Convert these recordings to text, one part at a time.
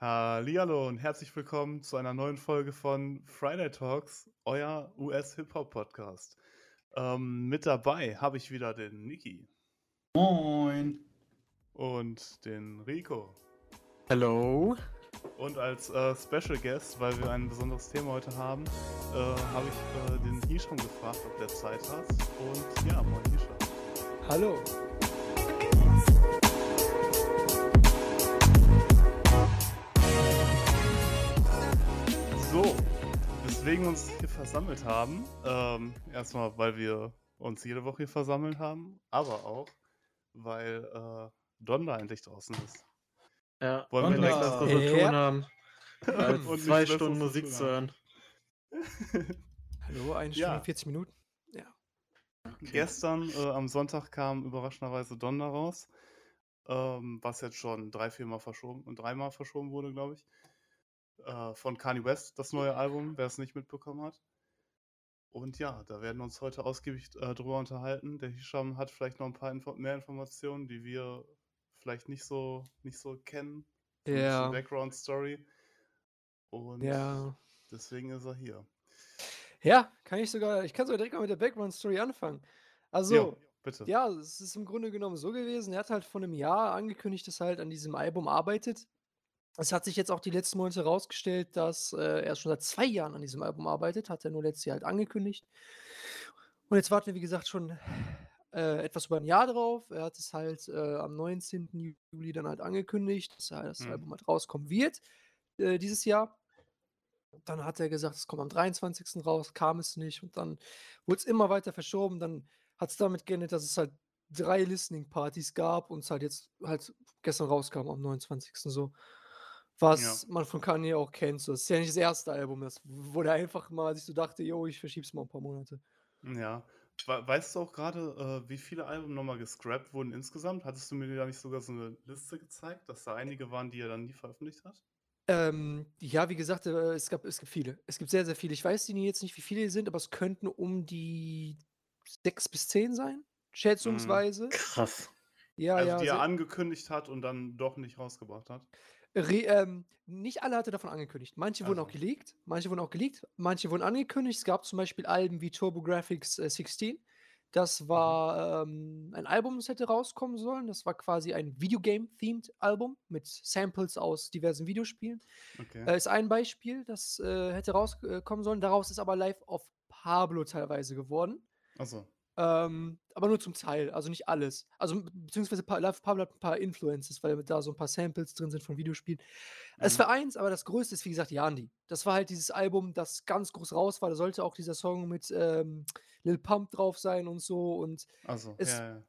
Hallihallo und herzlich willkommen zu einer neuen Folge von Friday Talks, euer US-Hip-Hop-Podcast. Ähm, mit dabei habe ich wieder den Niki Moin. und den Rico. Hello. Und als äh, Special Guest, weil wir ein besonderes Thema heute haben, äh, habe ich äh, den Hisham gefragt, ob der Zeit hat. Und ja, moin Hisham. Hallo. Weswegen wir uns hier versammelt haben. Ähm, erstmal, weil wir uns jede Woche hier versammelt haben, aber auch, weil äh, Donda endlich draußen ist. Ja, Wollen wollen wir direkt was zu Ja. tun haben, als Und zwei Stunden Musik zu hören. Hallo, eine Ja. Stunde 40 Minuten. Gestern äh, am Sonntag kam überraschenderweise Donda raus, ähm, was jetzt schon drei, vier Mal verschoben und dreimal verschoben wurde, glaube ich. Äh, von Kanye West, das neue Album, wer es nicht mitbekommen hat. Und ja, da werden wir uns heute ausgiebig äh, drüber unterhalten. Der Hisham hat vielleicht noch ein paar Info mehr Informationen, die wir vielleicht nicht so, nicht so kennen. Ja, Background Story. Und ja. deswegen ist er hier. Ja, kann ich sogar, ich kann sogar direkt mal mit der Background Story anfangen. Ja, Also, bitte. ja, es ist im Grunde genommen so gewesen, er hat halt vor einem Jahr angekündigt, dass er halt an diesem Album arbeitet. Es hat sich jetzt auch die letzten Monate herausgestellt, dass äh, er schon seit zwei Jahren an diesem Album arbeitet, hat er nur letztes Jahr halt angekündigt. Und jetzt warten wir, wie gesagt, schon äh, etwas über ein Jahr drauf. Er hat es halt äh, am 19. Juli dann halt angekündigt, dass er das Mhm. Album halt rauskommen wird äh, dieses Jahr. Dann hat er gesagt, es kommt am 23. raus, kam es nicht und dann wurde es immer weiter verschoben. Dann hat es damit geendet, dass es halt drei Listening-Partys gab und es halt jetzt halt gestern rauskam am 29. so. Was man von Kanye auch kennt. So. Das ist ja nicht das erste Album, das wo der einfach mal sich so dachte, yo, ich verschieb's mal ein paar Monate. Ja. We weißt du auch gerade, äh, wie viele Alben nochmal gescrapped wurden insgesamt? Hattest du mir da nicht sogar so eine Liste gezeigt, dass da einige waren, die er dann nie veröffentlicht hat? Ähm, ja, wie gesagt, äh, es gab, es gibt viele. Es gibt sehr, sehr viele. Ich weiß die jetzt nicht, wie viele die sind, aber es könnten um die sechs bis zehn sein, schätzungsweise. Krass. Ja, also ja. die er angekündigt hat und dann doch nicht rausgebracht hat. Re ähm, nicht alle hat er davon angekündigt. Manche wurden auch Also. geleakt, manche wurden auch geleakt, manche wurden angekündigt. Es gab zum Beispiel Alben wie TurboGrafx äh, 16. Das war ähm, ein Album, das hätte rauskommen sollen. Das war quasi ein Videogame-themed Album mit Samples aus diversen Videospielen. Okay. Äh, ist ein Beispiel, das äh, hätte rauskommen sollen. Daraus ist aber Live of Pablo teilweise geworden. Achso. Ähm, aber nur zum Teil, also nicht alles. Also, beziehungsweise Live Pablo hat ein paar Influences, weil da so ein paar Samples drin sind von Videospielen. Es Mhm. war eins, aber das größte ist, wie gesagt, Yandi. Das war halt dieses Album, das ganz groß raus war. Da sollte auch dieser Song mit ähm, Lil Pump drauf sein und so. Und Also, es- ja,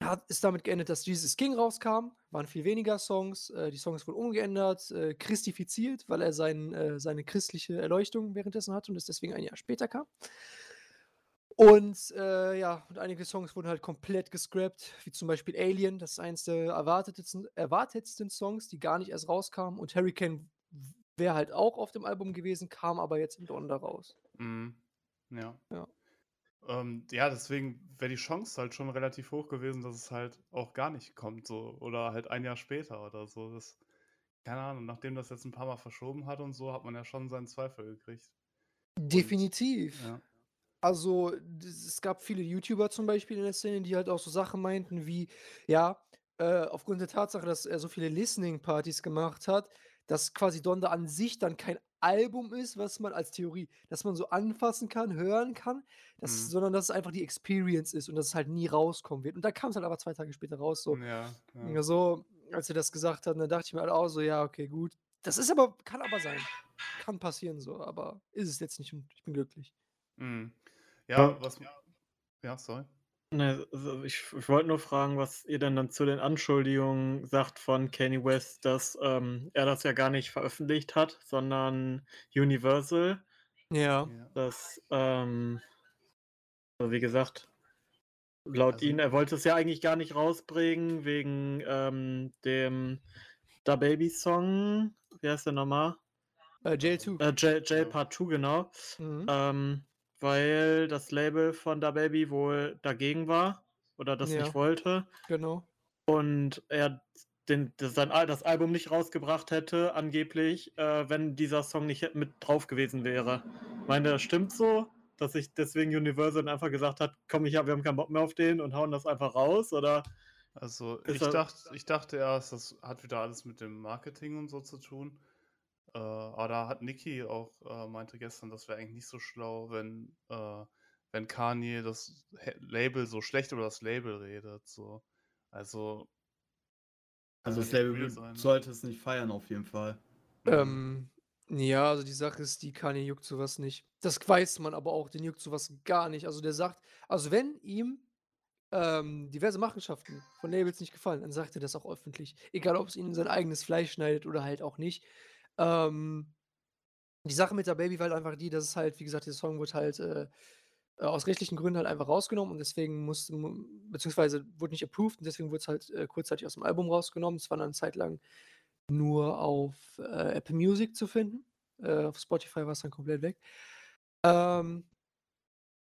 ja. hat, ist damit geendet, dass Jesus King rauskam. Waren viel weniger Songs. Äh, die Songs wurden umgeändert, äh, christifiziert, weil er sein, äh, seine christliche Erleuchtung währenddessen hatte und es deswegen ein Jahr später kam. Und äh, ja, und einige Songs wurden halt komplett gescrapped, wie zum Beispiel Alien, das ist eins der erwartetsten, erwartetsten Songs, die gar nicht erst rauskamen. Und Hurricane wäre halt auch auf dem Album gewesen, kam aber jetzt im Donda raus. Mhm. Ja. Ja. Ähm, ja, deswegen wäre die Chance halt schon relativ hoch gewesen, dass es halt auch gar nicht kommt, so. Oder halt ein Jahr später oder so. Das, keine Ahnung, nachdem das jetzt ein paar Mal verschoben hat und so, hat man ja schon seinen Zweifel gekriegt. Definitiv. Ja. Also, es gab viele YouTuber zum Beispiel in der Szene, die halt auch so Sachen meinten wie, ja, äh, aufgrund der Tatsache, dass er so viele Listening-Partys gemacht hat, dass quasi Donda an sich dann kein Album ist, was man als Theorie, dass man so anfassen kann, hören kann, das, Mhm. sondern dass es einfach die Experience ist und dass es halt nie rauskommen wird. Und da kam es halt aber zwei Tage später raus, so. Ja. Ja, so, als er das gesagt hat, dann dachte ich mir halt auch so, ja, okay, gut. Das ist aber, kann aber sein. Kann passieren so, aber ist es jetzt nicht und ich bin glücklich. Mhm. Ja, was. Ja, sorry. Ne, also ich, ich wollte nur fragen, was ihr denn dann zu den Anschuldigungen sagt von Kanye West, dass ähm, er das ja gar nicht veröffentlicht hat, sondern Universal. Ja. Ja. Das, ähm, also wie gesagt, laut Also- ihm, er wollte es ja eigentlich gar nicht rausbringen, wegen ähm, dem Da Baby Song. Wie heißt der nochmal? Äh, Jail 2. Äh, Jail, Jail Ja. Part 2, genau. Mhm. Ähm, weil das Label von Da Baby wohl dagegen war oder das Ja. nicht wollte. Genau. Und er den, das, sein, Al- das Album nicht rausgebracht hätte, angeblich, äh, wenn dieser Song nicht mit drauf gewesen wäre. Ich meine, das stimmt so, dass sich deswegen Universal einfach gesagt hat, komm, ich hab, wir haben keinen Bock mehr auf den und hauen das einfach raus? Oder Also ich er- dachte, ich dachte erst, das hat wieder alles mit dem Marketing und so zu tun. Äh, aber da hat Niki auch äh, meinte gestern, das wäre eigentlich nicht so schlau, wenn, äh, wenn Kanye das Label so schlecht über das Label redet. So. Also. Also das Label sein, ne? sollte es nicht feiern auf jeden Fall. Ähm, ja, also die Sache ist, die Kanye juckt sowas nicht. Das weiß man aber auch, den juckt sowas gar nicht. Also der sagt, also wenn ihm ähm, diverse Machenschaften von Labels nicht gefallen, dann sagt er das auch öffentlich. Egal, ob es ihnen sein eigenes Fleisch schneidet oder halt auch nicht. Ähm, die Sache mit der Baby war halt einfach die, dass es halt, wie gesagt, der Song wurde halt äh, äh, aus rechtlichen Gründen halt einfach rausgenommen und deswegen musste, mu- beziehungsweise wurde nicht approved und deswegen wurde es halt äh, kurzzeitig aus dem Album rausgenommen. Es war dann eine Zeit lang nur auf äh, Apple Music zu finden. Äh, auf Spotify war es dann komplett weg. Ähm,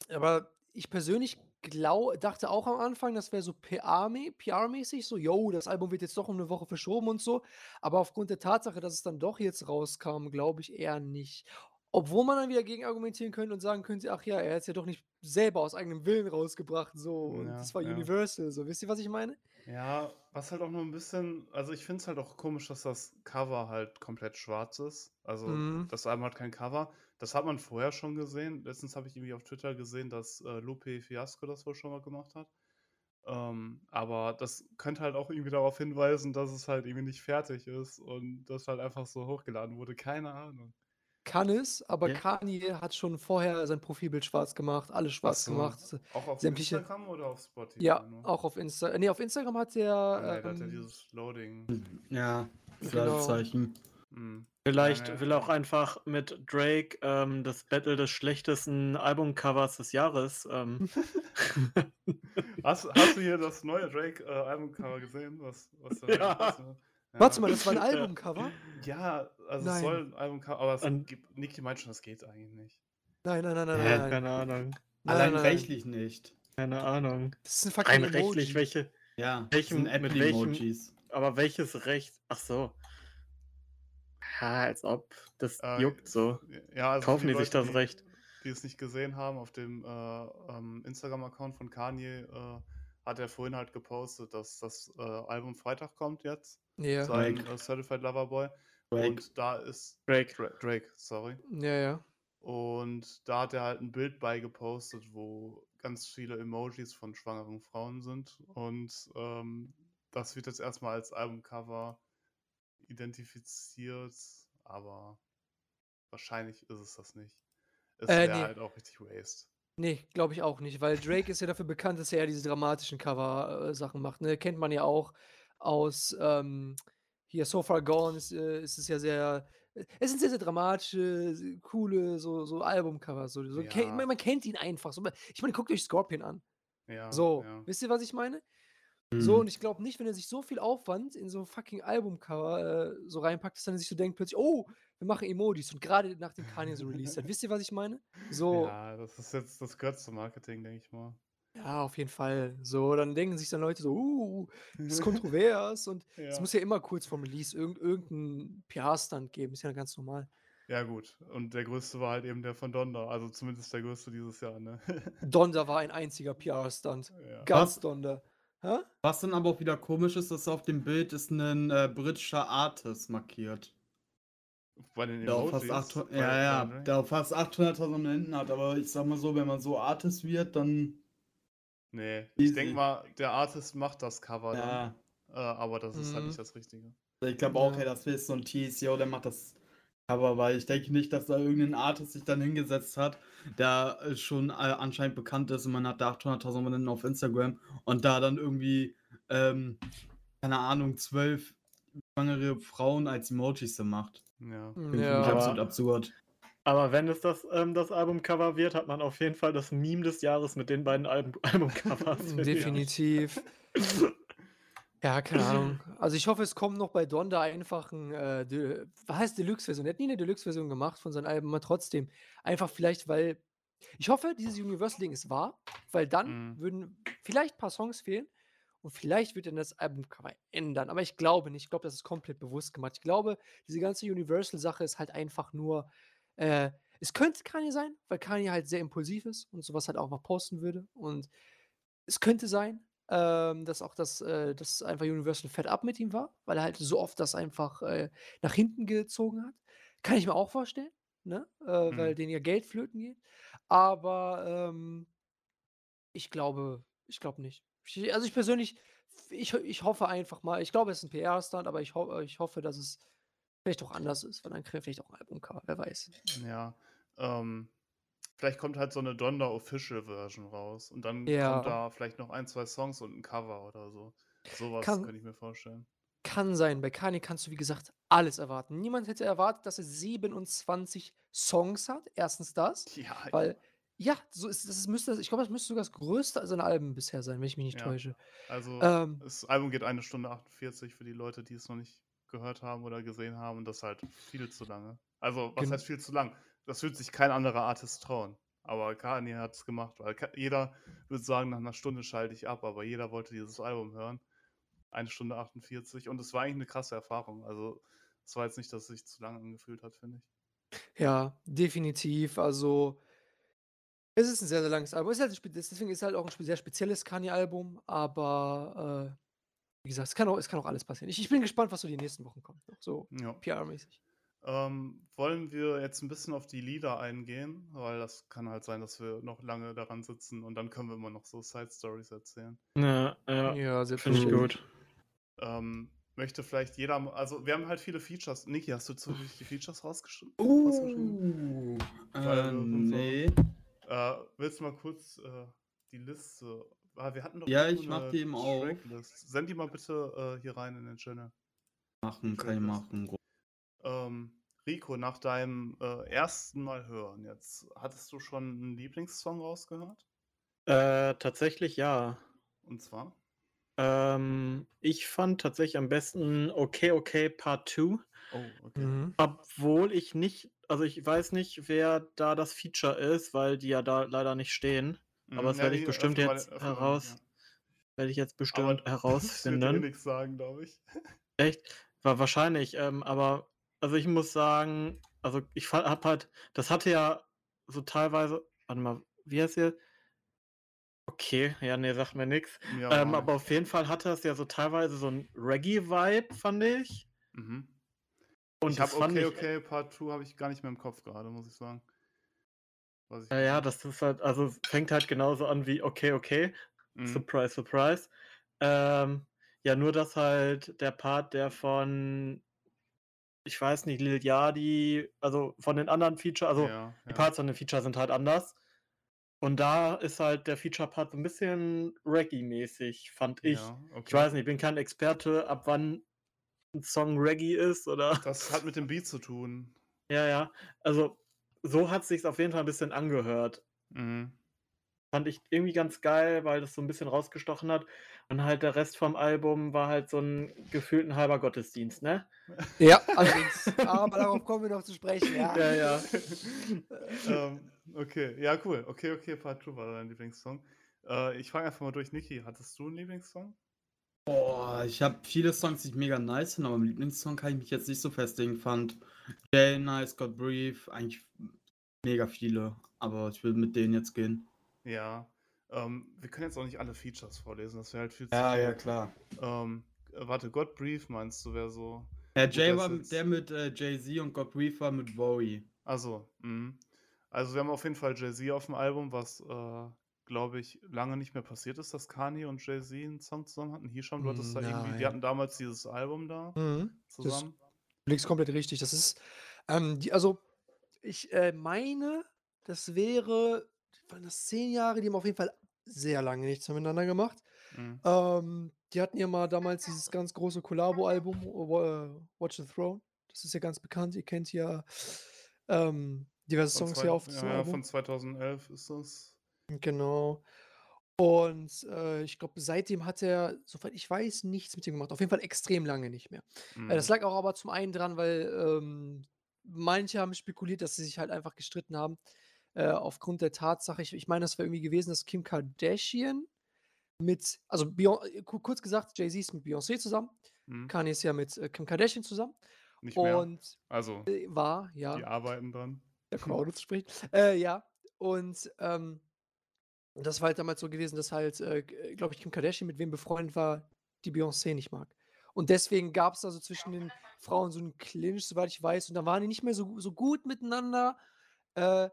aber ich persönlich glau dachte auch am Anfang, das wäre so PR-mä- PR-mäßig, so, yo, das Album wird jetzt doch um eine Woche verschoben und so. Aber aufgrund der Tatsache, dass es dann doch jetzt rauskam, glaube ich eher nicht. Obwohl man dann wieder gegen argumentieren könnte und sagen könnte, ach ja, er hat es ja doch nicht selber aus eigenem Willen rausgebracht, so. Und Ja, das war ja. Universal, so. Wisst ihr, was ich meine? Ja, was halt auch noch ein bisschen, also ich finde es halt auch komisch, dass das Cover halt komplett schwarz ist. Also Mhm. das Album hat kein Cover. Das hat man vorher schon gesehen. Letztens habe ich irgendwie auf Twitter gesehen, dass äh, Lupe Fiasco das wohl schon mal gemacht hat. Ähm, aber das könnte halt auch irgendwie darauf hinweisen, dass es halt irgendwie nicht fertig ist und das halt einfach so hochgeladen wurde. Keine Ahnung. Kann es, aber Ja. Kanye hat schon vorher sein Profilbild schwarz gemacht, alles schwarz so. gemacht. Auch auf Sämtliche- Instagram oder auf Spotify? Ja, nur? auch auf Insta. Nee, auf Instagram hat der. Ah, nee, da hat er ähm, dieses Loading. Ja, Genau. Fragezeichen. Hm. vielleicht Ja, ja. will er auch einfach mit Drake ähm, das Battle des schlechtesten Albumcovers des Jahres. Ähm, Hast, hast du hier das neue Drake-Albumcover gesehen? Was, was da Ja. was, ne? Warte mal, das war ein Ja. Albumcover? Ja, also es Nein. soll ein Albumcover, aber es Und- gibt, Niki meint schon, das geht eigentlich nicht. Nein, nein, nein, nein, nein. keine Ahnung. Nein, Allein nein, rechtlich nicht. Keine Ahnung. Das ist ein fucking Rein rechtlich, welche. Ja, das Welchem- sind mit welchem- Emojis. Aber welches Recht? Ach so. Ja, als ob. Das Äh, juckt so. Ja, also Kaufen die sich das die, Recht. Die es nicht gesehen haben, auf dem äh, ähm, Instagram-Account von Kanye äh, hat er vorhin halt gepostet, dass das äh, Album Freitag kommt jetzt. Ja, Sein Drake. äh, Certified Lover Boy. Drake. Und da ist Drake. Dra Drake, sorry. ja, ja. Und da hat er halt ein Bild beigepostet, wo ganz viele Emojis von schwangeren Frauen sind. Und ähm, das wird jetzt erstmal als Albumcover identifiziert, aber wahrscheinlich ist es das nicht. Es Äh, wäre nee. halt auch richtig waste. Nee, glaube ich auch nicht, weil Drake ist ja dafür bekannt, dass er diese dramatischen Cover-Sachen macht. Ne? Kennt man ja auch aus ähm, hier So Far Gone ist, äh, ist es ja sehr. Es sind sehr, sehr dramatische, coole so, so Albumcover. So, so Ja. man, man kennt ihn einfach. So, ich meine, guckt euch Scorpion an. Ja, So, ja. wisst ihr, was ich meine? So, und ich glaube nicht, wenn er sich so viel Aufwand in so ein fucking Albumcover äh, so reinpackt, dass er sich so denkt plötzlich, oh, wir machen Emojis. Und gerade nachdem Kanye so released hat. Wisst ihr, was ich meine? So, Ja, das ist jetzt, das gehört zum Marketing, denke ich mal. Ja, auf jeden Fall. So, dann denken sich dann Leute so, uh, das ist kontrovers und es Ja. muss ja immer kurz vorm Release irgend, irgendeinen PR-Stunt geben, ist ja ganz normal. Ja, gut. Und der größte war halt eben der von Donda. Also zumindest der größte dieses Jahr, ne? Donda war ein einziger PR-Stunt. ja. Ganz Was? Donda. Hä? Was dann aber auch wieder komisch ist, dass auf dem Bild ist ein äh, britischer Artist markiert. Bei den Der auch fast Emojis, 800, bei- ja, ja, Drake? der auch fast 800.000 Abonnenten hat. Aber ich sag mal so, wenn man so Artist wird, dann. Nee, ich Easy. denke mal, der Artist macht das Cover Ja. dann. Äh, aber das ist halt Mhm. nicht das Richtige. Ich glaube auch, Ja. hey, das ist so ein TCO, der macht das Cover, weil ich denke nicht, dass da irgendein Artist sich dann hingesetzt hat, der äh, schon äh, anscheinend bekannt ist und man hat da 800.000 Abonnenten auf Instagram und da dann irgendwie, ähm, keine Ahnung, zwölf schwangere Frauen als Emojis macht. Ja. Finde ich Ja. absolut absurd. Aber wenn es das, ähm, das Albumcover wird, hat man auf jeden Fall das Meme des Jahres mit den beiden Album Albumcovers. Definitiv. Ja, keine Ahnung. Also ich hoffe, es kommt noch bei Donda einfach ein, äh, De was heißt Deluxe-Version? Er hat nie eine Deluxe-Version gemacht von seinem Album, aber trotzdem. Einfach vielleicht, weil. Ich hoffe, dieses Universal-Ding ist wahr, weil dann Mhm. würden vielleicht ein paar Songs fehlen und vielleicht wird er das Albumcover ändern. Aber ich glaube nicht. Ich glaube, das ist komplett bewusst gemacht. Ich glaube, diese ganze Universal-Sache ist halt einfach nur. Äh, es könnte Kanye sein, weil Kanye halt sehr impulsiv ist und sowas halt auch mal posten würde. Und es könnte sein, ähm, dass auch das, äh, dass einfach Universal fett ab mit ihm war, weil er halt so oft das einfach äh, nach hinten gezogen hat. Kann ich mir auch vorstellen, ne? Äh, weil Mhm. denen ja Geld flöten geht. Aber ähm, ich glaube, ich glaube nicht. Ich, also ich persönlich, ich, ich hoffe einfach mal, ich glaube, es ist ein PR-Stunt, aber ich, ho ich hoffe, dass es vielleicht auch anders ist, weil dann kriegen wir vielleicht auch ein Albumcover, wer weiß. Ja. Ähm, vielleicht kommt halt so eine Donder Official Version raus und dann Ja. kommt da vielleicht noch ein, zwei Songs und ein Cover oder so. Sowas Kann- könnte ich mir vorstellen. Kann sein. Bei Kanye kannst du, wie gesagt, alles erwarten. Niemand hätte erwartet, dass er 27 Songs hat. Erstens das. Ja, Weil, ja, so ist, das müsste, ich glaube, das müsste sogar das größte seiner Alben bisher sein, wenn ich mich nicht Ja. täusche. also Ähm, das Album geht eine Stunde 48 für die Leute, die es noch nicht gehört haben oder gesehen haben und das ist halt viel zu lange. Also, was heißt viel zu lang? Das wird sich kein anderer Artist trauen. Aber Kanye hat es gemacht, weil jeder würde sagen, nach einer Stunde schalte ich ab, aber jeder wollte dieses Album hören. Eine Stunde 48 und es war eigentlich eine krasse Erfahrung. Also, es war jetzt nicht, dass es sich zu lange angefühlt hat, finde ich. Ja, definitiv. Also, es ist ein sehr, sehr langes Album. Es ist halt, deswegen ist es halt auch ein sehr spezielles Kanye-Album, aber äh, wie gesagt, es kann, auch, es kann auch alles passieren. Ich, ich bin gespannt, was so die nächsten Wochen kommt. So Ja. PR-mäßig. Ähm, wollen wir jetzt ein bisschen auf die Lieder eingehen? Weil das kann halt sein, dass wir noch lange daran sitzen und dann können wir immer noch so Side-Stories erzählen. Ja, ja, Ja, finde ich gut. Ähm, möchte vielleicht jeder, also wir haben halt viele Features. Niki, hast du zufällig die Features rausgeschrieben? rausgeschrieben? Uh, Weil äh, wir so- nee. Äh, willst du mal kurz äh, die Liste? Ah, wir hatten doch Ja, ich mach eine die eben. Tracklist. Send die mal bitte äh, hier rein in den Channel. Machen, kann ich machen. Ähm, Rico, nach deinem äh, ersten Mal hören jetzt, hattest du schon einen Lieblingssong rausgehört? Äh, tatsächlich ja. Und zwar? Ähm, ich fand tatsächlich am besten Okay Okay Part 2, Oh, okay. Mhm. obwohl ich nicht, also ich weiß nicht, wer da das Feature ist, weil die ja da leider nicht stehen. Aber Mhm, das werde ich bestimmt öffnen jetzt öffnen heraus- Werde ich jetzt bestimmt Aber eh herausfinden. nichts sagen, glaube ich. Echt? War wahrscheinlich, ähm, aber also ich muss sagen, also ich hab halt, das hatte ja so teilweise, warte mal, wie heißt hier? Okay, ja, nee, sagt mir nichts. Ja, Ähm, aber auf jeden Fall hatte es ja so teilweise so ein Reggae-Vibe, fand ich. Mhm. Und ich habe okay, ich, okay, Part 2 habe ich gar nicht mehr im Kopf gerade, muss ich sagen. Weiß ich Ja, das ist halt, also fängt halt genauso an wie okay, okay. Mhm. Surprise, surprise. Ähm, ja, nur dass halt der Part, der von, ich weiß nicht, Lil Yachty, also von den anderen Feature, also ja, die ja. Parts von den Feature sind halt anders. Und da ist halt der Feature-Part so ein bisschen Reggae-mäßig, fand ich. Ja, Ich okay. weiß nicht, ich bin kein Experte, ab wann ein Song Reggae ist oder. Das hat mit dem Beat zu tun. Ja, ja. Also, so hat es sich auf jeden Fall ein bisschen angehört. Mhm. Fand ich irgendwie ganz geil, weil das so ein bisschen rausgestochen hat. Und halt der Rest vom Album war halt so ein gefühlten halber Gottesdienst, ne? Ja, allerdings. Aber darauf kommen wir noch zu sprechen. Ja, Ja, ja. ähm, okay, ja, cool. Okay, okay, Part 2 war dein Lieblingssong. Äh, ich fange einfach mal durch. Niki, hattest du einen Lieblingssong? Boah, ich habe viele Songs, die ich mega nice finde, aber im Lieblingssong kann ich mich jetzt nicht so festlegen. Fand Jay Nice, God Brief, eigentlich mega viele, aber ich will mit denen jetzt gehen. Ja. Ähm, wir können jetzt auch nicht alle Features vorlesen, das wäre halt viel zu viel. klar. Ähm, äh, warte, God Brief meinst du, wäre so. Ja, Jay war jetzt- der mit äh, Jay-Z und God Brief war mit Bowie. Also, mhm. Also wir haben auf jeden Fall Jay-Z auf dem Album, was, äh, glaube ich, lange nicht mehr passiert ist, dass Kanye und Jay-Z einen Song zusammen hatten. Hisham, du hattest da irgendwie, die hatten damals dieses Album da Mhm. Das zusammen. Du liegst komplett richtig. Das ist, ähm, die, also, ich äh, meine, das wäre, waren das zehn Jahre, die haben auf jeden Fall sehr lange nichts miteinander gemacht. Mhm. Ähm, die hatten ja mal damals dieses ganz große Collabo-Album, äh, Watch the Throne. Das ist ja ganz bekannt. Ihr kennt ja ähm, diverse Songs zwei, hier auf ja, Album. von 2011 ist das. Genau. Und äh, ich glaube, seitdem hat er, soweit ich weiß, nichts mit ihm gemacht. Auf jeden Fall extrem lange nicht mehr. Äh, das Mhm. lag auch aber zum einen dran, weil ähm, manche haben spekuliert, dass sie sich halt einfach gestritten haben. Äh, aufgrund der Tatsache, ich, ich meine, das wäre irgendwie gewesen, dass Kim Kardashian mit also Beyon äh, ku kurz gesagt, Jay-Z ist mit Beyoncé zusammen, Mhm. Kanye ist ja mit, äh, Kim Kardashian zusammen Nicht mehr. und, Also, äh war, die ja. arbeiten dran. Da noch zu sprechen. Äh, ja, und, ähm, das war halt damals so gewesen, dass halt, äh, glaube ich, Kim Kardashian mit wem befreundet war, die Beyoncé nicht mag. Und deswegen gab's da so zwischen den Frauen so 'n Clinch, soweit ich weiß, und dann waren die nicht mehr so so gut miteinander. Äh,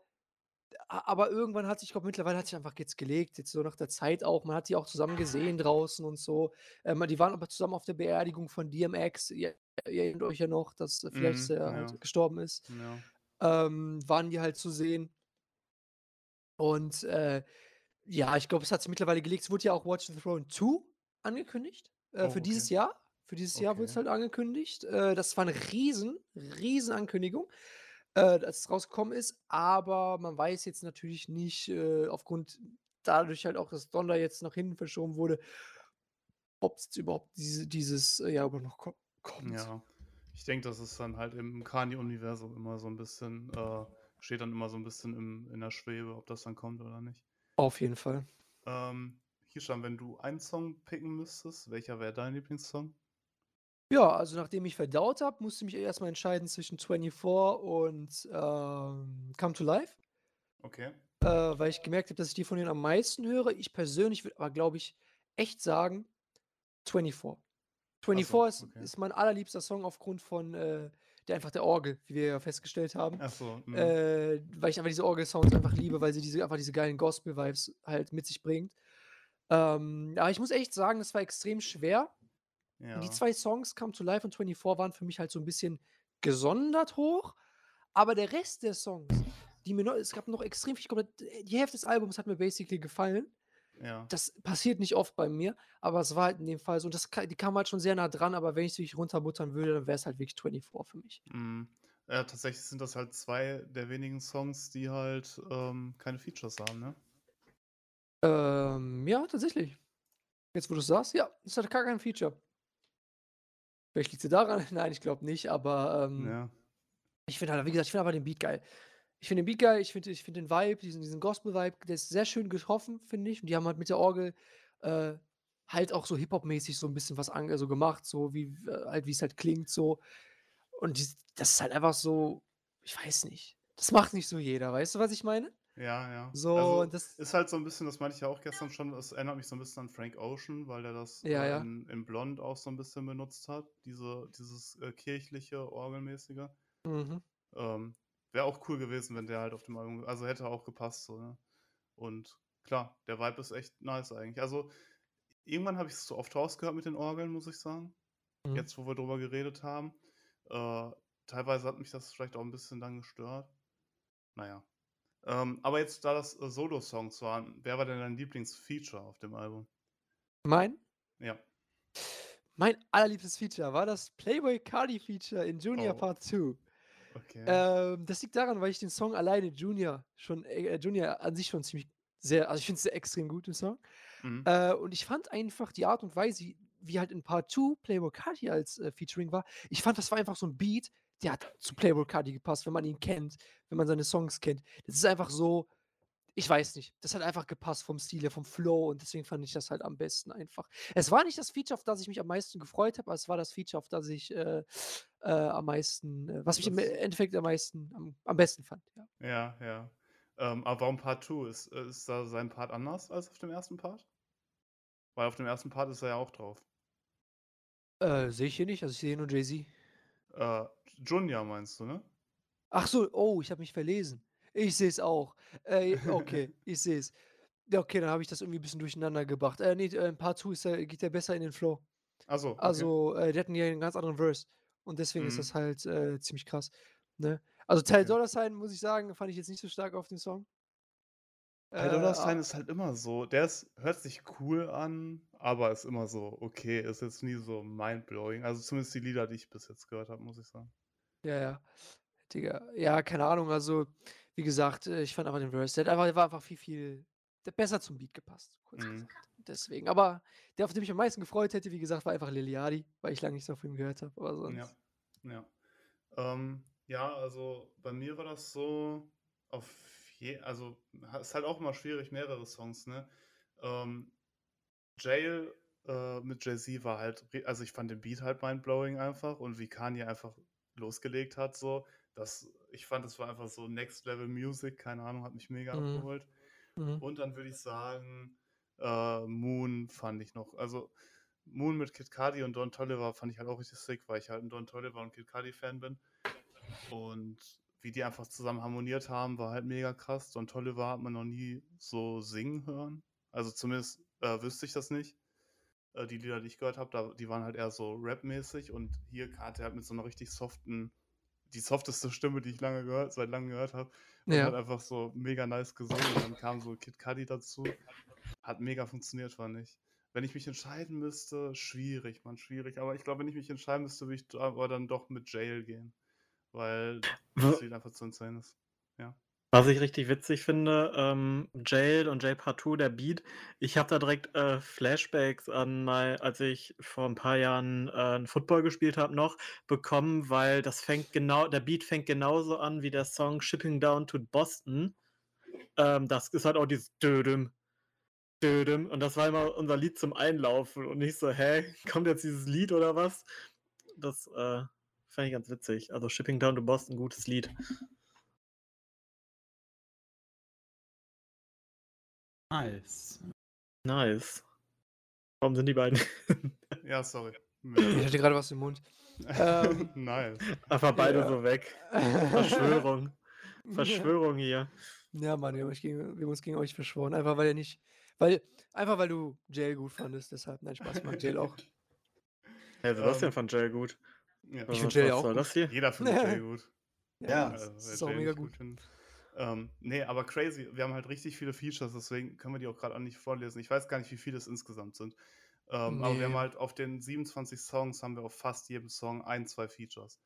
aber irgendwann hat sich ich glaube, mittlerweile hat sich einfach jetzt gelegt, jetzt so nach der Zeit auch. Man hat die auch zusammen gesehen draußen und so. Ähm, die waren aber zusammen auf der Beerdigung von DMX. Ihr ihr erinnert euch ja noch, dass äh, vielleicht, Mhm, er ja. halt gestorben ist. Ja. Ähm, waren die halt zu sehen. Und, äh, ja, ich glaube, es hat sich mittlerweile gelegt. Es wurde ja auch Watch the Throne 2 angekündigt, äh, Oh, für dieses okay. Jahr. Für dieses Jahr wurde es Okay. halt angekündigt. Äh, das war 'ne riesen riesen Ankündigung, äh, als es rausgekommen ist, aber man weiß jetzt natürlich nicht, äh, aufgrund dadurch halt auch, dass Donda jetzt nach hinten verschoben wurde ob's jetzt überhaupt diese dieses äh, Jahr überhaupt noch ko kommt. Ja. Ich denke, das ist dann halt im Kanye-Universum immer so 'n bisschen äh, steht dann immer so 'n bisschen im in der Schwebe, ob das dann kommt oder nicht. Auf jeden Fall. Ähm, Hisham, wenn du einen Song picken müsstest, welcher wäre dein Lieblingssong? Ja, also nachdem ich verdaut habe, musste ich mich erst mal entscheiden zwischen „24“ und, ähm, „Come to Life“. Okay. Äh, weil ich gemerkt habe, dass ich die von denen am meisten höre. Ich persönlich würde aber, glaube ich, echt sagen „24“. Ach so, „24“ ist okay. ist mein allerliebster Song aufgrund von, äh, der einfach der Orgel, wie wir ja festgestellt haben. Ach so, mhm. Äh, weil ich einfach diese Orgelsounds einfach liebe, weil sie diese einfach diese geilen Gospel-Vibes halt mit sich bringt. Ähm, aber ich muss echt sagen, es war extrem schwer. Und die Ja. 2 Songs, „Come to Life“ und „24“ waren für mich halt so 'n bisschen gesondert hoch, aber der Rest der Songs, die mir noch es gab noch extrem viel ich d die Hälfte des Albums hat mir basically gefallen. Ja. Das passiert nicht oft bei mir, aber es war halt in dem Fall so und das die kamen halt schon sehr nah dran, aber wenn ich's wirklich runterbuttern würde, dann wär's halt wirklich „24“ für mich. Mhm. Ja, tatsächlich sind das halt 2 der wenigen Songs, die halt, ähm, keine Features haben, ne? Ähm, ja, tatsächlich. Jetzt, wo du's sagst, ja, es hat gar kein Feature. Vielleicht liegt's ja daran, nein, ich glaube nicht, aber, ähm, Ja. ich finde halt wie gesagt, ich finde einfach den Beat geil. Ich finde den Beat geil, ich finde ich finde den Vibe, diesen diesen Gospel-Vibe, der ist sehr schön getroffen, finde ich. Und die haben halt mit der Orgel, äh, halt auch so Hip-Hop-mäßig so 'n bisschen was an so gemacht, so wie w halt wie's halt klingt so. Und dies das ist halt einfach so ich weiß nicht. Das macht nicht so jeder, weißt du, was ich meine? Ja, ja. So, Also, das ist halt so 'n bisschen das meinte ich ja auch gestern schon, es erinnert mich so 'n bisschen an Frank Ocean, weil der das, Ja, äh, ja. in in „Blond“ auch so 'n bisschen benutzt hat, diese dieses, äh, kirchliche, orgelmäßige. Mhm. Ähm, wäre auch cool gewesen, wenn der halt auf dem Album also, hätte auch gepasst so, ne? Und klar, der Vibe ist echt nice eigentlich. Also, irgendwann habe ich's zu oft rausgehört mit den Orgeln, muss ich sagen. Mhm. Jetzt, wo wir drüber geredet haben. Äh, teilweise hat mich das vielleicht auch 'n bisschen dann gestört. Na ja. Ähm, aber jetzt, da das, äh, Solosongs waren, wer war denn dein Lieblingsfeature auf dem Album? Mein? Ja. Mein allerliebstes Feature war das Playboi Carti Feature in „Junior Oh. Part 2“. Okay. Ähm, das liegt daran, weil ich den Song alleine „Junior“ schon äh, „Junior“ an sich schon ziemlich sehr also, ich finde es sehr extrem gut, den Song. Mhm. Äh, und ich fand einfach die Art und Weise, wie wie halt in Part 2 Playboi Carti als, äh, Featuring war ich fand, das war einfach so 'n Beat, der hat zu Playboi Carti gepasst, wenn man ihn kennt, wenn man seine Songs kennt. Das ist einfach so ich weiß nicht, das hat einfach gepasst vom Stil her, vom Flow und deswegen fand ich das halt am besten einfach. Es war nicht das Feature, auf das ich mich am meisten gefreut habe, aber es war das Feature, auf das ich, äh, äh, am meisten äh, was mich im Endeffekt am meisten am am besten fand, ja. Ja, ja. Ähm, aber warum Part 2? Ist ist da sein Part anders als auf dem 1. Part? Weil auf dem 1. Part ist er ja auch drauf. Äh, sehe ich hier nicht, also, ich sehe nur Jay-Z. Äh, Junior meinst du, ne? Ach so, oh, ich habe mich verlesen. Ich sehe es auch. Äh, okay, ich sehe es. Ja, okay, dann habe ich das irgendwie 'n bisschen durcheinander gebracht. Äh, ne, äh, Part 2 ist ja geht ja besser in den Flow. Ach so, okay. Also, äh, die hatten ja 'n ganz anderen Verse und deswegen ist Mhm. das halt, äh, ziemlich krass, ne? Also, Ty Okay. Dolla $ign, muss ich sagen, fand ich jetzt nicht so stark auf dem Song. Äh, Ty Dolla a $ign ist halt immer so der ist hört sich cool an, aber ist immer so okay, ist jetzt nie so mindblowing. Also, zumindest die Lieder, die ich bis jetzt gehört habe, muss ich sagen. Ja, ja. Digga, ja, keine Ahnung, also, wie gesagt, äh, ich fand einfach den Verse der einfach der war einfach viel, viel besser zum Beat gepasst, kurz Mhm. gesagt. Deswegen. Aber der, auf den ich am meisten gefreut hätte, wie gesagt, war einfach Lil Yachty, weil ich lange nichts mehr von ihm gehört habe, aber Ja, sonst ja. Ähm, ja, also, bei mir war das so auf je also, ist halt auch immer schwierig, mehrere Songs, ne? Ähm Jail äh, mit Jay-Z war halt, also ich fand den Beat halt mindblowing einfach und wie Kanye einfach losgelegt hat, so, das, ich fand, das war einfach so Next Level Music, keine Ahnung, hat mich mega Mhm. abgeholt. Mhm. Und dann würde ich sagen, äh, Moon fand ich noch, also Moon mit Kid Cudi und Don Toliver fand ich halt auch richtig sick, weil ich halt ein Don Toliver und Kid Cudi Fan bin. Und wie die einfach zusammen harmoniert haben, war halt mega krass. Don Toliver hat man noch nie so singen hören. Also zumindest äh, wüsste ich das nicht. Äh, die Lieder, die ich gehört habe, da, die waren halt eher so Rap-mäßig und hier hat er halt mit so einer richtig soften, die softeste Stimme, die ich lange gehört, seit langem gehört habe. Und Ja. hat einfach so mega nice gesungen. Und dann kam so Kid Cudi dazu. Hat mega funktioniert, fand ich. Wenn ich mich entscheiden müsste, schwierig, man, schwierig. Aber ich glaube, wenn ich mich entscheiden müsste, würde ich aber dann doch mit Jail gehen. Weil das Lied einfach zu insane ist. Was ich richtig witzig finde, ähm, Jail und Jail Partout, der Beat, ich habe da direkt äh, Flashbacks an mal, als ich vor ein paar Jahren äh, Football gespielt habe, noch bekommen, weil das fängt genau, der Beat fängt genauso an wie der Song Shipping Down to Boston. Ähm, das ist halt auch dieses Dödem, Dödem und das war immer unser Lied zum Einlaufen und nicht so, hä, kommt jetzt dieses Lied oder was? Das äh, fand ich ganz witzig. Also Shipping Down to Boston, gutes Lied. Nice. Nice. Warum sind die beiden? Ja, sorry. Ich hatte gerade was im Mund. Ähm, nice. Einfach beide Ja. so weg. Verschwörung. Verschwörung hier. Ja, Mann, wir haben, gegen, wir haben uns gegen euch verschworen. Einfach weil er nicht. Weil, einfach weil du Jail gut fandest, deshalb. Nein, Spaß, ich mag Jail auch. Hey, Sebastian Ähm, fand Jay gut. Ja. Ich Was- find Jay was auch soll gut. das hier? Jeder findet Jay gut. Ja, Also, das wer ist auch mega nicht gut. Ähm, nee, aber crazy. Wir haben halt richtig viele Features, deswegen können wir die auch gerade auch nicht vorlesen. Ich weiß gar nicht, wie viele es insgesamt sind. Ähm, Aber wir haben Nee. halt auf den 27 Songs haben wir auf fast jedem Song ein, zwei Features.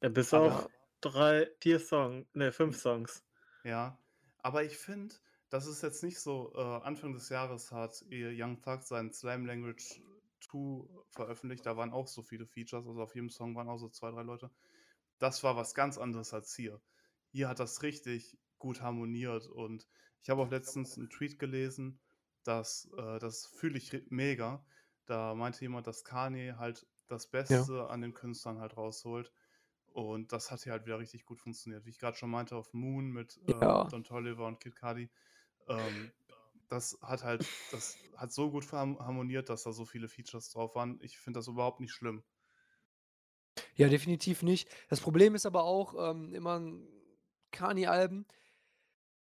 Ja, bis Aber- auf drei, vier Songs, ne, fünf Songs. Ja, aber ich finde, das ist jetzt nicht so, äh, Anfang des Jahres hat ihr Young Thug seinen Slam Language 2 veröffentlicht, da waren auch so viele Features, also auf jedem Song waren auch so zwei, drei Leute. Das war was ganz anderes als hier. Hier hat das richtig gut harmoniert und ich habe auch letztens einen Tweet gelesen, dass, äh, das fühle ich mega. Da meinte jemand, dass Kanye halt das Beste an den Künstlern halt rausholt. Und das hat hier halt wieder richtig gut funktioniert. Wie ich gerade schon meinte, auf Moon mit äh, Ja. Don Toliver und Kid Cudi. Ähm, das hat halt, das hat so gut harmoniert, dass da so viele Features drauf waren. Ich finde das überhaupt nicht schlimm. Ja, definitiv nicht. Das Problem ist aber auch ähm, immer Kani-Alben.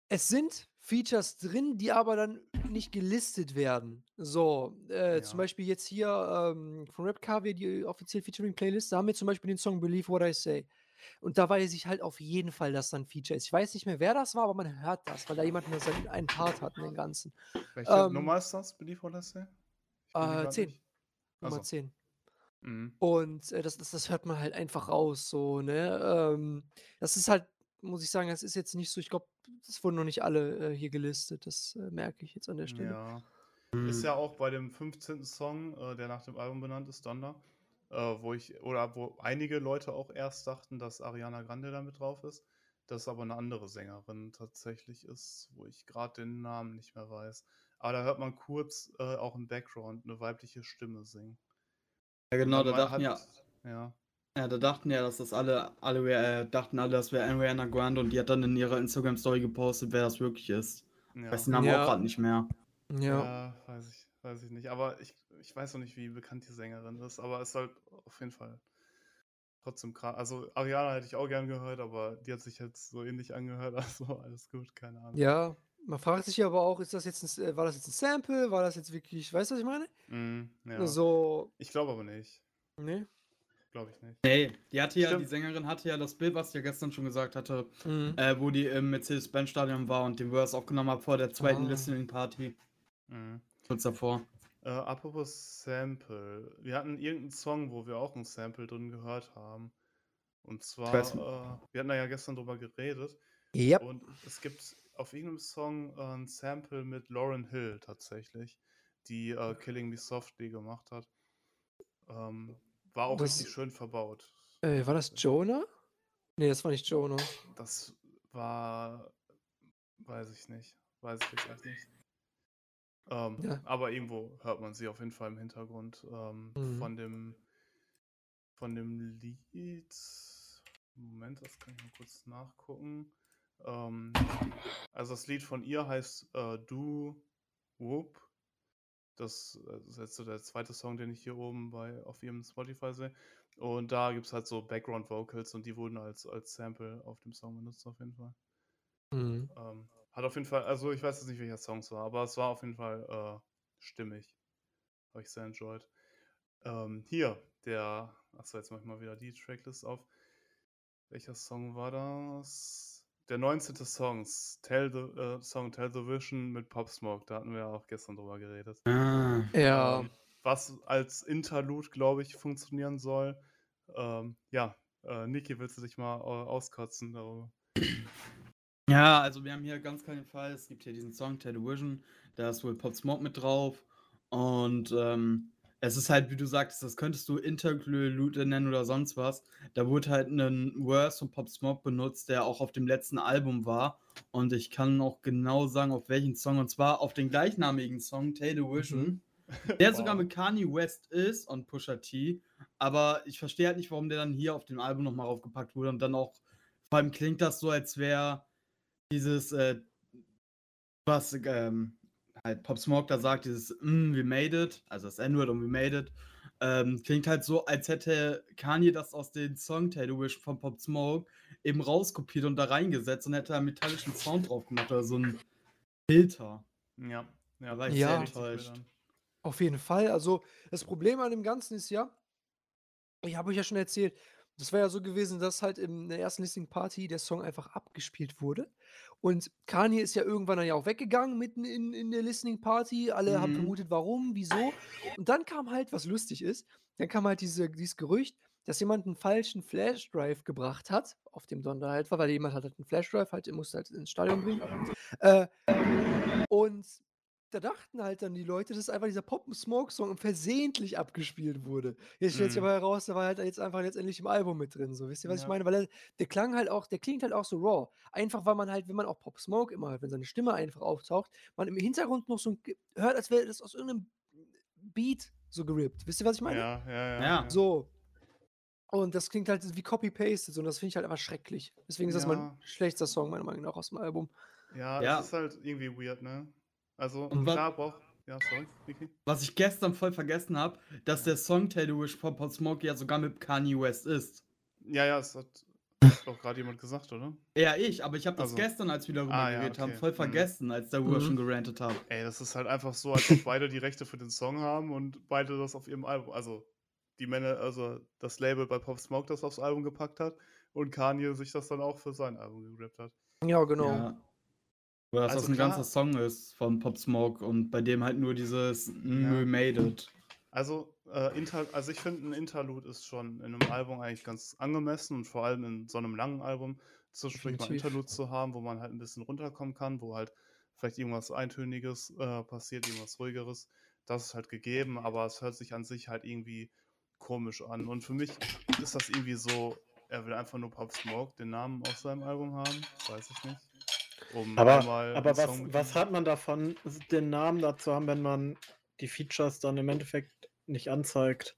Es sind Features drin, die aber dann nicht gelistet werden. So, äh, zum Ja. Beispiel jetzt hier ähm, von Rap Caviar, die offiziell Featuring-Playlist, da haben wir zum Beispiel den Song Believe What I Say. Und da weiß ich halt auf jeden Fall, dass da ein Feature ist. Ich weiß nicht mehr, wer das war, aber man hört das, weil da jemand nur seinen, einen Part hat in den Ganzen. Welche Ähm, Nummer ist das? Believe what I say? Äh, grad 10. nicht. Nummer Achso. 10. Mhm. Und äh, das, das, das hört man halt einfach raus, so, ne? Ähm, das ist halt, muss ich sagen, das ist jetzt nicht so, ich glaube, das wurden noch nicht alle äh, hier gelistet, das äh, merke ich jetzt an der Stelle. Ja. Hm. Ist ja auch bei dem 15. Song, äh, der nach dem Album benannt ist, Donda, äh, wo ich, oder wo einige Leute auch erst dachten, dass Ariana Grande da mit drauf ist. Das ist aber eine andere Sängerin tatsächlich ist, wo ich gerade den Namen nicht mehr weiß. Aber da hört man kurz äh, auch im Background eine weibliche Stimme singen. Ja, genau, da dachten hat- ja, Ja, ja, da dachten ja, dass das alle, alle äh, dachten alle, das wäre Ariana Grande und die hat dann in ihrer Instagram-Story gepostet, wer das wirklich ist. ja. Weiß den Namen Ja. auch gerade nicht mehr. Ja. Ja, weiß ich, weiß ich nicht. Aber ich, ich weiß noch nicht, wie bekannt die Sängerin ist, aber es ist halt auf jeden Fall trotzdem krass. Also Ariana hätte ich auch gern gehört, aber die hat sich jetzt so ähnlich angehört. Also alles gut, keine Ahnung. Ja, man fragt sich aber auch, ist das jetzt ein, S- äh, war das jetzt ein Sample? War das jetzt wirklich, weißt du, was ich meine? Mm, ja. So, Ich glaube aber nicht. ne? Glaube ich nicht. Nee, die hatte ja, Stimmt. die Sängerin hatte ja das Bild, was ich ja gestern schon gesagt hatte, Mhm. äh, wo die im Mercedes-Benz-Stadion war und den Verse aufgenommen hat vor der zweiten Ah. Listening-Party. Mhm. Kurz davor. Äh, apropos Sample. Wir hatten irgendeinen Song, wo wir auch ein Sample drin gehört haben. Und zwar, äh, wir hatten da ja gestern drüber geredet. Ja. Und es gibt auf irgendeinem Song äh, ein Sample mit Lauren Hill tatsächlich, die äh, Killing Me Softly gemacht hat. Ähm, war auch Das- richtig schön verbaut. Äh, war das Jonah? Nee, das war nicht Jonah. Das war, weiß ich nicht. Weiß ich jetzt echt nicht. Ähm, Ja. Aber irgendwo hört man sie auf jeden Fall im Hintergrund. Ähm, Mhm. Von dem von dem Lied. Moment, das kann ich mal kurz nachgucken. Ähm, also das Lied von ihr heißt äh, Do Whoop. Das, äh, das ist jetzt so der zweite Song, den ich hier oben bei auf ihrem Spotify sehe. Und da gibt es halt so Background Vocals und die wurden als, als Sample auf dem Song benutzt, auf jeden Fall. Mhm. Ähm, hat auf jeden Fall, also ich weiß jetzt nicht, welcher Song es war, aber es war auf jeden Fall äh, stimmig. Habe ich sehr enjoyed. Ähm, hier, der, achso, jetzt mach ich mal wieder die Tracklist auf. Welcher Song war das? Der 19. Songs, Tell the, äh, Song Tell the Vision mit Pop Smoke, da hatten wir ja auch gestern drüber geredet. Ah. Ja, Ähm, was als Interlude, glaube ich, funktionieren soll. Ähm, ja, äh, Niki, willst du dich mal äh, auskotzen darüber? Ja, also wir haben hier ganz keinen Fall. Es gibt hier diesen Song Television, da ist wohl Pop Smoke mit drauf. Und ähm, es ist halt, wie du sagtest, das könntest du Interlude nennen oder sonst was. Da wurde halt ein Verse von Pop Smoke benutzt, der auch auf dem letzten Album war. Und ich kann auch genau sagen, auf welchen Song. Und zwar auf den gleichnamigen Song Television, der sogar Wow. mit Kanye West ist und Pusha T. Aber ich verstehe halt nicht, warum der dann hier auf dem Album nochmal raufgepackt wurde. Und dann auch, vor allem klingt das so, als wäre dieses, äh, was ähm, halt Pop Smoke da sagt, dieses mm, we made it, also das N-Word und we made it, ähm, klingt halt so, als hätte Kanye das aus den Song Wish von Pop Smoke eben rauskopiert und da reingesetzt und hätte einen metallischen Sound drauf gemacht oder so ein Filter. Ja, ja, Da war ich sehr richtig enttäuscht. auf jeden Fall. Also das Problem an dem Ganzen ist ja, ich habe euch ja schon erzählt, das war ja so gewesen, dass halt in der ersten Listening Party der Song einfach abgespielt wurde. Und Kanye ist ja irgendwann dann ja auch weggegangen mitten in, in der Listening Party. Alle haben Mhm. vermutet, warum, wieso. Und dann kam halt, was lustig ist, dann kam halt diese, dieses Gerücht, dass jemand einen falschen Flashdrive gebracht hat, auf dem Don da halt war, weil jemand hat halt einen Flashdrive, halt, musste halt ins Stadion bringen. Äh, und da dachten halt dann die Leute, dass einfach dieser Pop Smoke Song versehentlich abgespielt wurde. Jetzt stellt sich Mhm. aber heraus, der war halt jetzt einfach letztendlich im Album mit drin. So, wisst ihr, was ich Ja. meine? Weil er, der klang halt auch, der klingt halt auch so raw. Einfach weil man halt, wenn man auch Pop Smoke immer hört, wenn seine Stimme einfach auftaucht, man im Hintergrund noch so ein, hört, als wäre das aus irgendeinem Beat so gerippt. Wisst ihr, was ich meine? Ja, ja, ja. Ja. So. Und das klingt halt wie Copy-Pasted so, und das finde ich halt einfach schrecklich. Deswegen ist das mein Ja. schlechtester Song, meiner Meinung nach, aus dem Album. Ja, Ja. es ist halt irgendwie weird, ne? Also, Und klar braucht. Ja, sorry, Niki. Was ich gestern voll vergessen habe, dass der Song Wish von Pop Smoke ja sogar mit Kanye West ist. Ja, ja, es hat doch gerade jemand gesagt, oder? Ja, ich, aber ich habe das Also. gestern, als wir darüber Ah, ja, geredet haben, okay. voll Mhm. vergessen, als darüber Mhm. schon gerantet habe. Ey, das ist halt einfach so, als ob beide die Rechte für den Song haben und beide das auf ihrem Album, also die Männer, also das Label bei Pop Smoke das aufs Album gepackt hat und Kanye sich das dann auch für sein Album gerappt hat. Ja, genau. Ja. Oder dass Also das ein klar- ganzer Song ist von Pop Smoke und bei dem halt nur dieses Ja. We Made It. Also, äh, Inter also ich finde, ein Interlude ist schon in einem Album eigentlich ganz angemessen und vor allem in so einem langen Album zwischendurch mal. Interlude zu haben, wo man halt ein bisschen runterkommen kann, wo halt vielleicht irgendwas Eintöniges äh, passiert, irgendwas Ruhigeres. Das ist halt gegeben, aber es hört sich an sich halt irgendwie komisch an. Und für mich ist das irgendwie so, er will einfach nur Pop Smoke den Namen auf seinem Album haben, weiß ich nicht. Um Aber, einmal aber was, was hat man davon, den Namen dazu haben, wenn man die Features dann im Endeffekt nicht anzeigt?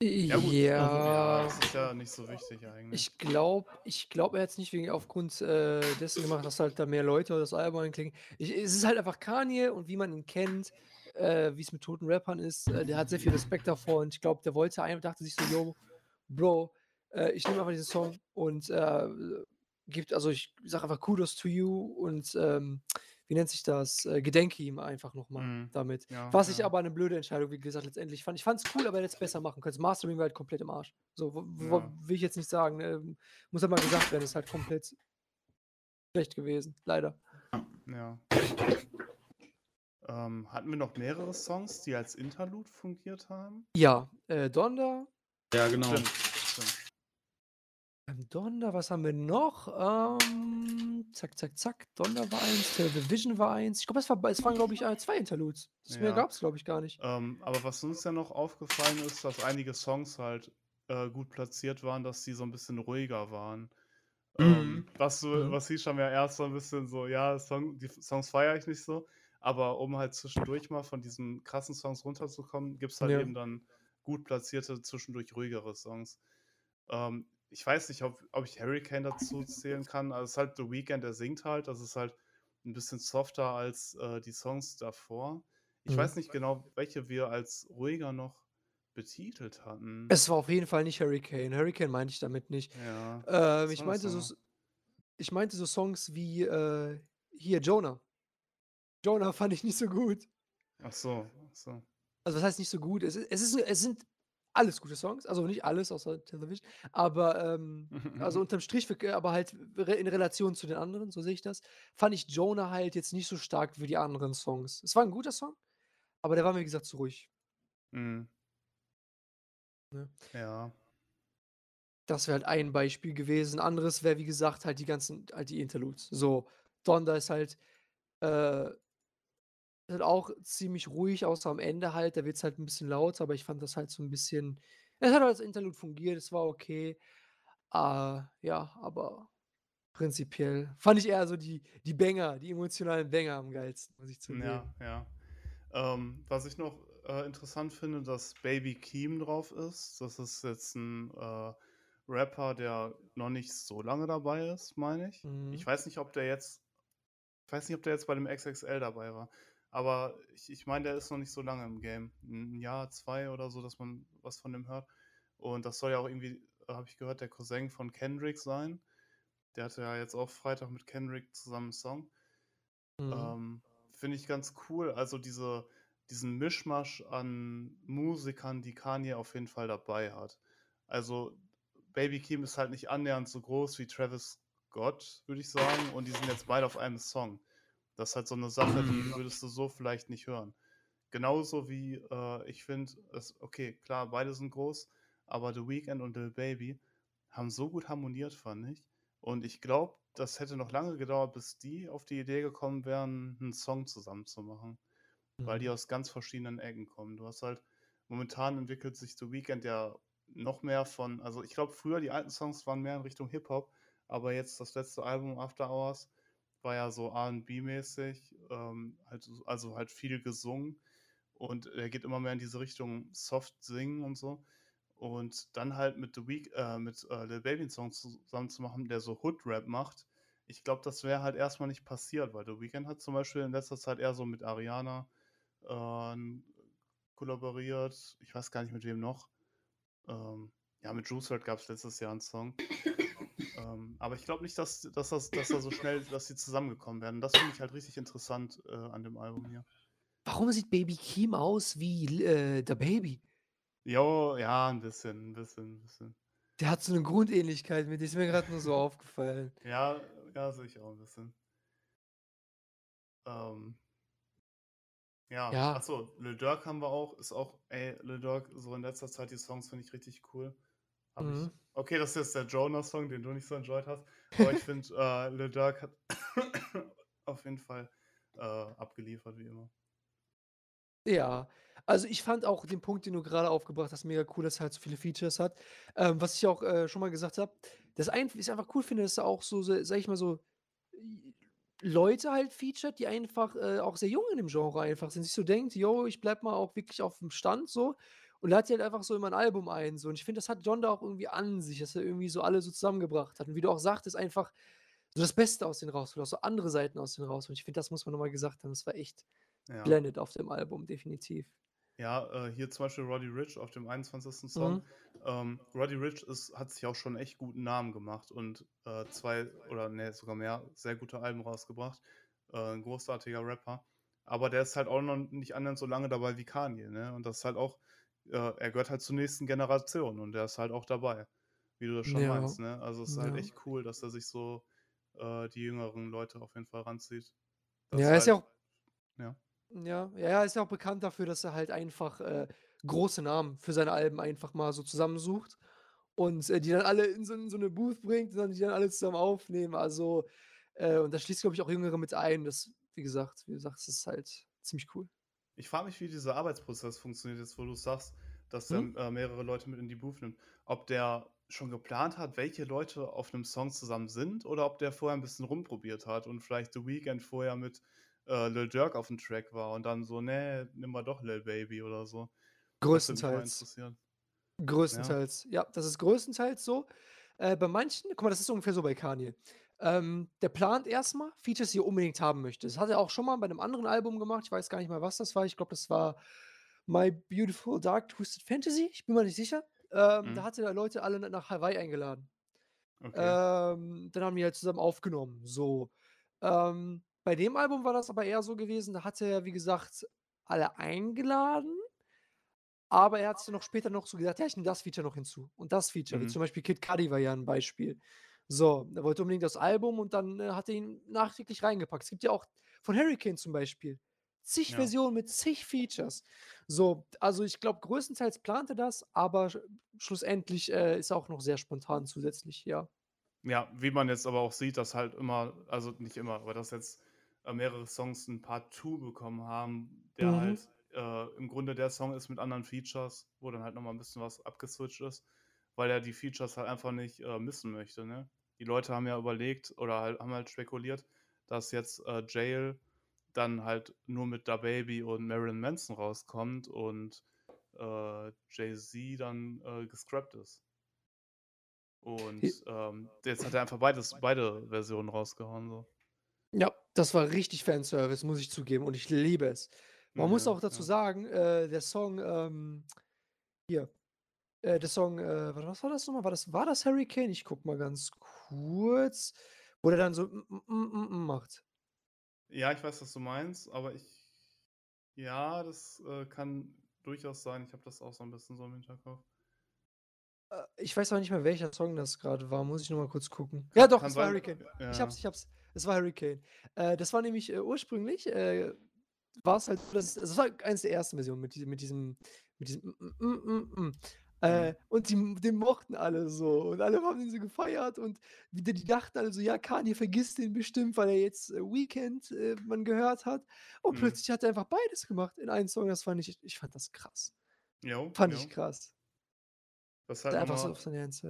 Ja, gut. Ja, Ja, das ist ja nicht so wichtig eigentlich. ich glaube, ich glaube, er hat es nicht wegen aufgrund äh, dessen gemacht, dass halt da mehr Leute das Album einklicken. Ich, es ist halt einfach Kanye und wie man ihn kennt, äh, wie es mit toten Rappern ist, äh, der hat sehr viel Respekt davor und ich glaube, der wollte einfach, dachte sich so, yo, Bro, äh, ich nehme einfach diesen Song und äh, gibt, also ich sage einfach Kudos to you und ähm, wie nennt sich das? Äh, gedenke ihm einfach nochmal Mhm. damit. Ja, Was ich ja. aber eine blöde Entscheidung, wie gesagt, letztendlich fand. Ich fand es cool, aber er hätte es besser machen können. Das Mastering war halt komplett im Arsch. So, Ja. will ich jetzt nicht sagen. Ne? Muss halt mal gesagt werden, ist halt komplett schlecht gewesen. Leider. Ja. Ähm, hatten wir noch mehrere Songs, die als Interlude fungiert haben? Ja, äh, Donda. Ja, genau. Stimmt. Ähm, Donda, was haben wir noch? Ähm, zack, zack, zack. Donda war eins, Television war eins. Ich glaube, es, war, es waren, glaube ich, zwei Interludes. Das mehr Ja. gab es, glaube ich, gar nicht. Ähm, aber was uns ja noch aufgefallen ist, dass einige Songs halt äh, gut platziert waren, dass sie so ein bisschen ruhiger waren. Ähm, Mhm. was, du, Mhm. was hieß schon ja erst so ein bisschen so, ja, Song, die Songs feiere ich nicht so. Aber um halt zwischendurch mal von diesen krassen Songs runterzukommen, gibt es halt Ja. eben dann gut platzierte, zwischendurch ruhigere Songs. Ähm, ich weiß nicht, ob, ob ich Hurricane dazu zählen kann. Also es ist halt The Weeknd, der singt halt. Das ist halt ein bisschen softer als äh, die Songs davor. Ich Mhm. weiß nicht genau, welche wir als ruhiger noch betitelt hatten. Es war auf jeden Fall nicht Hurricane. Hurricane meinte ich damit nicht. ja. Ähm, ich das meinte so, ich meinte so Songs wie äh, hier Jonah. Jonah fand ich nicht so gut. Ach so, ach so. Also was heißt nicht so gut? Es, ist, es, ist, es sind alles gute Songs, also nicht alles außer Television, aber ähm, also unterm Strich, für- aber halt in Relation zu den anderen, so sehe ich das, fand ich Jonah halt jetzt nicht so stark wie die anderen Songs. Es war ein guter Song, aber der war mir wie gesagt zu ruhig. Mhm. Ne? Ja. Das wäre halt ein Beispiel gewesen. Anderes wäre, wie gesagt, halt die ganzen, halt die Interludes. So, Donda ist halt, äh, halt auch ziemlich ruhig, außer am Ende halt. Da wird es halt ein bisschen lauter, aber ich fand das halt so ein bisschen. Es hat als Interlude fungiert, es war okay. Ah, ja, aber prinzipiell fand ich eher so die, die Banger, die emotionalen Banger am geilsten, muss ich zugeben. Ja, ja. Ähm, was ich noch äh, interessant finde, dass Baby Keem drauf ist. Das ist jetzt ein äh, Rapper, der noch nicht so lange dabei ist, meine ich. Mhm. Ich weiß nicht, ob der jetzt, ich weiß nicht, ob der jetzt bei dem XXL dabei war. Aber ich, ich meine, der ist noch nicht so lange im Game. Ein Jahr, zwei oder so, dass man was von dem hört. Und das soll ja auch irgendwie, habe ich gehört, der Cousin von Kendrick sein. Der hatte ja jetzt auch Freitag mit Kendrick zusammen einen Song. Mhm. Ähm, Finde ich ganz cool. Also diese, diesen Mischmasch an Musikern, die Kanye auf jeden Fall dabei hat. Also Baby Keem ist halt nicht annähernd so groß wie Travis Scott, würde ich sagen. Und die sind jetzt beide auf einem Song. Das ist halt so eine Sache, die würdest du so vielleicht nicht hören. Genauso wie äh, ich finde, es- okay, klar, beide sind groß, aber The Weeknd und Lil Baby haben so gut harmoniert, fand ich. Und ich glaube, das hätte noch lange gedauert, bis die auf die Idee gekommen wären, einen Song zusammen zu machen. Weil die Mhm. aus ganz verschiedenen Ecken kommen. Du hast halt, momentan entwickelt sich The Weeknd ja noch mehr von, also ich glaube, früher die alten Songs waren mehr in Richtung Hip-Hop, aber jetzt das letzte Album After Hours war ja so RB-mäßig, ähm, halt, so- also halt viel gesungen und er geht immer mehr in diese Richtung Soft singen und so. Und dann halt mit The Week, äh, mit äh, Lil Baby Song zusammen zu machen, der so Hood-Rap macht. Ich glaube, das wäre halt erstmal nicht passiert, weil The Weeknd hat zum Beispiel in letzter Zeit eher so mit Ariana äh, kollaboriert. Ich weiß gar nicht mit wem noch. Ähm, ja, mit Juice WRLD gab es letztes Jahr einen Song. Ähm, aber ich glaube nicht, dass, dass, das, dass da so schnell, dass sie zusammengekommen werden. Das finde ich halt richtig interessant äh, an dem Album hier. Warum sieht Baby Keem aus wie äh, der Baby? Jo, ja, ein bisschen, ein bisschen, ein bisschen. Der hat so eine Grundähnlichkeit mit, die ist mir gerade nur so aufgefallen. Ja, ja, sehe ich auch ein bisschen. Ähm, ja, Ja. achso, Lil Durk haben wir auch, ist auch, ey, Lil Durk, so in letzter Zeit die Songs finde ich richtig cool. Hab ich, Mhm. okay, das ist jetzt der Jonah-Song, den du nicht so enjoyed hast, aber ich finde, äh, Lil Durk hat auf jeden Fall äh, abgeliefert, wie immer. Ja, also ich fand auch den Punkt, den du gerade aufgebracht hast, mega cool, dass er halt so viele Features hat. Ähm, was ich auch äh, schon mal gesagt habe, das ein, ich einfach cool finde, dass er auch so, sag ich mal so, Leute halt featured, die einfach äh, auch sehr jung in dem Genre einfach sind, sich so denkt, yo, ich bleib mal auch wirklich auf dem Stand so und lad die halt einfach so in mein Album ein so und ich finde, das hat John da auch irgendwie an sich, dass er irgendwie so alle so zusammengebracht hat und wie du auch sagtest, einfach so das Beste aus denen rausholt, auch so andere Seiten aus denen raus und ich finde, das muss man nochmal gesagt haben, das war echt Ja, blended auf dem Album, definitiv. ja äh, hier zum Beispiel Roddy Rich auf dem 21. Song. Mhm. Ähm, Roddy Rich ist, hat sich auch schon echt guten Namen gemacht und äh, zwei oder ne, sogar mehr sehr gute Alben rausgebracht. Äh, ein großartiger Rapper. Aber der ist halt auch noch nicht annähernd so lange dabei wie Kanye, ne? Und das ist halt auch, er gehört halt zur nächsten Generation und der ist halt auch dabei, wie du das schon Ja, meinst, ne? Also es ist halt ja. echt cool, dass er sich so äh, die jüngeren Leute auf jeden Fall ranzieht. Das Ja, er ist ja halt- auch ja. Ja, er ist ja auch bekannt dafür, dass er halt einfach äh, große Namen für seine Alben einfach mal so zusammensucht und äh, die dann alle in so, in so eine Booth bringt und dann die dann alle zusammen aufnehmen. Also, äh, und da schließt, glaube ich, auch Jüngere mit ein. Das, wie gesagt, wie du sagst, ist halt ziemlich cool. Ich frage mich, wie dieser Arbeitsprozess funktioniert, jetzt wo du sagst, dass er Hm? äh, mehrere Leute mit in die Booth nimmt. Ob der schon geplant hat, welche Leute auf einem Song zusammen sind oder ob der vorher ein bisschen rumprobiert hat und vielleicht The Weeknd vorher mit äh, Lil Durk auf dem Track war und dann so, nee, nimm mal doch Lil Baby oder so. Größtenteils. Größtenteils. Ja, das ist größtenteils so. Äh, bei manchen, guck mal, das ist ungefähr so bei Kanye. Ähm, der plant erstmal Features, die er unbedingt haben möchte. Das hat er auch schon mal bei einem anderen Album gemacht. Ich weiß gar nicht mal, was das war. Ich glaube, das war My Beautiful Dark Twisted Fantasy. Ich bin mir nicht sicher. Ähm, Da Mhm. hatte er Leute alle nach Hawaii eingeladen. Okay. Ähm, dann haben die halt zusammen aufgenommen. So. Ähm, bei dem Album war das aber eher so gewesen, da hatte er, wie gesagt, alle eingeladen. Aber er hat dann noch später noch so gesagt, ja, ich nehme das Feature noch hinzu und das Feature, wie Mhm. zum Beispiel Kid Cudi war ja ein Beispiel. So, er wollte unbedingt das Album und dann äh, hat er ihn nachträglich reingepackt. Es gibt ja auch von Hurricane zum Beispiel zig Ja. Versionen mit zig Features. So, also ich glaube, größtenteils plant er das, aber sch schlussendlich äh, ist er auch noch sehr spontan zusätzlich, ja. Ja, wie man jetzt aber auch sieht, dass halt immer, also nicht immer, aber dass jetzt äh, mehrere Songs ein Part 2 bekommen haben, der Mhm. halt äh, im Grunde der Song ist mit anderen Features, wo dann halt nochmal ein bisschen was abgeswitcht ist, weil er die Features halt einfach nicht äh, missen möchte. Ne? Die Leute haben ja überlegt oder halt, haben halt spekuliert, dass jetzt äh, Jail dann halt nur mit Da Baby und Marilyn Manson rauskommt und äh, Jay-Z dann äh, gescrapped ist. Und ähm, jetzt hat er einfach beides, beide Versionen rausgehauen. So. Ja, das war richtig Fanservice, muss ich zugeben, und ich liebe es. Man muss Ja, auch dazu ja. sagen, äh, der Song, ähm, hier, äh, der Song, äh, was war das nochmal? War das, war das Hurricane? Ich guck mal ganz kurz, wo der dann so mm, mm, mm, mm macht. Ja, ich weiß, was du meinst, aber ich. Ja, das äh, kann durchaus sein. Ich habe das auch so ein bisschen so im Hinterkopf. Äh, ich weiß aber nicht mehr, welcher Song das gerade war, muss ich nochmal kurz gucken. Ja, doch, es war Hurricane. ja. Ich hab's, ich hab's. Es war Hurricane. Äh, das war nämlich äh, ursprünglich, äh, war es halt, das, das war eines der ersten Versionen mit, diesem- mit diesem, mit diesem, mm, mm, mm, mm. Äh, und die, den mochten alle so und alle haben den so gefeiert und wieder die dachten alle so, ja, Kanye vergisst den bestimmt, weil er jetzt äh, Weekend äh, man gehört hat. Und Mhm. plötzlich hat er einfach beides gemacht in einem Song. Das fand ich, ich fand das krass. Jo, Fand jo. ich krass. Das halt einfach so auf seine Hands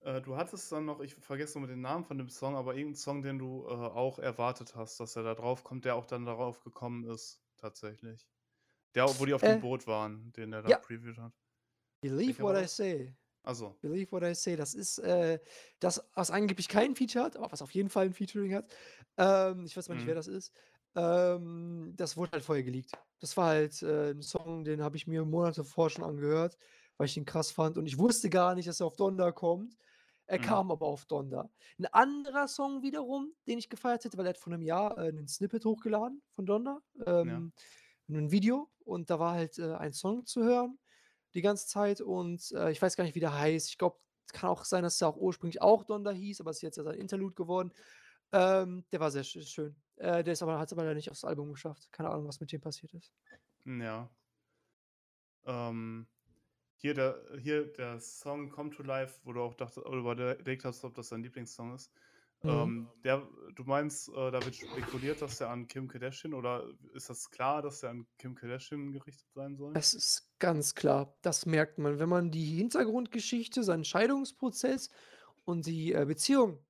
äh, du hattest dann noch, ich vergesse nur den Namen von dem Song, aber irgendeinen Song, den du äh, auch erwartet hast, dass er da drauf kommt, der auch dann darauf gekommen ist, tatsächlich. Der, wo die auf Äh, dem Boot waren, den der da ja. previewt hat. Believe what I say. Also, Believe what I say. Das ist äh, das, was angeblich kein Feature hat, aber was auf jeden Fall ein Featuring hat. Ähm, ich weiß mal nicht, wer Mhm. das ist. Ähm, das wurde halt vorher geleakt. Das war halt äh, ein Song, den habe ich mir Monate vorher schon angehört, weil ich ihn krass fand. Und ich wusste gar nicht, dass er auf Donda kommt. Er Mhm. kam aber auf Donda. Ein anderer Song wiederum, den ich gefeiert hätte, weil er hat vor einem Jahr äh, einen Snippet hochgeladen von Donda. Ähm, Ein Video. Und da war halt äh, ein Song zu hören die ganze Zeit und äh, ich weiß gar nicht, wie der heißt. Ich glaube, es kann auch sein, dass er auch ursprünglich auch Donda hieß, aber es ist jetzt ja sein Interlude geworden. Ähm, der war sehr sch schön. Äh, der ist aber, hat es aber leider nicht aufs Album geschafft. Keine Ahnung, was mit dem passiert ist. Ja. Ähm, hier, der, hier der Song Come to Life, wo du auch dachtest, oder überlegt hast, ob das dein Lieblingssong ist. Mhm. Ähm, der, du meinst, äh, da wird spekuliert, dass der an Kim Kardashian oder ist das klar, dass der an Kim Kardashian gerichtet sein soll? Das ist ganz klar. Das merkt man. Wenn man die Hintergrundgeschichte, seinen Scheidungsprozess und die äh, Beziehung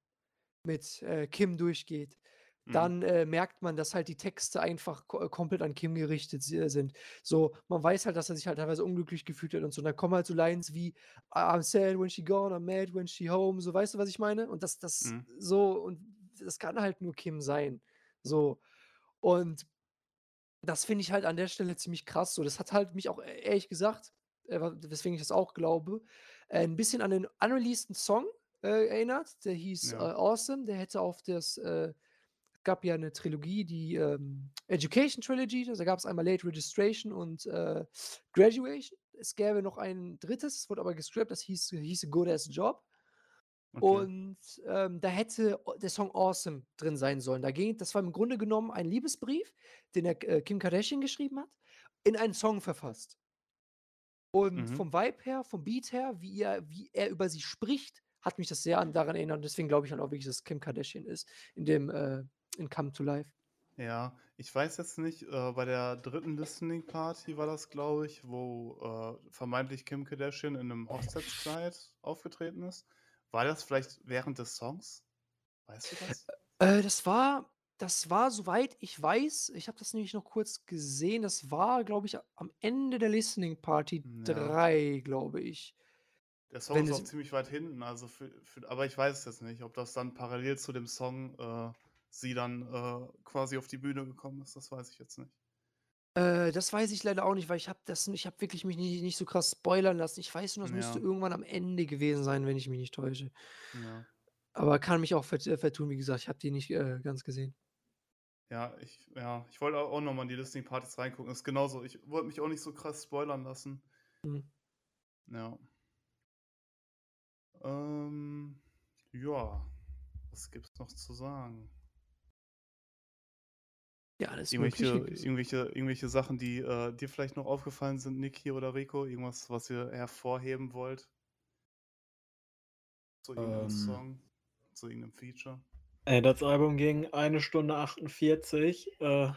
mit äh, Kim durchgeht, Mhm. dann äh, merkt man, dass halt die Texte einfach ko äh, komplett an Kim gerichtet si sind. So, man weiß halt, dass er sich halt teilweise unglücklich gefühlt hat und so. Und dann kommen halt so Lines wie I'm sad when she gone, I'm mad when she home. So, weißt du, was ich meine? Und das, das Mhm. so, und das kann halt nur Kim sein. So. Und das finde ich halt an der Stelle ziemlich krass. So, das hat halt mich auch e ehrlich gesagt, äh, weswegen ich das auch glaube, äh, 'n bisschen an den unreleaseden Song äh, erinnert. Der hieß äh, Ja. „Awesome“. Der hätte auf das äh, gab ja 'ne Trilogie, die ähm, Education Trilogy. Also, da gab's einmal Late Registration und äh, Graduation. Es gäbe noch ein drittes, es wurde aber gescrapped, das hieß hieße Good as Job. Okay. Und ähm, da hätte der Song „Awesome“ drin sein sollen. Da ging das war im Grunde genommen ein Liebesbrief, den er äh, Kim Kardashian geschrieben hat, in einen Song verfasst. Und Mhm. vom Vibe her, vom Beat her, wie er wie er über sie spricht, hat mich das sehr an daran erinnert. Und deswegen glaube ich auch wirklich, dass es Kim Kardashian ist in dem äh, in „Come to Life“. Ja, ich weiß jetzt nicht, äh, bei der dritten Listening Party war das, glaube ich, wo äh, vermeintlich Kim Kardashian in einem Hochzeitskleid aufgetreten ist. War das vielleicht während des Songs? Weißt du das? Äh, das war das war, soweit ich weiß ich habe das nämlich noch kurz gesehen, das war, glaube ich, am Ende der Listening Party ja. 3, glaube ich. Der Song Wenn ist auch ziemlich weit hinten, also für für aber ich weiß es jetzt nicht, ob das dann parallel zu dem Song, äh, sie dann, äh, quasi auf die Bühne gekommen ist, das weiß ich jetzt nicht. Äh, das weiß ich leider auch nicht, weil ich habe das ich habe wirklich mich nicht nicht so krass spoilern lassen. Ich weiß nur, das müsste Ja. irgendwann am Ende gewesen sein, wenn ich mich nicht täusche. Ja. Aber kann mich auch vert äh, vertun, wie gesagt, ich habe die nicht, äh, ganz gesehen. Ja, ich ja, ich wollte au auch noch mal in die Listening Partys reingucken. Ist genauso. Ich wollte mich auch nicht so krass spoilern lassen. Mhm. Ja. Ähm, ja, was gibt's noch zu sagen? Ja, alles Irgendwelche Mögliche. irgendwelche irgendwelche Sachen, die, äh, dir vielleicht noch aufgefallen sind, Niki oder Rico? Irgendwas, was ihr hervorheben wollt? Zu irgendeinem Ähm. Song, zu irgendeinem Feature? Ey, das Album ging 1 Stunde 48. Äh, ich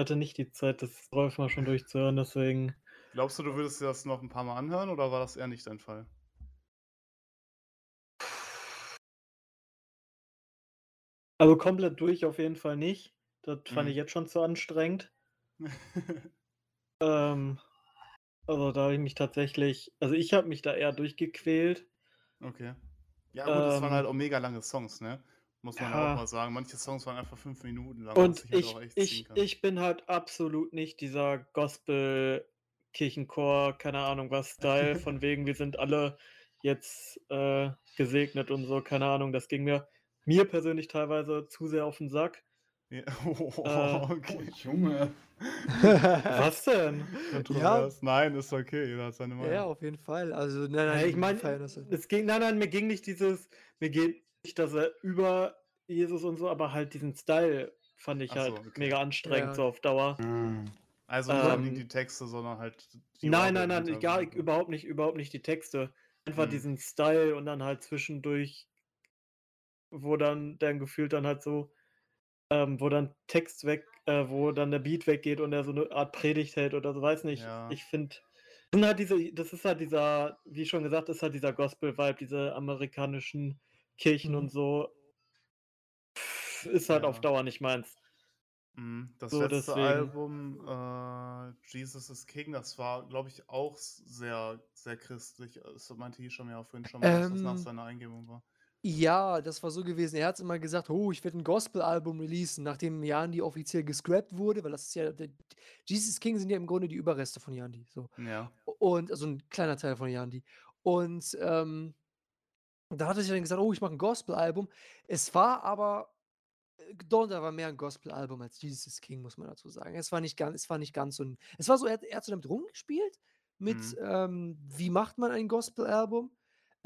hatte nicht die Zeit, das 12 Mal schon durchzuhören, deswegen Glaubst du, du würdest dir das noch 'n paar Mal anhören oder war das eher nicht dein Fall? Also, komplett durch auf jeden Fall nicht. Das fand Mhm. ich jetzt schon zu anstrengend. Ähm, also, da habe ich mich tatsächlich also, ich habe mich da eher durchgequält. Okay. Ja gut, das waren halt Ähm. auch mega lange Songs, ne? Muss man ja auch mal sagen. Manche Songs waren einfach 5 Minuten lang, Und sich halt ich auch echt ziehen ich ich bin halt absolut nicht dieser Gospel-Kirchenchor, keine Ahnung was, Style, von wegen, wir sind alle jetzt, äh, gesegnet und so, keine Ahnung. Das ging mir mir persönlich teilweise zu sehr auf 'n Sack. Ja, Äh. okay. Oh, Junge. Was denn? Ja. Nein, ist okay, jeder hat seine Ja, Meinung. auf jeden Fall. Also, nein, Ja, nein, ich wir meine, halt. es ging nein, nein, mir ging nicht dieses mir geht nicht, dass er über Jesus und so, aber halt diesen Style fand ich so, halt okay. mega anstrengend Ja. so auf Dauer. Ah. Also, nicht Ähm. die Texte, sondern halt die Nein, nein, nein, egal, Hintergrund, ne? überhaupt nicht überhaupt nicht die Texte. Einfach Mhm. diesen Style und dann halt zwischendurch wo dann dann gefühlt dann halt so ähm, wo dann Text weg äh, wo dann der Beat weggeht und er so 'ne Art Predigt hält oder so, weiß nicht. Ja. Ich finde sind halt diese das ist halt dieser wie schon gesagt, ist halt dieser Gospel-Vibe, diese amerikanischen Kirchen Mhm. und so. Ist halt auf Ja. Dauer nicht meins. Mhm. Das So, letzte deswegen. Album, äh, Jesus is King, das war, glaube ich, auch sehr sehr christlich. Das meinte Hisham ja vorhin schon mal, dass das nach Ähm. seiner Eingebung war. Ja, das war so gewesen. Er hat's immer gesagt: „Oh, ich werde 'n Gospel-Album releasen“, nachdem Yandhi offiziell gescrapped wurde, weil das ist ja Jesus King sind ja im Grunde die Überreste von Yandhi, so. Ja. Und also 'n kleiner Teil von Yandhi. Und, ähm, da hat er sich dann gesagt: „Oh, ich mache 'n Gospel-Album.“ Es war aber äh, Donda war mehr 'n Gospel-Album als Jesus King, muss man dazu sagen. Es war nicht ganz es war nicht ganz so 'n es war so er hat er hat so damit rumgespielt mit, Mhm. ähm, wie macht man ein Gospel-Album?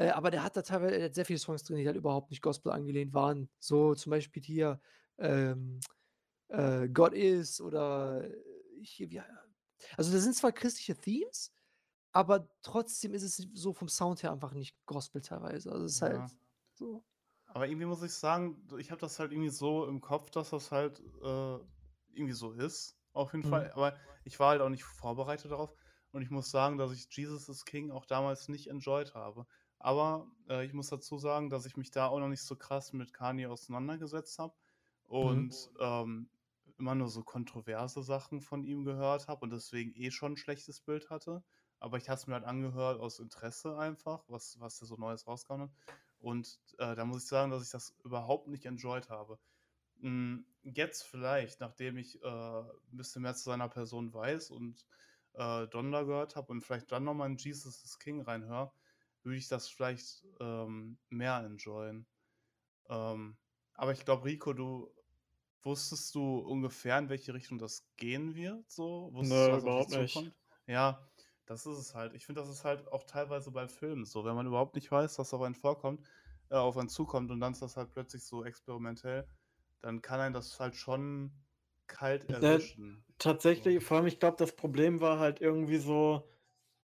Äh, aber der hat da teilweise hat sehr viele Songs drin, die halt überhaupt nicht Gospel angelehnt waren. So zum Beispiel hier, ähm, äh, God Is oder hier, wie also, da sind zwar christliche Themes, aber trotzdem ist es so vom Sound her einfach nicht Gospel teilweise. Also, es ist halt Ja. so. Aber irgendwie muss ich sagen, ich habe das halt irgendwie so im Kopf, dass das halt, äh, irgendwie so ist, auf jeden Mhm. Fall. Aber ich war halt auch nicht vorbereitet darauf und ich muss sagen, dass ich Jesus is King auch damals nicht enjoyed habe. Aber, äh, ich muss dazu sagen, dass ich mich da auch noch nicht so krass mit Kanye auseinandergesetzt habe Mhm. und, ähm, immer nur so kontroverse Sachen von ihm gehört habe und deswegen eh schon 'n schlechtes Bild hatte. Aber ich habe es mir halt angehört aus Interesse einfach, was was der so Neues rausgehauen hat. Und, äh, da muss ich sagen, dass ich das überhaupt nicht enjoyed habe. Hm, jetzt vielleicht, nachdem ich, äh, 'n bisschen mehr zu seiner Person weiß und, äh, Donda gehört habe und vielleicht dann noch mal in Jesus is King reinhöre, würde ich das vielleicht, ähm, mehr enjoyen. Ähm, aber ich glaube, Rico, du wusstest du ungefähr, in welche Richtung das gehen wird so? Wusstest du, Nö, was auf überhaupt nicht. zukommt? Ja, das ist es halt. Ich finde, das ist halt auch teilweise bei Filmen so, wenn man überhaupt nicht weiß, was auf einen vorkommt äh, auf einen zukommt und dann ist das halt plötzlich so experimentell, dann kann einen das halt schon kalt Ja, erwischen. So. tatsächlich, vor allem, ich glaube, das Problem war halt irgendwie so,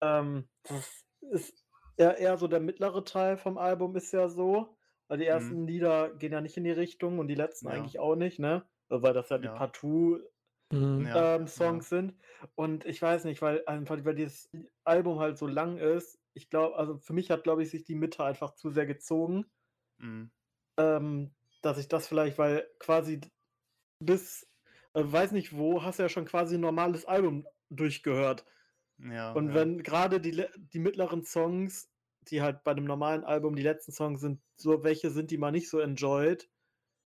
ähm, das ist eher eher so der mittlere Teil vom Album ist ja so, weil die Mhm. ersten Lieder gehen ja nicht in die Richtung und die letzten Ja. eigentlich auch nicht, ne? Weil das ja die Ja. Partout Mhm. Ja, ähm, ja. Songs sind. Und ich weiß nicht, weil einfach weil dieses Album halt so lang ist, ich glaube also, für mich hat, glaube ich, sich die Mitte einfach zu sehr gezogen. Mhm. Ähm, dass ich das vielleicht weil quasi bis, äh, weiß nicht wo, hast du ja schon quasi ein normales Album durchgehört. Ja, Und ja. wenn gerade die, die mittleren Songs, die halt bei einem normalen Album die letzten Songs sind, so welche sind, die man nicht so enjoyt,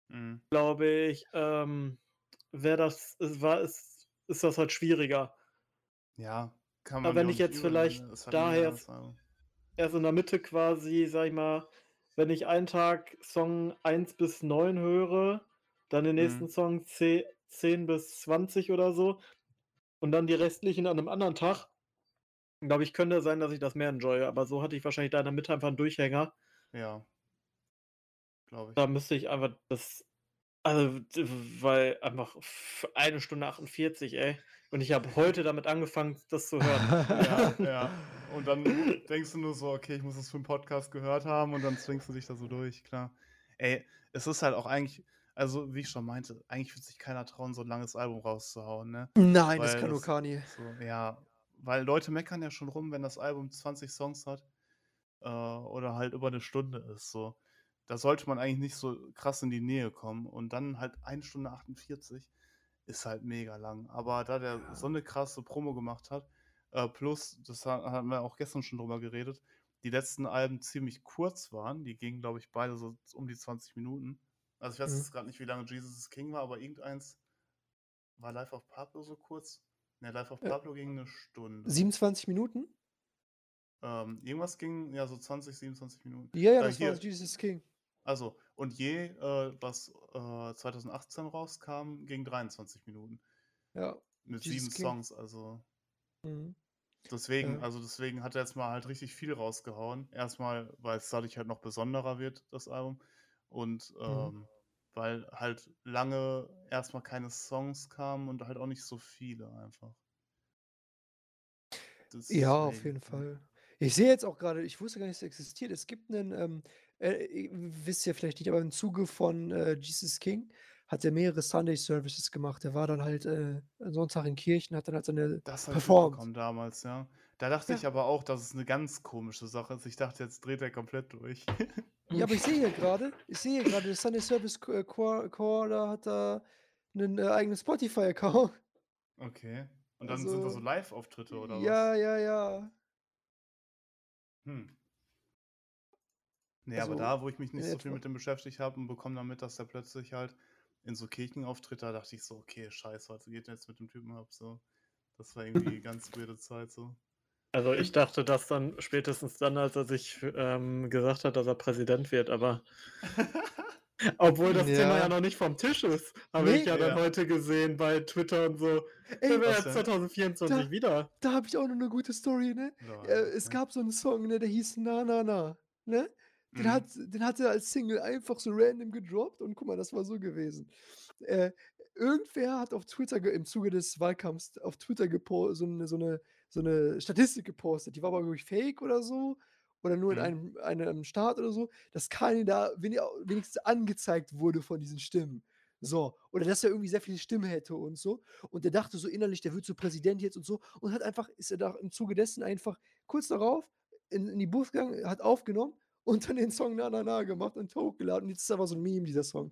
Mhm. glaube ich, ähm, wäre das, ist, war, ist, ist das halt schwieriger. Ja, kann Aber man wenn ja ich auch jetzt vielleicht ein daher. Erst in der Mitte quasi, sag ich mal, wenn ich einen Tag Song 1 bis 9 höre, dann den nächsten Mhm. Song 10, 10 bis 20 oder so und dann die restlichen an einem anderen Tag, glaube ich, könnte sein, dass ich das mehr enjoye. Aber so hatte ich wahrscheinlich da in der Mitte einfach einen Durchhänger. Ja. Glaube ich. Da müsste ich einfach das. Also, weil einfach eine Stunde 48, ey. Und ich habe heute damit angefangen, das zu hören. Ja, ja. Und dann denkst du nur so, okay, ich muss das für einen Podcast gehört haben und dann zwingst du dich da so durch, klar. Ey, es ist halt auch eigentlich, also wie ich schon meinte, eigentlich wird sich keiner trauen, so ein langes Album rauszuhauen, ne? Nein, das Weil kann nur das- Kanye. So, ja, weil Leute meckern ja schon rum, wenn das Album 20 Songs hat äh, oder halt über eine Stunde ist. So. Da sollte man eigentlich nicht so krass in die Nähe kommen. Und dann halt 1 Stunde 48 ist halt mega lang. Aber da der so eine krasse Promo gemacht hat, äh, plus, das ha- haben wir auch gestern schon drüber geredet, die letzten Alben ziemlich kurz waren. Die gingen, glaube ich, beide so um die 20 Minuten. Also ich weiß Mhm. jetzt gerade nicht, wie lange Jesus is King war, aber irgendeins war Life of Pablo so kurz. Ne, Life of Äh, Pablo ging eine Stunde. 27 Minuten? Ähm, irgendwas ging, ja, so 20, 27 Minuten. Ja, ja, Äh, das war hier. Jesus King. Also, und je, äh, was äh, 2018 rauskam, ging 23 Minuten. Ja. Mit Jesus sieben King. Songs, also. Mhm. Deswegen, Ja. also deswegen hat er jetzt mal halt richtig viel rausgehauen. Erstmal, weil es dadurch halt noch besonderer wird, das Album. Und Mhm. Weil halt lange erstmal keine Songs kamen und halt auch nicht so viele einfach. Ja, auf jeden. Fall. Ich sehe jetzt auch gerade, ich wusste gar nicht, es existiert. Es gibt einen, ähm, äh, wisst ihr vielleicht nicht, aber im Zuge von äh, Jesus King hat er mehrere Sunday Services gemacht. Er war dann halt äh, Sonntag in Kirchen, hat dann halt seine Das performt. damals, ja. Da dachte Ja. ich aber auch, dass es eine ganz komische Sache ist. Ich dachte, jetzt dreht er komplett durch. Ja, aber ich sehe hier gerade, ich sehe hier gerade, der Sunday Service äh, Choir, Choir da hat da einen äh, eigenen Spotify-Account. Okay. Und dann sind da so Also, Live-Auftritte oder ja, ja, ja. was? Hm. Nee, aber Also da, wo ich mich nicht so viel mit dem beschäftigt habe und bekomme damit, dass der plötzlich halt in so Kirchenauftritt, da dachte ich so, okay, scheiße, was geht denn jetzt mit dem Typen ab? So. Das war irgendwie ganz weirde Zeit so. Also ich dachte das dann spätestens dann, als er sich ähm, gesagt hat, dass er Präsident wird, aber obwohl das Thema ja Ja. noch nicht vom Tisch ist, habe ich Nee. ja dann Ja. heute gesehen bei Twitter und so. Ey, was jetzt denn? 2024 Da- wieder. da habe ich auch noch eine gute Story, ne? Lol, Äh, es okay. gab so einen Song, ne, der hieß Na Na Na, ne? Den, Mhm. hat, den hat er als Single einfach so random gedroppt und guck mal, das war so gewesen. Äh, irgendwer hat auf Twitter, im Zuge des Wahlkampfs, auf Twitter so, eine, so, eine, so eine Statistik gepostet. Die war aber wirklich fake oder so. Oder nur in Mhm. einem, einem Staat oder so, dass keine da wenig, wenigstens angezeigt wurde von diesen Stimmen. So. Oder dass er irgendwie sehr viele Stimmen hätte und so. Und der dachte so innerlich, der wird so Präsident jetzt und so. Und hat einfach, ist er da im Zuge dessen einfach kurz darauf in, in die Booth gegangen, hat aufgenommen und dann den Song Na Na Na gemacht und hochgeladen. Und jetzt ist aber so ein Meme, dieser Song.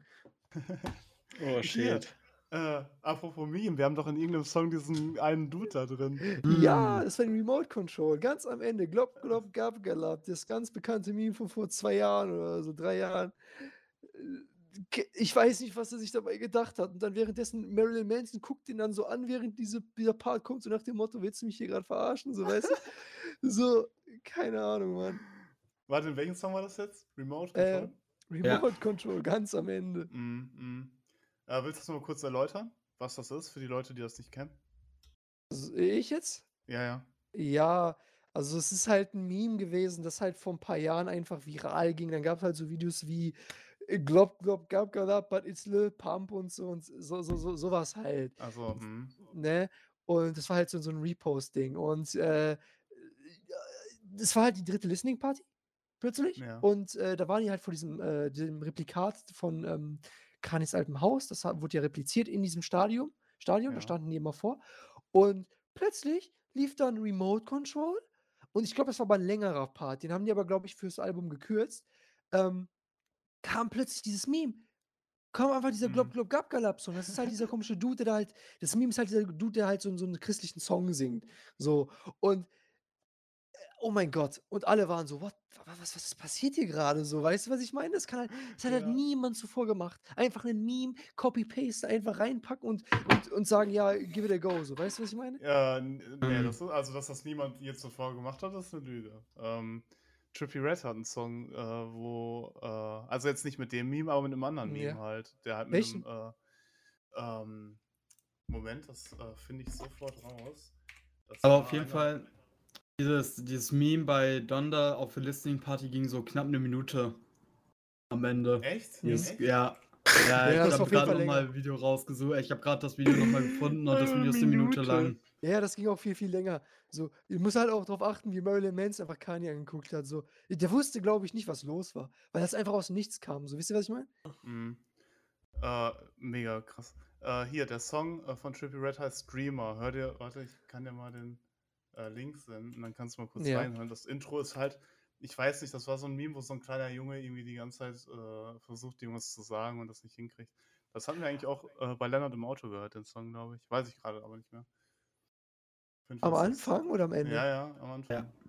Oh shit. Äh, apropos Meme, wir haben doch in irgendeinem Song diesen einen Dude da drin. Ja, Hm. das war die Remote Control. Ganz am Ende. Glob, glob, gab, galab. Das ganz bekannte Meme von vor zwei Jahren oder so, drei Jahren. Äh, Ich weiß nicht, was er sich dabei gedacht hat. Und dann währenddessen Marilyn Manson guckt ihn dann so an, während diese, dieser Part kommt, so nach dem Motto: Willst du mich hier gerade verarschen? So, weißt du? So, keine Ahnung, Mann. Warte, in welchem Song war das jetzt? Remote Äh, Control? Remote Control, ganz am Ende. Mm, mm. Äh, willst du das mal kurz erläutern, was das ist, für die Leute, die das nicht kennen? Also, ich jetzt? Ja, ja. Ja, also es ist halt ein Meme gewesen, das halt vor ein paar Jahren einfach viral ging. Dann gab es halt so Videos wie Glob, Glob, Gab, Galab, but it's Lil Pump und so und so, so, so, sowas halt. Also, hm. Ne? Und das war halt so, so ein Repost-Ding. Und äh, das war halt die dritte Listening Party plötzlich. Ja. Und äh, da waren die halt vor diesem, äh, diesem Replikat von ähm, Kanis altem Haus. Das wurde ja repliziert in diesem Stadion. Stadion, da Ja. standen die immer vor. Und plötzlich lief dann Remote Control. Und ich glaube, das war aber ein längerer Part. Den haben die aber, glaube ich, fürs Album gekürzt. Ähm, kam plötzlich dieses Meme. Komm einfach dieser Glob Mhm. Glob Gab Galab Song. Das ist halt dieser komische Dude, der da halt das Meme ist halt dieser Dude, der halt so so 'n christlichen Song singt. So und oh mein Gott. Und alle waren so: „What wa was was passiert hier grade so?“ Weißt du, was ich meine? Das kann halt das hat halt Ja. niemand zuvor gemacht. Einfach 'nen Meme, Copy Paste einfach reinpacken und und und sagen: „Ja, give it a go“, so. Weißt du, was ich meine? Ja, n ne, Mhm. das ist also, dass das niemand je zuvor gemacht hat, das ist 'ne Lüge. Ähm, Trippie Redd hat 'n Song, äh, wo äh, also jetzt nicht mit dem Meme, aber mit 'nem anderen Hm, Meme ja. halt, der halt mit Welchen? 'nem, äh, ähm Moment, das, äh, finde ich sofort raus. Das Aber auf jeden einer Fall, dieses dieses Meme bei Donda auf der Listening Party ging so knapp 'ne Minute am Ende. Echt? Dieses Echt? ja. Ja, Ja, ich habe auf jeden grad Fall noch mal länger. Video rausgesucht. Ich habe grad das Video noch mal gefunden und das Eine Video ist 'ne Minute lang. Ja, das ging auch viel, viel länger. So, ihr müsst halt auch drauf achten, wie Marilyn Manson einfach Kanye angeguckt hat, so. Der wusste, glaube ich, nicht, was los war, weil das einfach aus dem Nichts kam, so. Wisst ihr, was ich meine? Mhm. Äh, mega krass. Äh, hier, der Song, äh, von Trippie Redd heißt „Dreamer“. Hör dir warte, ich kann dir mal den, äh, Link senden, dann kannst du mal kurz Ja. reinhören. Das Intro ist halt ich weiß nicht, das war so 'n Meme, wo so 'n kleiner Junge irgendwie die ganze Zeit, äh, versucht, irgendwas zu sagen und das nicht hinkriegt. Das hatten wir eigentlich auch, äh, bei Lennart im Auto gehört, den Song, glaube ich. Weiß ich grade aber nicht mehr. Am Anfang oder am Ende? Ja, ja, am Anfang. Ja.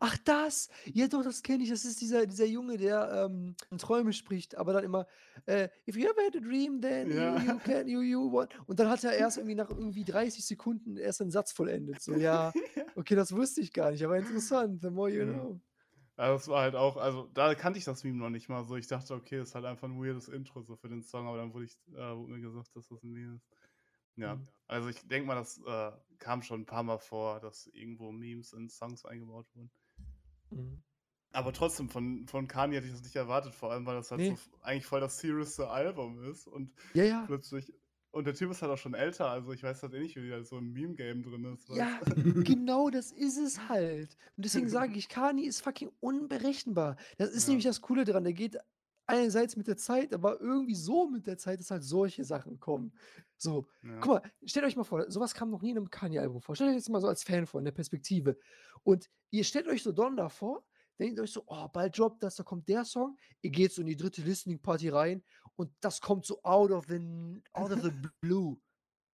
Ach, das! Ja, doch, das kenne ich. Das ist dieser dieser Junge, der, ähm, Träume spricht, aber dann immer, äh: „If you ever had a dream, then Ja. you you can you you want“ und dann hat er erst irgendwie nach irgendwie 30 Sekunden erst 'n Satz vollendet. So, ja, Ja. okay, das wusste ich gar nicht, aber interessant. The more you Mhm. know. Ja, das war halt auch also, da kannte ich das Meme noch nicht mal so. Ich dachte: „Okay, ist halt einfach 'n weirdes Intro so für den Song“, aber dann wurde ich äh, wurde mir gesagt, dass das 'n Meme ist. Ja, Mhm. also, ich denke mal, das, äh, kam schon 'n paarmal vor, dass irgendwo Memes in Songs eingebaut wurden. Mhm. Aber trotzdem, von von Kanye hätte ich das nicht erwartet, vor allem, weil das halt so Ne. f eigentlich voll das seriouste Album ist und Ja, ja. plötzlich und der Typ ist halt auch schon älter, also, ich weiß halt eh nicht, wie der so im Meme-Game drin ist, weißt Ja, genau das ist es halt. Und deswegen sage ich, Kanye ist fucking unberechenbar. Das ist Ja. nämlich das Coole dran. Der geht einerseits mit der Zeit, aber irgendwie so mit der Zeit, dass halt solche Sachen kommen. So, Ja. guck mal, stellt euch mal vor, so was kam noch nie in 'nem Kanye-Album vor. Stellt euch jetzt mal so als Fan vor, in der Perspektive. Und ihr stellt euch so Donda vor, denkt euch so: „Oh, bald droppt das, da kommt der Song.“ Ihr geht so in die 3. Listening Party rein und das kommt so out of the out of the blue,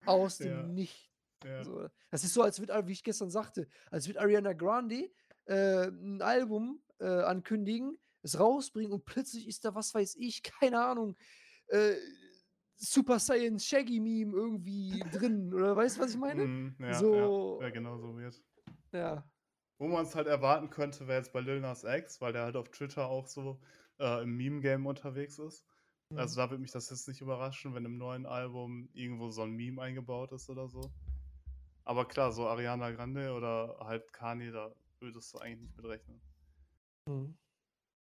aus Ja. dem Nichts. Ja. So, das ist so, als würde wie ich gestern sagte, als würde Ariana Grande, äh, 'n Album, äh, ankündigen, es rausbringen und plötzlich ist da, was weiß ich, keine Ahnung, äh, Super Saiyan Shaggy Meme irgendwie drin oder weißt du, was ich meine? Mhm, ja, ja. So Wäre genauso weird. ja. Wo man's halt erwarten könnte, wäre jetzt bei Lil Nas X, weil der halt auf Twitter auch so, äh, im Meme-Game unterwegs ist. Also, Mhm. da würde mich das jetzt nicht überraschen, wenn im neuen Album irgendwo so 'n Meme eingebaut ist oder so. Aber klar, so Ariana Grande oder halt Kanye, da würdest du eigentlich nicht mit rechnen. Mhm.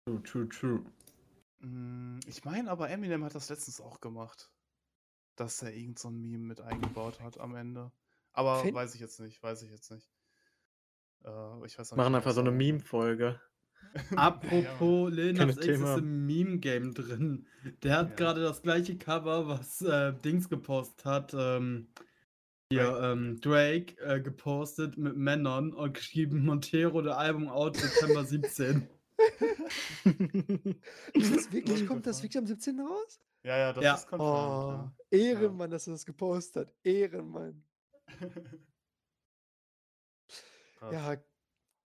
True, true, true. Hm, ich meine aber, Eminem hat das letztens auch gemacht, dass er irgend so 'n Meme mit eingebaut hat am Ende. Aber Fin weiß ich jetzt nicht weiß ich jetzt nicht. Äh, ich weiß nicht, Machen einfach so 'ne Song Meme-Folge. Ja. Apropos Lil Keine Nas X ist Thema. im Meme-Game drin. Der hat Ja. grade das gleiche Cover, was, äh, Dings gepostet hat, ähm, hier, Drake? ähm, Drake, äh, gepostet mit Männern und geschrieben: „Montero, der Album out September 17.“ Ist das wirklich kommt das wirklich am 17. raus? Ja, ja, das Ja. ist confirmed, Oh, ja. Ehrenmann, dass er das gepostet hat. Ehrenmann. Ja.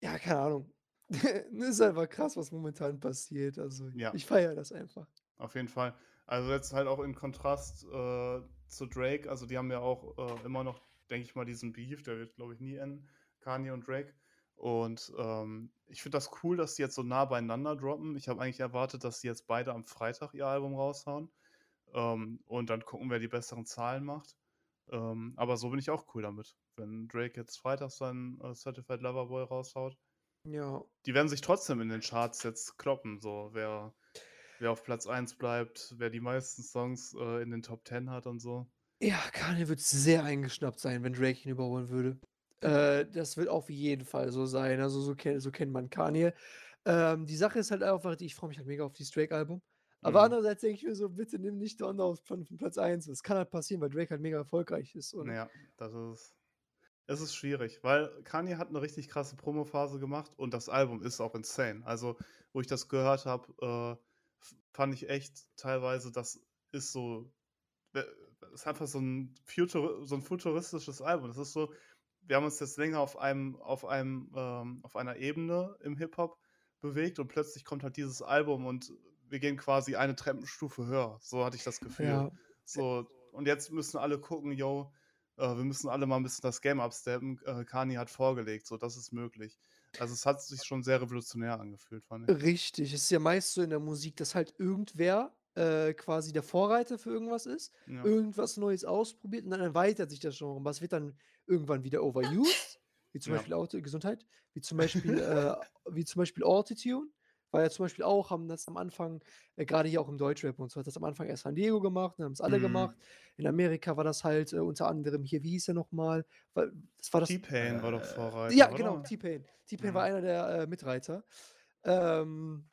Ja, keine Ahnung. Ist einfach krass, was momentan passiert. Also, Ja. ich feiere das einfach. Auf jeden Fall. Also, jetzt halt auch in Kontrast, äh, zu Drake. Also, die haben ja auch, äh, immer noch, denke ich mal, diesen Beef, der wird, glaube ich, nie enden, Kanye und Drake. Und, ähm, ich finde das cool, dass die jetzt so nah beieinander droppen. Ich habe eigentlich erwartet, dass die jetzt beide am Freitag ihr Album raushauen. Ähm, und dann gucken, wer die besseren Zahlen macht. Ähm, aber so bin ich auch cool damit, wenn Drake jetzt freitags sein, äh, Certified Lover Boy raushaut. Ja. Die werden sich trotzdem in den Charts jetzt kloppen, so wer wer auf Platz 1 bleibt, wer die meisten Songs, äh, in den Top 10 hat und so. Ja, Kanye wird sehr eingeschnappt sein, wenn Drake ihn überholen würde. Äh, das wird auf jeden Fall so sein. Also, so ken so kennt man Kanye. Ähm, die Sache ist halt einfach ich freue mich halt mega auf dieses Drake-Album. Aber Mhm. andererseits denke ich mir so: „Bitte nimm nicht Donda auf von von Platz 1.“ Das kann halt passieren, weil Drake halt mega erfolgreich ist und Ja, das ist es ist schwierig, weil Kanye hat 'ne richtig krasse Promophase gemacht und das Album ist auch insane. Also, wo ich das gehört habe, äh, fand ich echt teilweise, dass ist so, äh, ist einfach so ein, Futur, so ein futuristisches Album. Das ist so, wir haben uns jetzt länger auf einem, auf einem, ähm, auf einer Ebene im Hip-Hop bewegt und plötzlich kommt halt dieses Album und wir gehen quasi eine Treppenstufe höher. So hatte ich das Gefühl. Ja. So, und jetzt müssen alle gucken, yo, äh, wir müssen alle mal ein bisschen das Game upsteppen. Äh, Kani hat vorgelegt, so, das ist möglich. Also es hat sich schon sehr revolutionär angefühlt, fand ich. Richtig. Es ist ja meist so in der Musik, dass halt irgendwer äh, quasi der Vorreiter für irgendwas ist, Ja. irgendwas Neues ausprobiert und dann erweitert sich das Genre. Und was wird dann irgendwann wieder overused? Wie zum Ja. Beispiel Auto Gesundheit, wie zum Beispiel, äh, wie zum Beispiel Autotune. War ja zum Beispiel auch, haben das am Anfang, äh, gerade hier auch im Deutschrap und so, hat das am Anfang erst San Diego gemacht, dann haben es alle Mhm. gemacht. In Amerika war das halt äh, unter anderem hier, wie hieß er nochmal? Weil- Das war das. T-Pain war doch Äh, Vorreiter, Ja, oder? genau, T-Pain. T-Pain Mhm. war einer der äh, Mitreiter. Ähm,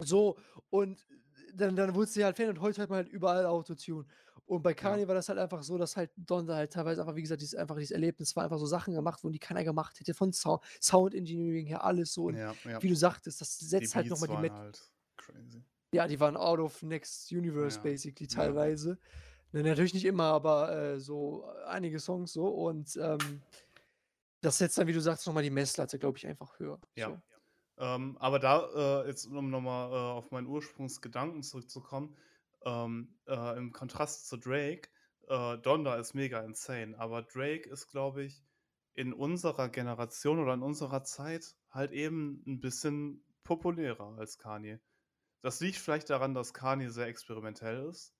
so, und dann, dann wurde sie halt Fan und heute hört man halt überall Autotune. Und bei Kanye war das halt einfach so, dass halt Donda halt teilweise einfach, wie gesagt, dieses, einfach dieses Erlebnis war, einfach so Sachen gemacht wurden, die keiner gemacht hätte, von Sound, Sound Engineering her, alles so. Und Ja, ja. wie du sagtest, das setzt halt Beats nochmal die Met halt crazy. ja, die waren out of next universe, Ja, basically, ja. teilweise. Ne, natürlich nicht immer, aber äh, so einige Songs so. Und ähm, das setzt dann, wie du sagst, nochmal die Messlatte, glaube ich, einfach höher. Ja. So. Ähm, aber da, äh, jetzt um nochmal äh, auf meinen Ursprungsgedanken zurückzukommen, ähm, äh, im Kontrast zu Drake, äh, Donda ist mega insane, aber Drake ist, glaube ich, in unserer Generation oder in unserer Zeit halt eben ein bisschen populärer als Kanye. Das liegt vielleicht daran, dass Kanye sehr experimentell ist.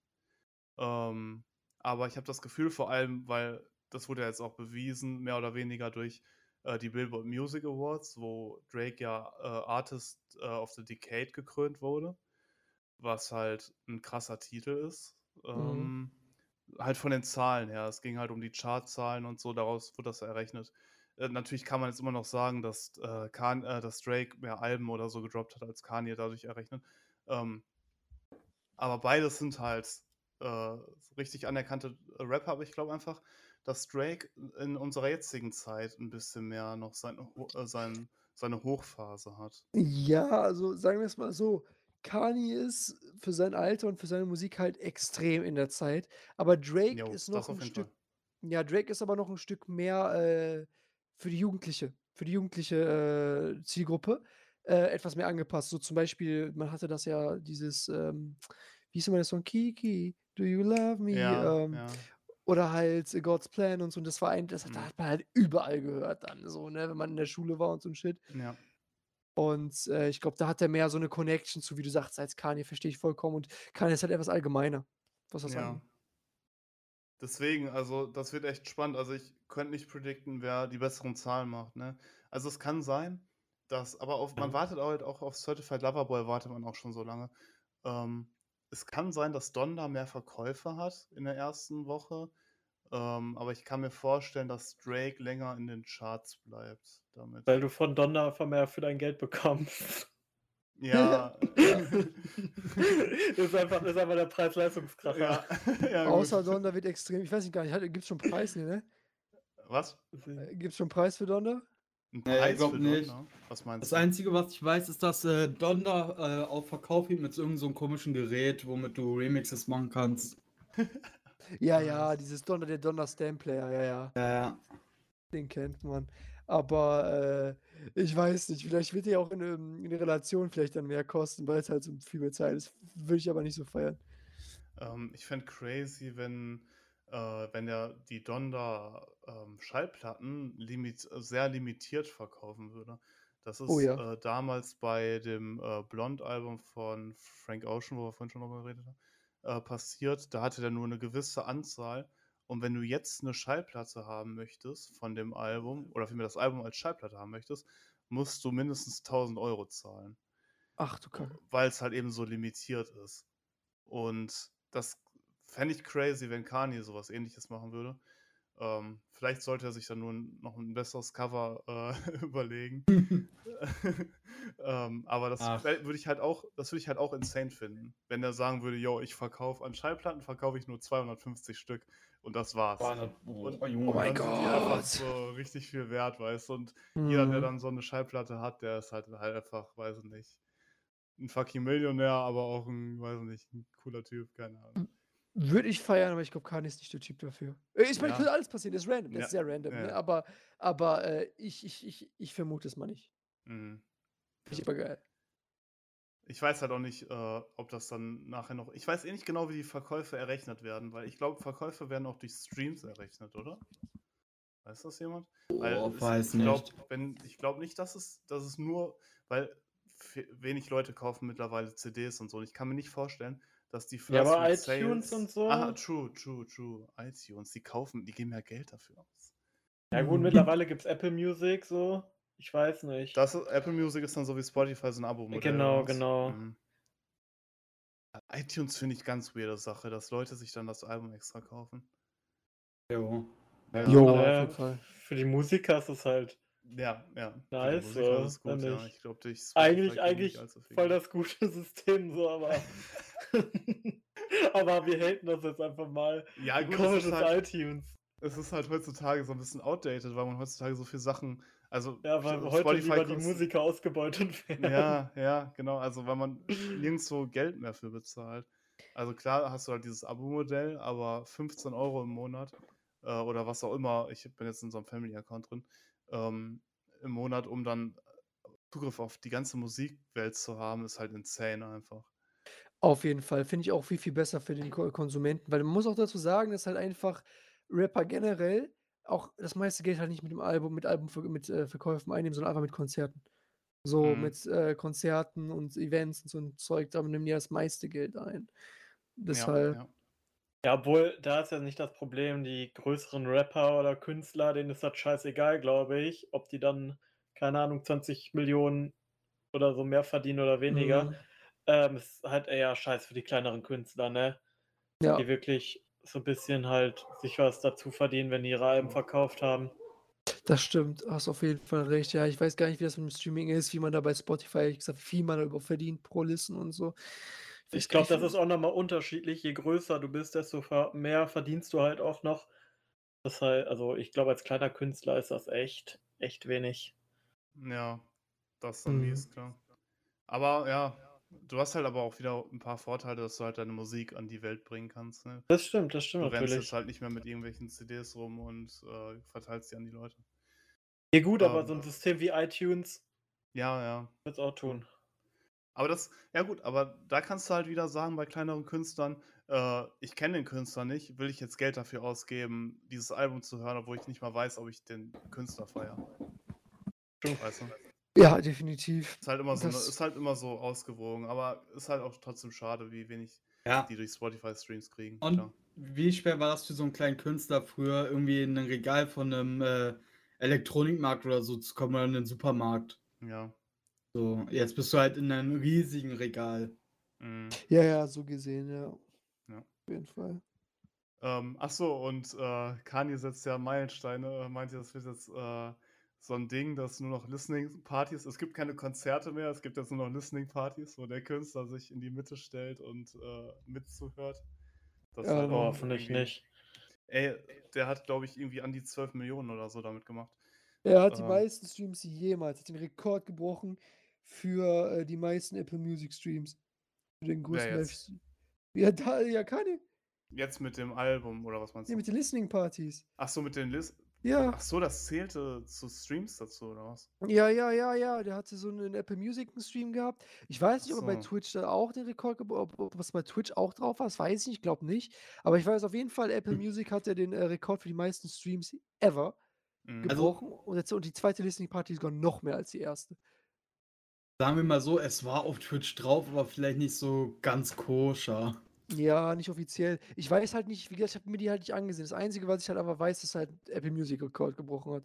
Ähm, aber ich habe das Gefühl, vor allem, weil das wurde ja jetzt auch bewiesen, mehr oder weniger durch äh, die Billboard Music Awards, wo Drake ja äh, Artist äh, of the Decade gekrönt wurde, was halt ein krasser Titel ist. Ähm, Halt von den Zahlen her. Es ging halt um die Chartzahlen und so, daraus wird das errechnet. Äh, natürlich kann man jetzt immer noch sagen, dass, äh, Kan dass Drake mehr Alben oder so gedroppt hat als Kanye dadurch errechnet. Ähm, aber beides sind halt richtig anerkannte Rapper, aber ich glaube einfach, dass Drake in unserer jetzigen Zeit ein bisschen mehr noch sein, äh, sein, seine Hochphase hat. Ja, also sagen wir es mal so. Kanye ist für sein Alter und für seine Musik halt extrem in der Zeit. Aber Drake Jo, ist noch ein Stück. Fall. Ja, Drake ist aber noch ein Stück mehr äh, für die Jugendliche, für die jugendliche äh, Zielgruppe äh, etwas mehr angepasst. So zum Beispiel, man hatte das ja, dieses, ähm, wie hieß immer der Song? Kiki, do you love me? Ja, ähm, ja. Oder halt God's Plan und so. Und das war ein, das Mhm. hat man halt überall gehört dann, so, ne, wenn man in der Schule war und so ein Shit. ja. Und äh, ich glaube, da hat er mehr so eine Connection zu, wie du sagst, als Kanye, verstehe ich vollkommen. Und Kanye ist halt etwas allgemeiner, was das Ja. angeht. Deswegen, also das wird echt spannend. Also ich könnte nicht predikten, wer die besseren Zahlen macht. Ne? Also es kann sein, dass, aber auf, man wartet halt auch auf Certified Lover Boy, wartet man auch schon so lange. Ähm, es kann sein, dass Donda mehr Verkäufe hat in der ersten Woche. Ähm, aber ich kann mir vorstellen, dass Drake länger in den Charts bleibt damit. Weil du von Donner einfach mehr für dein Geld bekommst. Ja. das, ist einfach, das ist einfach der Preis-Leistungskracher. ja. ja. Außer Donda wird extrem, ich weiß nicht gar nicht, gibt es schon Preis, nee, ne? Was? Gibt es schon Preis für Donda? Ein Nee, Preis glaub für nicht. Donda? Was meinst Das du? Einzige, was ich weiß, ist, dass äh, Donda äh, auf Verkauf geht mit irgendeinem so einem komischen Gerät, womit du Remixes machen kannst. Ja, ja, dieses Donda, der Donda Stamp Player, ja, ja, Ja, ja. den kennt man. Aber äh, ich weiß nicht, vielleicht wird er auch in, ähm, in der Relation vielleicht dann mehr kosten, weil es halt so viel mehr Zeit ist. Würde ich aber nicht so feiern. Ähm, ich fände crazy, wenn, äh, wenn er die Donda ähm, Schallplatten limit sehr limitiert verkaufen würde. Das ist Oh ja. äh, damals bei dem äh, Blond-Album von Frank Ocean, wo wir vorhin schon drüber geredet haben, äh, passiert. Da hatte der nur eine gewisse Anzahl. Und wenn du jetzt eine Schallplatte haben möchtest von dem Album, oder vielmehr das Album als Schallplatte haben möchtest, musst du mindestens 1000 Euro zahlen Ach du Kacke. weil es halt eben so limitiert ist. Und das fände ich crazy, wenn Kanye sowas ähnliches machen würde. Ähm, vielleicht sollte er sich dann nur noch ein besseres Cover äh, überlegen. ähm, aber das würde ich halt auch, das würde ich halt auch insane finden, wenn er sagen würde, yo, ich verkaufe an Schallplatten verkaufe ich nur 250 Stück und das war's. Und- oh. Oh mein Gott. so richtig viel wert, weißt du? Und jeder, der Mhm. dann so eine Schallplatte hat, der ist halt halt einfach, weiß ich nicht, ein fucking Millionär, aber auch ein, weiß nicht, ein cooler Typ, keine Ahnung. Würde ich feiern, aber ich glaube, Kanye ist nicht der Typ dafür. Äh, Ich meine, Ja. könnte alles passieren, das ist random, das Ja, ist sehr random, ja. ne? aber, aber äh, ich, ich, ich, ich vermute es mal nicht. Mhm. Finde ich aber geil. Ich weiß halt auch nicht, äh, ob das dann nachher noch. Ich weiß eh nicht genau, wie die Verkäufe errechnet werden, weil ich glaube, Verkäufe werden auch durch Streams errechnet, oder? Weiß das jemand? Weil es- weiß ich glaub, nicht. wenn Ich glaube nicht, dass es, dass es nur, weil wenig Leute kaufen mittlerweile CDs und so. Und ich kann mir nicht vorstellen, dass die Ja, aber iTunes und so? Ah, true, true, true. iTunes, die kaufen, die geben ja Geld dafür aus. Ja gut, Mhm. mittlerweile gibt es Apple Music so. Ich weiß nicht. Das ist, Apple Music ist dann so wie Spotify so ein Abo-Modell. Genau, genau. Mhm. iTunes finde ich ganz weirde Sache, dass Leute sich dann das Album extra kaufen. Jo. Ja, Jo, Fall. Für die Musiker ist es halt Ja, ja. Nice, so, gut, ja. ich. Glaube, durch eigentlich, eigentlich voll das gute System, so, aber. aber wir haten das jetzt einfach mal. Ja, gut, es ist, komisches halt, iTunes. es ist halt heutzutage so ein bisschen outdated, weil man heutzutage so viele Sachen. Also, Ja, weil heute lieber die Musiker ausgebeutet werden. Ja, ja, genau. Also, weil man nirgendwo Geld mehr für bezahlt. Also, klar hast du halt dieses Abo-Modell, aber 15 Euro im Monat äh, oder was auch immer, ich bin jetzt in so einem Family-Account drin, ähm, im Monat, um dann Zugriff auf die ganze Musikwelt zu haben, ist halt insane einfach. Auf jeden Fall. Finde ich auch viel, viel besser für den Ko Konsumenten, weil man muss auch dazu sagen, dass halt einfach Rapper generell auch das meiste Geld halt nicht mit dem Album, mit Album mit äh, Verkäufen einnehmen, sondern einfach mit Konzerten. So Mhm. mit äh, Konzerten und Events und so ein Zeug, da nehmen die das meiste Geld ein. Deshalb, Ja, ja. Ja, obwohl, da ist ja nicht das Problem, die größeren Rapper oder Künstler, denen ist das scheißegal, glaube ich, ob die dann, keine Ahnung, 20 Millionen oder so mehr verdienen oder weniger. Mhm. Ähm, ist halt eher scheiß für die kleineren Künstler, ne? ja, Die wirklich so ein bisschen halt sich was dazu verdienen, wenn die ihre Alben verkauft haben. das stimmt. Hast auf jeden Fall recht. Ja, ich weiß gar nicht, wie das mit dem Streaming ist, wie man da bei Spotify, wie gesagt, wie viel man da überhaupt verdient pro Listen und so. Ich gar glaube, das ist auch nochmal unterschiedlich. Je größer du bist, desto mehr verdienst du halt auch noch. Das heißt, also ich glaube, als kleiner Künstler ist das echt, echt wenig. Ja, das ist dann Mhm. klar. Aber ja, du hast halt aber auch wieder ein paar Vorteile, dass du halt deine Musik an die Welt bringen kannst. Ne? Das stimmt, das Du stimmt rennst natürlich. jetzt halt nicht mehr mit irgendwelchen CDs rum und äh, verteilst die an die Leute. Ja gut, aber Ähm. so ein System wie iTunes Ja, ja. wird es auch tun. Aber das, ja gut, aber da kannst du halt wieder sagen, bei kleineren Künstlern, äh, ich kenne den Künstler nicht, will ich jetzt Geld dafür ausgeben, dieses Album zu hören, obwohl ich nicht mal weiß, ob ich den Künstler feiere. Weißt du? Ja, definitiv. Ist halt immer so, eine, Das- ist halt immer so ausgewogen, aber ist halt auch trotzdem schade, wie wenig Ja. die durch Spotify-Streams kriegen. Und klar. wie schwer war das für so einen kleinen Künstler früher, irgendwie in ein Regal von einem äh, Elektronikmarkt oder so zu kommen oder in einen Supermarkt? Ja. So, jetzt bist du halt in einem riesigen Regal. Mhm. Ja, ja, so gesehen, ja. Ja. Auf jeden Fall. Ähm, ach so, und äh, Kanye setzt ja Meilensteine, äh, meint ja, das wird jetzt äh, so ein Ding, dass nur noch Listening-Partys, es gibt keine Konzerte mehr, es gibt jetzt nur noch Listening-Partys, wo der Künstler sich in die Mitte stellt und äh, mitzuhört. Das Ja, halt Ähm, Oh, nicht. Ey, der hat, glaube ich, irgendwie an die 12 Millionen oder so damit gemacht. Er hat die Ähm. meisten Streams jemals, hat den Rekord gebrochen für äh, die meisten Apple Music Streams. Für den größten? Live- Ja, da, ja, keine. Jetzt mit dem Album, oder was meinst Nee, du? mit den Listening Partys. Ach so, mit den List. Ja, Ach so, das zählte zu Streams dazu, oder was? ja, ja, ja, ja. Der hatte so einen Apple Music einen Stream gehabt. Ich weiß nicht, ob er bei so. Twitch da auch den Rekord ob, ob was bei Twitch auch drauf war. Das weiß ich nicht, ich glaube nicht. Aber ich weiß auf jeden Fall, Apple Music hat ja den äh, Rekord für die meisten Streams ever Mhm. Also- gebrochen. und, jetzt, und die zweite Listening Party ist sogar noch mehr als die erste. Sagen wir mal so, es war auf Twitch drauf, aber vielleicht nicht so ganz koscher. Ja, nicht offiziell. Ich weiß halt nicht, wie gesagt, ich habe mir die halt nicht angesehen. Das Einzige, was ich halt aber weiß, ist halt Apple Music Rekord gebrochen hat.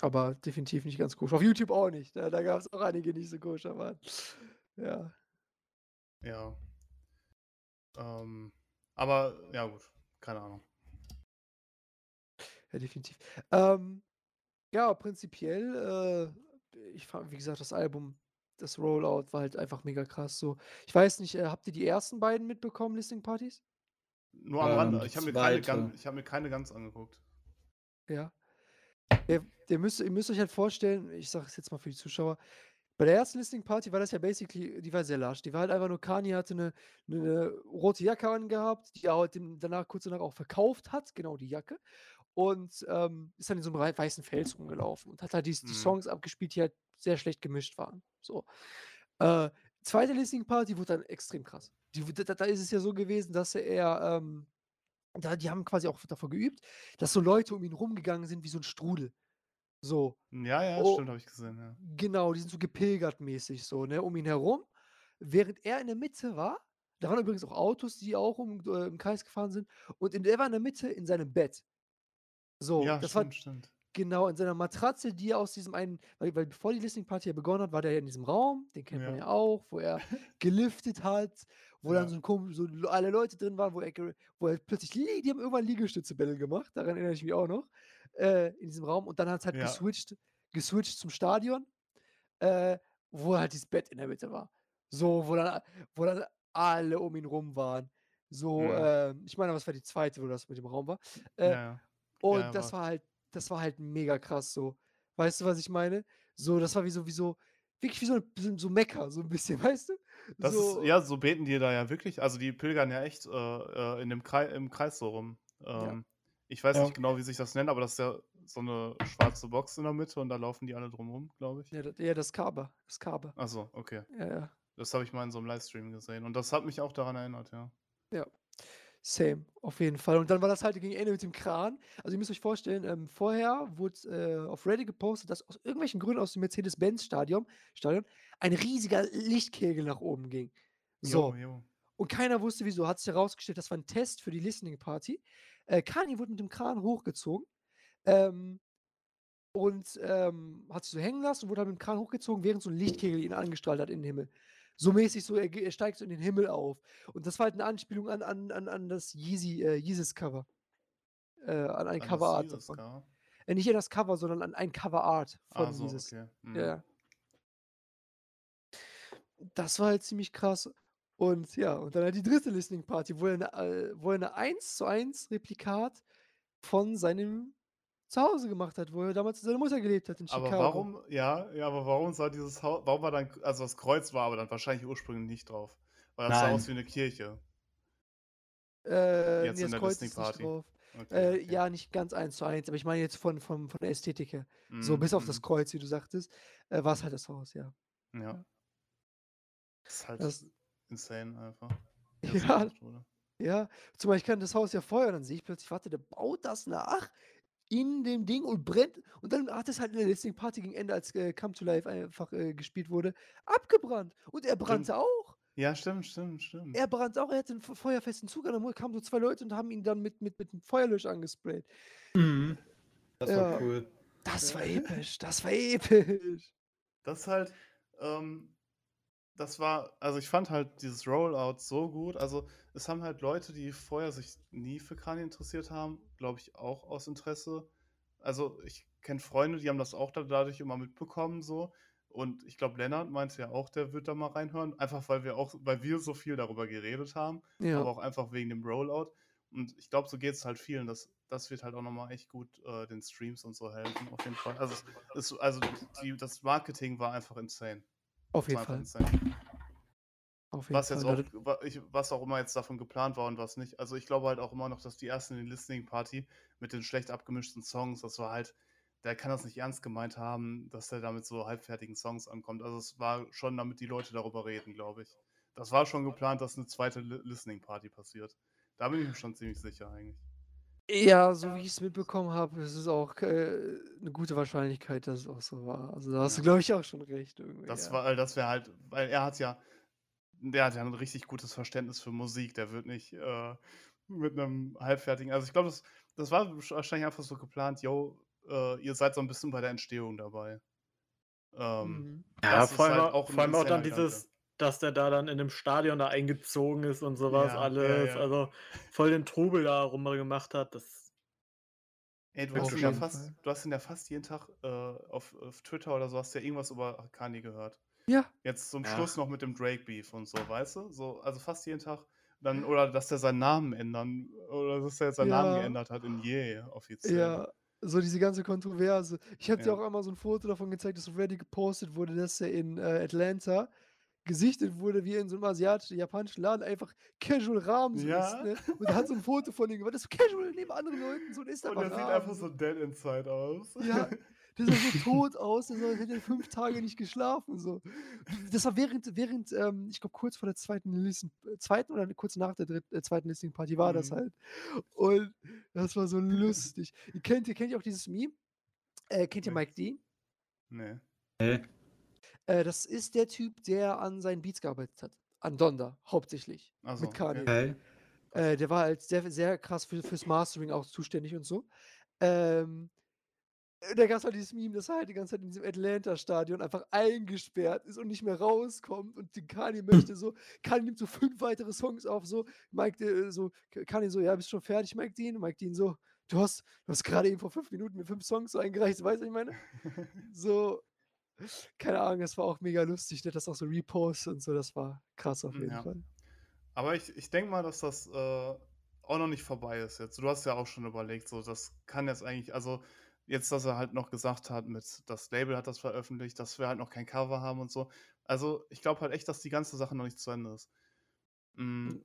Aber definitiv nicht ganz koscher. Auf YouTube auch nicht. Da, da gab es auch einige, nicht so koscher waren. Ja. Ja. Ähm, aber, ja gut, keine Ahnung. Ja, definitiv. Ähm, ja, prinzipiell, äh, ich fand, wie gesagt, das Album, das Rollout war halt einfach mega krass. So, ich weiß nicht, äh, habt ihr die ersten beiden mitbekommen, Listening Partys? Nur am Ähm, Rande. Ich habe mir, keine ich hab mir keine ganz angeguckt. Ja. Der, der müsst, ihr müsst euch halt vorstellen, ich sage es jetzt mal für die Zuschauer, Bei der ersten Listening Party war das ja basically, die war sehr lasch. Die war halt einfach nur, Kanye hatte eine, eine rote Jacke angehabt, die er halt dem- danach kurz danach auch verkauft hat, genau die Jacke. Und ähm, ist dann in so einem weißen Fels rumgelaufen und hat halt die, die Mhm. Songs abgespielt, die halt sehr schlecht gemischt waren. So. Äh, zweite Listening Party wurde dann extrem krass. Die, da, da ist es ja so gewesen, dass er, ähm, da, die haben quasi auch davor geübt, dass so Leute um ihn rumgegangen sind wie so ein Strudel. So. Ja, ja, Oh. stimmt, habe ich gesehen, ja. Genau, die sind so gepilgert mäßig so, ne, um ihn herum. Während er in der Mitte war, da waren übrigens auch Autos, die auch um, äh, im Kreis gefahren sind. Und in, er war in der Mitte in seinem Bett. So, Ja, das war stimmt, stimmt. genau in seiner Matratze, die er aus diesem einen, weil, weil bevor die Listening Party ja begonnen hat, war der ja in diesem Raum, den kennt man Ja. ja auch, wo er geliftet hat, wo dann Ja. so, ein komisch, so alle Leute drin waren, wo er, wo er plötzlich, li- die haben irgendwann Liegestützebälle gemacht, daran erinnere ich mich auch noch, äh, in diesem Raum. Und dann hat es halt Ja. geswitcht, geswitcht zum Stadion, äh, wo halt dieses Bett in der Mitte war. So, wo dann, wo dann alle um ihn rum waren. So, Mhm. äh, ich meine, was war die zweite, wo das mit dem Raum war? Äh, ja, ja. Und ja, das war- halt, das war halt mega krass so. Weißt du, was ich meine? So, das war wie so, wie so, wirklich wie so, so, so Mecker, so ein bisschen, weißt du? Das so, ist, ja, so beten die da ja wirklich. Also die pilgern ja echt äh, äh, in dem Kreis, im Kreis so rum. Ähm, Ich weiß Ja. nicht genau, wie sich das nennt, aber das ist ja so eine schwarze Box in der Mitte und da laufen die alle drum rum, glaube ich. Ja, das, ja, das Kabe. Das Kabe. Achso, okay. Ja, ja. Das habe ich mal in so einem Livestream gesehen. Und das hat mich auch daran erinnert, ja. Same, auf jeden Fall. Und dann war das halt gegen Ende mit dem Kran. Also ihr müsst euch vorstellen, ähm, vorher wurde äh, auf Reddit gepostet, dass aus irgendwelchen Gründen aus dem Mercedes-Benz-Stadion Stadion, ein riesiger Lichtkegel nach oben ging. So. Jo, jo. Und keiner wusste wieso. Hat sich herausgestellt, das war ein Test für die Listening Party. Äh, Kanye wurde mit dem Kran hochgezogen. Ähm, und ähm, hat sich so hängen lassen und wurde halt mit dem Kran hochgezogen, während so ein Lichtkegel ihn angestrahlt hat in den Himmel. So mäßig, so er, er steigt so in den Himmel auf. Und das war halt eine Anspielung an, an, an, an das Yeezy, äh, Yeezus-Cover. Äh, an ein An Coverart Jesus davon. gar. Äh, nicht an das Cover, sondern an ein Coverart von Ah, so, Yeezus. okay. Mhm. Ja. Das war halt ziemlich krass. Und ja, und dann halt die dritte Listening Party, wo er eine, äh, wo er eine 1 zu 1 Replikat von seinem Zuhause gemacht hat, wo er damals mit seiner Mutter gelebt hat in Aber Chicago. warum, ja, ja, aber warum sah dieses Haus, warum war dann, also das Kreuz war aber dann wahrscheinlich ursprünglich nicht drauf. Weil das sah Nein. aus wie eine Kirche. Äh, Jetzt nee, in das der Kreuz nicht Party? drauf. Okay, Äh, okay. ja, nicht ganz 1 zu 1, aber ich meine jetzt von, von, von der Ästhetik her. So, Mhm, bis auf das mhm. Kreuz, wie du sagtest, äh, war es halt das Haus, ja. Ja. Das ist halt Das- insane einfach. Ja. Ja, zumal ich kann das Haus ja feuern, dann sehe ich plötzlich, warte, der baut das nach in dem Ding und brennt. Und dann hat es halt in der Listening Party gegen Ende, als äh, Come to Life einfach äh, gespielt wurde, abgebrannt. Und er brannte auch. Ja, stimmt, stimmt, stimmt. Er brannte auch, er hatte einen fe- feuerfesten Zug, und dann kamen so zwei Leute und haben ihn dann mit, mit, mit einem Feuerlöscher angesprayt. Mhm. Das war Ja. cool. Das war episch, das war episch. Das halt, ähm, das war, also ich fand halt dieses Rollout so gut. Also es haben halt Leute, die vorher sich nie für Kanye interessiert haben, glaube ich, auch aus Interesse. Also ich kenne Freunde, die haben das auch da dadurch immer mitbekommen so. Und ich glaube, Lennart meinte ja auch, der wird da mal reinhören, einfach weil wir auch, weil wir so viel darüber geredet haben, Ja, aber auch einfach wegen dem Rollout. Und ich glaube, so geht es halt vielen. Das, das wird halt auch nochmal echt gut äh, den Streams und so helfen, auf jeden Fall. Also, es, also die, das Marketing war einfach insane. Auf jeden Fall. insane. Auf jeden Was jetzt Fall. auch, was auch immer jetzt davon geplant war und was nicht. Also ich glaube halt auch immer noch, dass die ersten in den Listening Party mit den schlecht abgemischten Songs, das war halt, der kann das nicht ernst gemeint haben, dass der damit so halbfertigen Songs ankommt. Also es war schon, damit die Leute darüber reden, glaube ich. Das war schon geplant, dass eine zweite Li Listening Party passiert. Da bin ich mir schon ziemlich sicher eigentlich. Ja, so wie ich es mitbekommen habe, ist es auch äh, eine gute Wahrscheinlichkeit, dass es auch so war. Also da hast du, Ja. glaube ich, auch schon recht irgendwie. Das ja. war, das wäre halt, weil er hat ja, der hat ja ein richtig gutes Verständnis für Musik. Der wird nicht äh, mit einem halbfertigen. Also ich glaube, das, das war wahrscheinlich einfach so geplant, yo, äh, ihr seid so ein bisschen bei der Entstehung dabei. Ähm, Mhm. Ja, vor allem, halt auch, vor allem auch dann dieses, dass der da dann in dem Stadion da eingezogen ist und sowas Ja, ja, alles. ja. Also voll den Trubel da rum gemacht hat. Das, Ey, du hast, ihn ja fast, du hast ihn ja fast jeden Tag äh, auf, auf Twitter oder so, hast du ja irgendwas über Kanye gehört. Ja, Jetzt zum Ja. Schluss noch mit dem Drake-Beef und so, weißt du? So, also fast jeden Tag. Dann, oder dass der seinen Namen ändern, oder dass er jetzt seinen Namen Ja. geändert hat in Je, offiziell. ja. So diese ganze Kontroverse. Ich habe dir Ja. auch einmal so 'n Foto davon gezeigt, das auf Reddit gepostet wurde, dass er in, äh, Atlanta gesichtet wurde, wie er in so 'nem asiatischen japanischen Laden einfach casual Rahmen so Ja. isst, ne? Und er hat so 'n Foto von ihm gemacht, das ist casual neben anderen Leuten so und isst Und er sieht einfach so. dead inside aus. Ja, der sah so tot aus, der hätte er 5 Tage nicht geschlafen so. Das war während während, ähm, ich glaube, kurz vor der 2. Listen äh, 2. oder kurz nach der dritt äh, 2. Listening Party war das Mhm. halt. Und das war so lustig. Ihr kennt ihr kennt ihr auch dieses Meme? Äh, kennt ihr. Mike Dean? Ne. Hä? Äh, das ist der Typ, der an seinen Beats gearbeitet hat. An Donda hauptsächlich so, mit Kanye. okay. Äh, der war halt sehr sehr krass für fürs Mastering auch zuständig und so. Ähm, äh, da gab's halt dieses Meme, dass er halt die ganze Zeit in diesem Atlanta-Stadion einfach eingesperrt ist und nicht mehr rauskommt und Kanye möchte so Kanye nimmt so 5 weitere Songs auf, so, Mike äh, so Kanye so: „Ja, bist du schon fertig, Mike Dean?“ Und Mike Dean so: „Du hast du hast grade eben vor 5 Minuten mir 5 Songs so eingereicht.“ Weißt du, was ich meine? So, keine Ahnung, das war auch mega lustig. Der hat das auch so repostet und so, das war krass auf Hm, jeden ja. Fall. Aber ich ich denke mal, dass das, äh, auch noch nicht vorbei ist jetzt. Du hast ja auch schon überlegt, so, das kann jetzt eigentlich also, jetzt, dass er halt noch gesagt hat mit das Label hat das veröffentlicht, dass wir halt noch kein Cover haben und so. Also, ich glaube halt echt, dass die ganze Sache noch nicht zu Ende ist. Hm, Hm.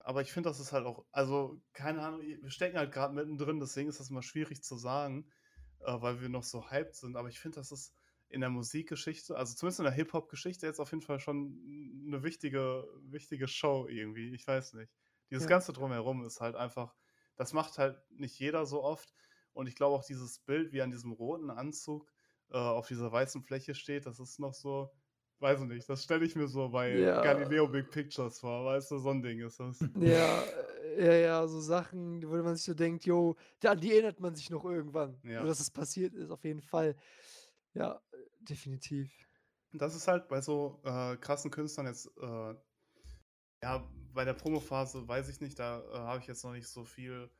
aber ich finde, das ist halt auch also, keine Ahnung, wir stecken halt grad mittendrin, deswegen ist das immer schwierig zu sagen, äh, weil wir noch so hyped sind. Aber ich finde, das ist in der Musikgeschichte, also zumindest in der Hip-Hop-Geschichte jetzt auf jeden Fall schon 'ne wichtige wichtige Show irgendwie. Ich weiß nicht. Dieses Ja. Ganze Drumherum ist halt einfach das macht halt nicht jeder so oft. Und ich glaube auch dieses Bild, wie in diesem roten Anzug, äh, auf dieser weißen Fläche steht, das ist noch so weiß ich nicht, das stelle ich mir so bei Ja. Galileo Big Pictures vor, weißt du, so 'n Ding ist das. Ja, äh, ja, ja, so Sachen, wo man sich so denkt: „Jo, an die erinnert man sich noch irgendwann, Ja. so dass es passiert ist, auf jeden Fall.“ Ja, definitiv. Das ist halt bei so, äh, krassen Künstlern jetzt, äh ja, bei der Promophase weiß ich nicht, da, äh, habe ich jetzt noch nicht so viel,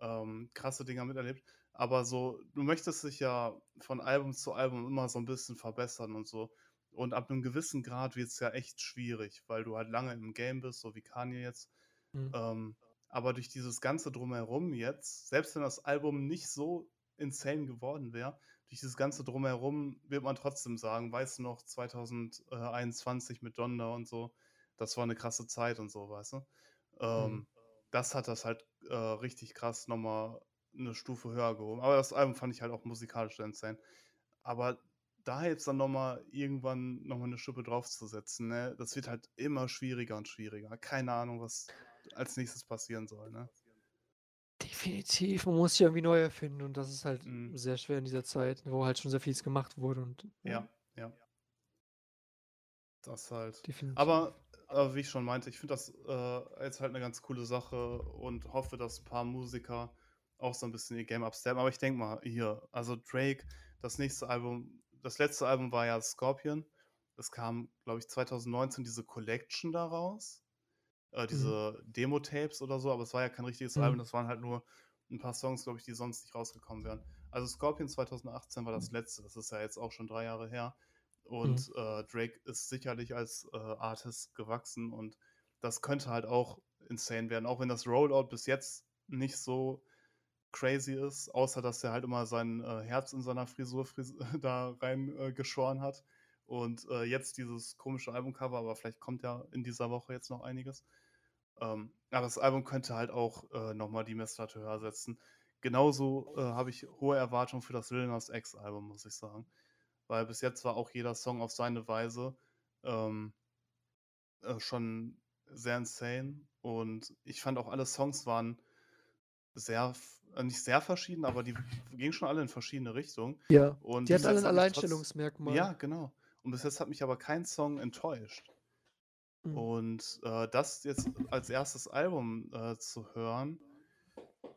ähm, krasse Dinger miterlebt. Aber so, du möchtest dich ja von Album zu Album immer so 'n bisschen verbessern und so. Und ab 'nem gewissen Grad wird's ja echt schwierig, weil du halt lange im Game bist, so wie Kanye jetzt. Mhm. Ähm, aber durch dieses Ganze Drumherum jetzt, selbst wenn das Album nicht so insane geworden wäre, durch dieses Ganze Drumherum wird man trotzdem sagen: „Weißt du noch, 2021 mit Donda und so, das war 'ne krasse Zeit“ und so, weißt du? Mhm. Ähm, das hat das halt, äh, richtig krass noch mal 'ne Stufe höher gehoben. Aber das Album fand ich halt auch musikalisch insane. Aber da jetzt dann noch mal irgendwann noch mal 'ne Schippe draufzusetzen, ne, das wird halt immer schwieriger und schwieriger. Keine Ahnung, was als Nächstes passieren soll, ne? Definitiv, man muss sich irgendwie neu erfinden und das ist halt Mhm. sehr schwer in dieser Zeit, wo halt schon sehr vieles gemacht wurde und Ja, ja. Das halt. Definitiv. Aber, äh, wie ich schon meinte, ich finde das, äh, jetzt halt 'ne ganz coole Sache und hoffe, dass 'n paar Musiker auch so 'n bisschen ihr Game upsteppen. Aber ich denke mal, hier, also Drake, das nächste Album das letzte Album war ja Scorpion. Es kam, glaube ich, 2019 diese Collection da äh, Mhm. diese Demo-Tapes oder so, aber es war ja kein richtiges Album, Mhm. das waren halt nur 'n paar Songs, glaube ich, die sonst nicht rausgekommen wären. Also Scorpion 2018 war das letzte, das ist ja jetzt auch schon 3 Jahre her. Und, Mhm. äh, Drake ist sicherlich als, äh, Artist gewachsen und das könnte halt auch insane werden, auch wenn das Rollout bis jetzt nicht so crazy ist, außer dass er halt immer sein, äh, Herz in seiner Frisur fris da rein, äh, geschoren hat. Und, äh, jetzt dieses komische Albumcover, aber vielleicht kommt ja in dieser Woche jetzt noch einiges. Ähm, aber das Album könnte halt auch, äh, noch mal die Messlatte höher setzen. Genauso, äh, habe ich hohe Erwartungen für das Lil Nas X Album, muss ich sagen. Weil bis jetzt war auch jeder Song auf seine Weise, ähm, äh, schon sehr insane. Und ich fand auch alle Songs waren sehr äh, nicht sehr verschieden, aber die gingen schon alle in verschiedene Richtungen. Ja, Und die hatten alle jetzt 'n hat mich trotz Alleinstellungsmerkmal. ja, genau. Und bis jetzt hat mich aber kein Song enttäuscht. Mhm. Und, äh, das jetzt als 1. Album, äh, zu hören,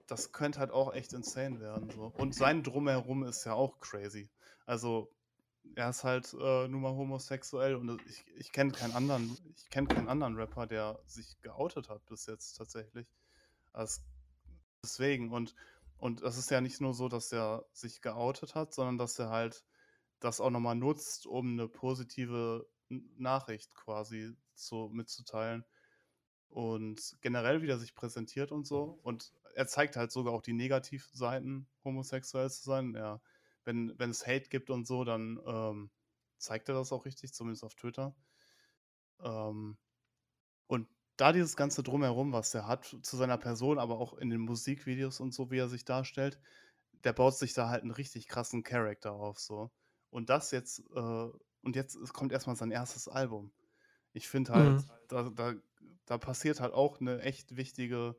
das könnte halt auch echt insane werden so. Und sein Drumherum ist ja auch crazy. Also, er ist halt, äh, nun mal homosexuell und, ich ich kenne keinen anderen ich kenne keinen anderen Rapper, der sich geoutet hat bis jetzt tatsächlich. As deswegen und und das ist ja nicht nur so, dass er sich geoutet hat, sondern dass er halt das auch noch mal nutzt, um 'ne positive Nachricht quasi zu mitzuteilen. Und generell, wie er sich präsentiert und so. Und er zeigt halt sogar auch die Negativseiten, homosexuell zu sein. Er, wenn, wenn es Hate gibt und so, dann ähm, zeigt er das auch richtig, zumindest auf Twitter. Ähm, und da dieses ganze Drumherum, was er hat zu seiner Person, aber auch in den Musikvideos und so, wie er sich darstellt, der baut sich da halt einen richtig krassen Charakter auf, so. Und das jetzt, äh, und jetzt kommt erstmal sein erstes Album. Ich finde halt, Mhm. da, da, da passiert halt auch eine echt wichtige,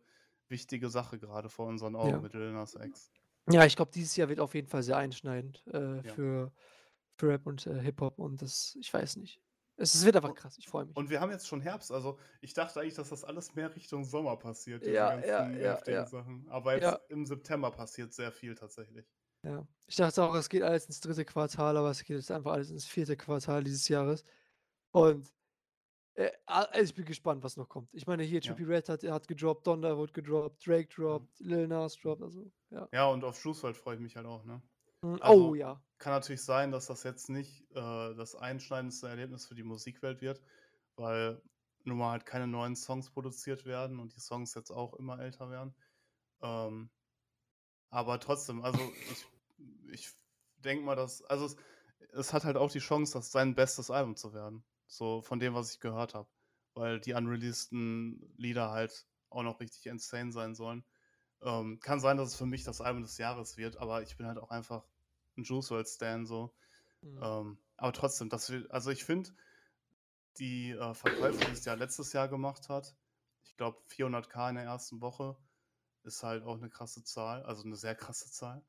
wichtige Sache gerade vor unseren Augen Ja. mit Lil Nas X. Ja, ich glaube, dieses Jahr wird auf jeden Fall sehr einschneidend äh, Ja. für, für Rap und äh, Hip-Hop und das, ich weiß nicht. Es, wird einfach krass, ich freue mich. Und wir haben jetzt schon Herbst, also ich dachte eigentlich, dass das alles mehr Richtung Sommer passiert, Ja, ja, ja, ja. Sachen. Aber jetzt im September passiert sehr viel tatsächlich. Ja. Ich dachte auch, es geht alles ins dritte Quartal, aber es geht jetzt einfach alles ins vierte Quartal dieses Jahres. Und äh, also ich bin gespannt, was noch kommt. Ich meine, hier Ja. Trippie Red hat, hat gedroppt, Donda wurde gedroppt, Drake droppt, Lil Nas droppt, also ja. Ja, und auf Schlusswald freue ich mich halt auch, ne? Mm, Also- oh ja. Kann natürlich sein, dass das jetzt nicht äh, das einschneidendste Erlebnis für die Musikwelt wird, weil nun mal halt keine neuen Songs produziert werden und die Songs jetzt auch immer älter werden. Ähm, aber trotzdem, also ich, ich denke mal, dass, also es, es hat halt auch die Chance, das sein bestes Album zu werden. So von dem, was ich gehört habe. Weil die unreleaseden Lieder halt auch noch richtig insane sein sollen. Ähm, kann sein, dass es für mich das Album des Jahres wird, aber ich bin halt auch einfach ein Juice WRLD Stan so. Mm. Ähm, aber trotzdem, das will, also ich finde, die äh, Verkäufe, die es ja letztes Jahr gemacht hat, ich glaube 400k in der ersten Woche, ist halt auch eine krasse Zahl, also eine sehr krasse Zahl.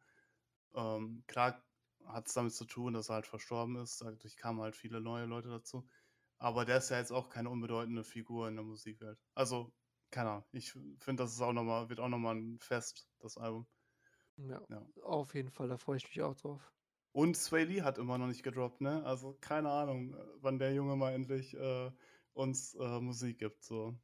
Ähm, klar hat es damit zu tun, dass er halt verstorben ist, dadurch kamen halt viele neue Leute dazu. Aber der ist ja jetzt auch keine unbedeutende Figur in der Musikwelt. Also, keine Ahnung, ich finde, das ist auch noch mal, wird auch nochmal ein Fest, das Album. Ja, Ja. auf jeden Fall, da freue ich mich auch drauf. Und Sway Lee hat immer noch nicht gedroppt, ne? Also keine Ahnung, wann der Junge mal endlich äh, uns äh, Musik gibt. So.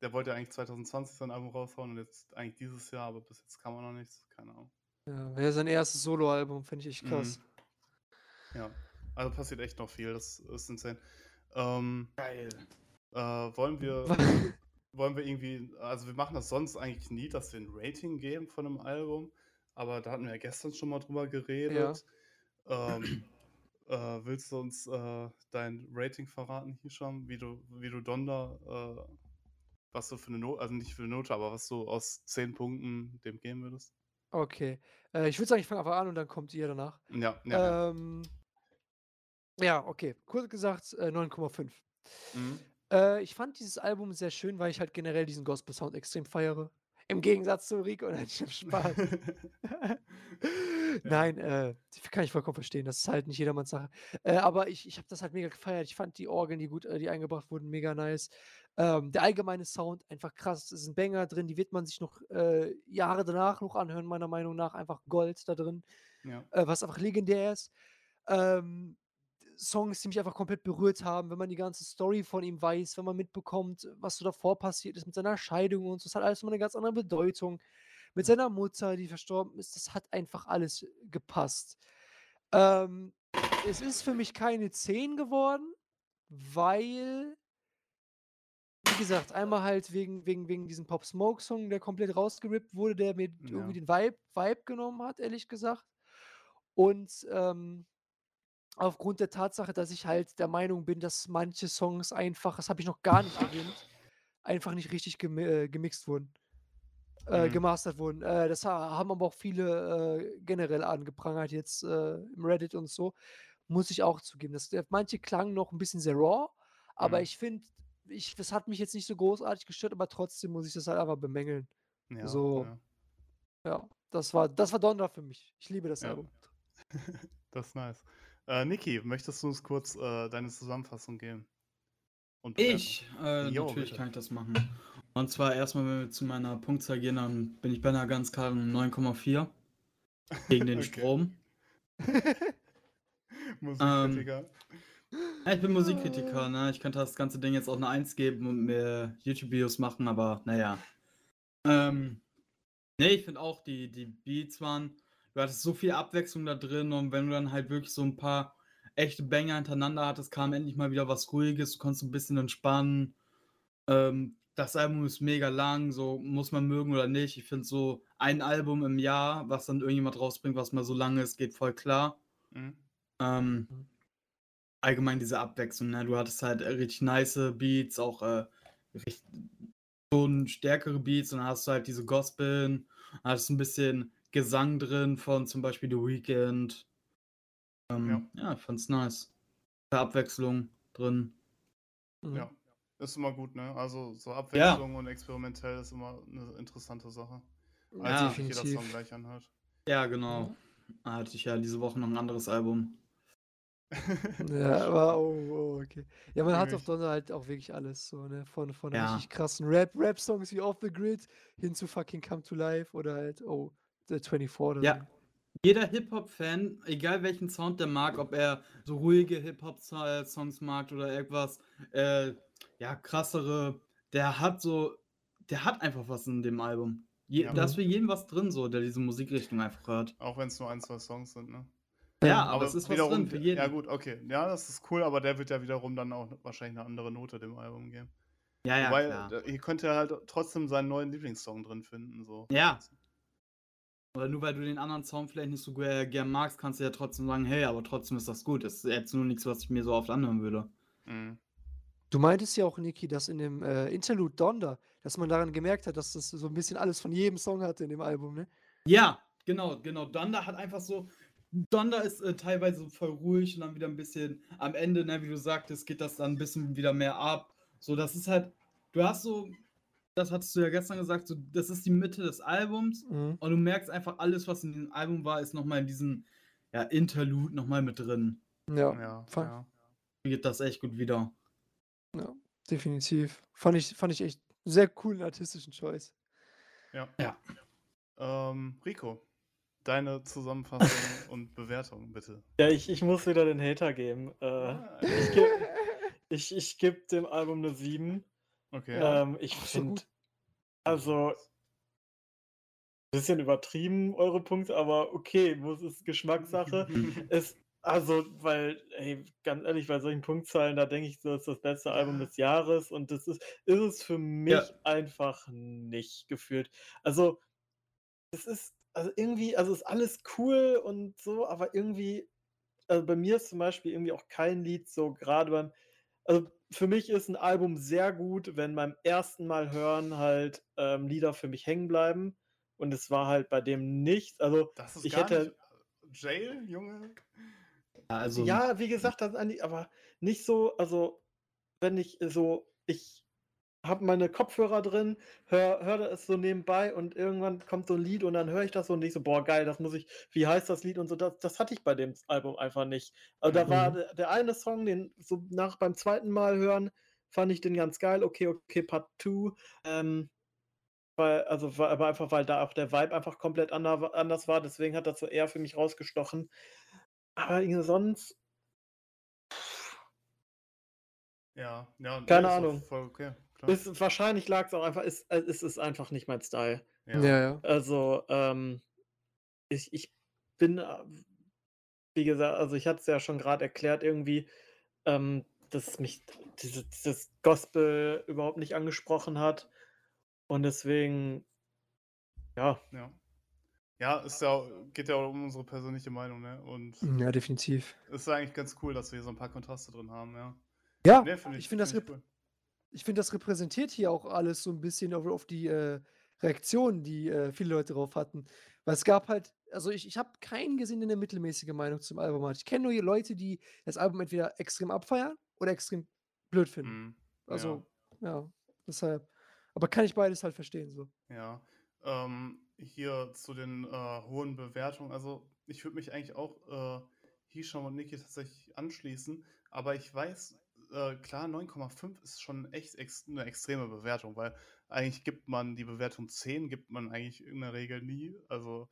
Der wollte ja eigentlich 2020 sein Album raushauen und jetzt eigentlich dieses Jahr, aber bis jetzt kam er noch nichts. Keine Ahnung. Ja, wäre sein erstes Soloalbum, finde ich echt krass. Mhm. Ja, also passiert echt noch viel, das ist insane. Ähm, Geil. äh, wollen wir, wollen wir irgendwie, also wir machen das sonst eigentlich nie, dass wir ein Rating geben von einem Album, aber da hatten wir ja gestern schon mal drüber geredet. Ähm, äh, willst du uns äh, dein Rating verraten, Hisham, wie du, wie du Donda, äh, was du für eine Note, also nicht für eine Note, aber was du aus 10 Punkten dem geben würdest? Okay. Äh, ich würde sagen, ich fange einfach an und dann kommt ihr danach. Ja, ja. ja. Ähm, ja, okay. Kurz gesagt, äh, 9,5. Mhm. Äh, ich fand dieses Album sehr schön, weil ich halt generell diesen Gospel-Sound extrem feiere. Im Gegensatz zu Rico, nein, ich hab Spaß. Nein, äh, kann ich vollkommen verstehen. Das ist halt nicht jedermanns Sache. Äh, aber ich, ich habe das halt mega gefeiert. Ich fand die Orgeln, die gut, äh, die eingebracht wurden, mega nice. Ähm, der allgemeine Sound einfach krass. Es ist ein Banger drin, die wird man sich noch äh, Jahre danach noch anhören, meiner Meinung nach. Einfach Gold da drin, ja. äh, was einfach legendär ist. Ähm, Songs, die mich einfach komplett berührt haben, wenn man die ganze Story von ihm weiß, wenn man mitbekommt, was so davor passiert ist mit seiner Scheidung und so, das hat alles immer eine ganz andere Bedeutung. Mit seiner Mutter, die verstorben ist, das hat einfach alles gepasst. Ähm, es ist für mich keine 10 geworden, weil, gesagt, einmal halt wegen, wegen, wegen diesem Pop Smoke Song, der komplett rausgerippt wurde, der mir Ja. irgendwie den Vibe, Vibe genommen hat, ehrlich gesagt. Und ähm, aufgrund der Tatsache, dass ich halt der Meinung bin, dass manche Songs einfach, das habe ich noch gar nicht erwähnt, einfach nicht richtig gemi äh, gemixt wurden, äh, Mhm. gemastert wurden. Äh, das ha haben aber auch viele äh, generell angeprangert jetzt äh, im Reddit und so. Muss ich auch zugeben. Das, manche klangen noch ein bisschen sehr raw, aber Mhm. ich finde, ich, das hat mich jetzt nicht so großartig gestört, aber trotzdem muss ich das halt einfach bemängeln. ja, so. ja. Ja, das war, das war Donner für mich. Ich liebe das Ja. Album. Das ist nice. Äh, Niki, möchtest du uns kurz äh, deine Zusammenfassung geben? Und Ich, äh, Jo, natürlich bitte. kann ich das machen. Und zwar erstmal, wenn wir zu meiner Punktzahl gehen, dann bin ich bei einer ganz klaren 9,4 gegen den Okay. Strom. Musikkritiker. Ja, ich bin Musikkritiker, ne? Ich könnte das ganze Ding jetzt auch eine 1 geben und mir YouTube-Videos machen, aber naja. Ähm, nee, ich finde auch, die, die Beats waren, du hattest so viel Abwechslung da drin und wenn du dann halt wirklich so ein paar echte Banger hintereinander hattest, kam endlich mal wieder was Ruhiges, du konntest ein bisschen entspannen. Ähm, das Album ist mega lang, so muss man mögen oder nicht. Ich finde so ein Album im Jahr, was dann irgendjemand rausbringt, was mal so lang ist, geht voll klar. Mhm. Ähm, Mhm. Allgemein diese Abwechslung, ne? Du hattest halt äh, richtig nice Beats, auch äh, richtig, schon stärkere Beats und dann hast du halt diese Gospel, hattest ein bisschen Gesang drin von zum Beispiel The Weeknd. Ähm, ja. ich fand's nice. Abwechslung drin. Mhm. Ja. Ist immer gut, ne? Also so Abwechslung und experimentell ist immer eine interessante Sache. Als Ja. sich jeder Song definitiv. gleich anhört. Ja, genau. Da hatte ich ja diese Woche noch ein anderes Album. Ja, aber oh, oh, okay. Ja, man hat auf. Donner halt auch wirklich alles so, ne? Von, von Ja. richtig krassen Rap, Rap-Songs wie Off the Grid hin zu fucking Come to Life oder halt, oh, The 24 oder Ja. so. Jeder Hip-Hop-Fan, egal welchen Sound der mag, ob er so ruhige Hip-Hop-Songs mag oder irgendwas, äh, ja, krassere, der hat so, der hat einfach was in dem Album. Je, Ja. Da ist für jeden was drin, so, der diese Musikrichtung einfach hört. Auch wenn es nur ein, zwei Songs sind, ne? Ja, aber, es ist was wiederum, drin für jeden. Ja, gut, okay. Ja, das ist cool, aber der wird ja wiederum dann auch wahrscheinlich eine andere Note dem Album geben. Ja, ja, Wobei, klar. äh, hier könnte er halt trotzdem seinen neuen Lieblingssong drin finden. So. Ja. Oder nur weil du den anderen Sound vielleicht nicht so gern magst, kannst du ja trotzdem sagen, hey, aber trotzdem ist das gut. Das ist jetzt nur nichts, was ich mir so oft anhören würde. Mhm. Du meintest ja auch, Niki, dass in dem äh, Interlude Donda, dass man daran gemerkt hat, dass das so ein bisschen alles von jedem Song hatte in dem Album, ne? Ja, genau, genau. Donda hat einfach so. Donda ist äh, teilweise voll ruhig und dann wieder ein bisschen am Ende, ne, wie du sagtest, geht das dann ein bisschen wieder mehr ab. So, das ist halt. Du hast so. Das hattest du ja gestern gesagt, so, das ist die Mitte des Albums Mhm. und du merkst einfach, alles, was in diesem Album war, ist nochmal in diesem ja, Interlude nochmal mit drin. Ja, Ja, ja. Geht das echt gut wieder. ja, definitiv. Fand ich, fand ich echt sehr coolen artistischen Choice. ja. Ja. Ähm, Rico, deine Zusammenfassung und Bewertung, bitte. Ja, ich, ich muss wieder den Hater geben. Äh, Ah, ich gebe ich, ich geb dem Album eine 7. Okay. Ähm, ich finde, also, bisschen übertrieben, eure Punkte, aber okay, muss ist Geschmackssache. es, also, weil, ey, ganz ehrlich, bei solchen Punktzahlen, da denke ich, so ist das beste Album des Jahres und das ist, ist es für mich einfach nicht gefühlt. Also, es ist, also irgendwie, also ist alles cool und so, aber irgendwie, also bei mir ist zum Beispiel irgendwie auch kein Lied so gerade beim, also für mich ist ein Album sehr gut, wenn beim ersten Mal hören halt ähm, Lieder für mich hängen bleiben. Und es war halt bei dem nicht. Also das ist ich gar hätte- nicht Jail, Junge. Also, ja, wie gesagt, das eigentlich, aber nicht so, also wenn ich so, ich habe meine Kopfhörer drin, höre hör das so nebenbei und irgendwann kommt so ein Lied und dann höre ich das so und ich so, boah, geil, das muss ich, wie heißt das Lied und so, das, das hatte ich bei dem Album einfach nicht. Also da war Mhm. der, eine Song, den so nach beim zweiten Mal hören, fand ich den ganz geil, okay, okay, Part 2, ähm, weil, also war aber einfach, weil da auch der Vibe einfach komplett ander, anders war, deswegen hat das so eher für mich rausgestochen. Aber sonst, Ja, ja. Keine Ahnung. Voll okay. Klar. ist, wahrscheinlich lag es auch einfach, ist, äh, es ist einfach nicht mein Style. Ja, ja. Also, ähm, ich, ich bin, äh, wie gesagt, also ich hatte es ja schon gerade erklärt, irgendwie, ähm, dass mich diese, dieses Gospel überhaupt nicht angesprochen hat. Und deswegen, ja, Ja. Ja, ist ja, geht ja auch um unsere persönliche Meinung, ne? Und Ja, definitiv. ist eigentlich ganz cool, dass wir hier so ein paar Kontraste drin haben, ja. Ja, Nee, find ich finde das, cool. Ich find, das repräsentiert hier auch alles so ein bisschen auf, auf die äh, Reaktionen, die äh, viele Leute drauf hatten. Weil es gab halt, also ich, ich habe keinen gesehen, der eine mittelmäßige Meinung zum Album hat. Ich kenne nur Leute, die das Album entweder extrem abfeiern oder extrem blöd finden. Mhm. Also, ja. deshalb. Aber kann ich beides halt verstehen, so. Ja, ähm, hier zu den äh, hohen Bewertungen. Also, ich würde mich eigentlich auch äh, Hisham und Niki tatsächlich anschließen, aber ich weiß, äh, klar, 9,5 ist schon echt ex eine extreme Bewertung, weil eigentlich gibt man die Bewertung 10, gibt man eigentlich in der Regel nie. Also,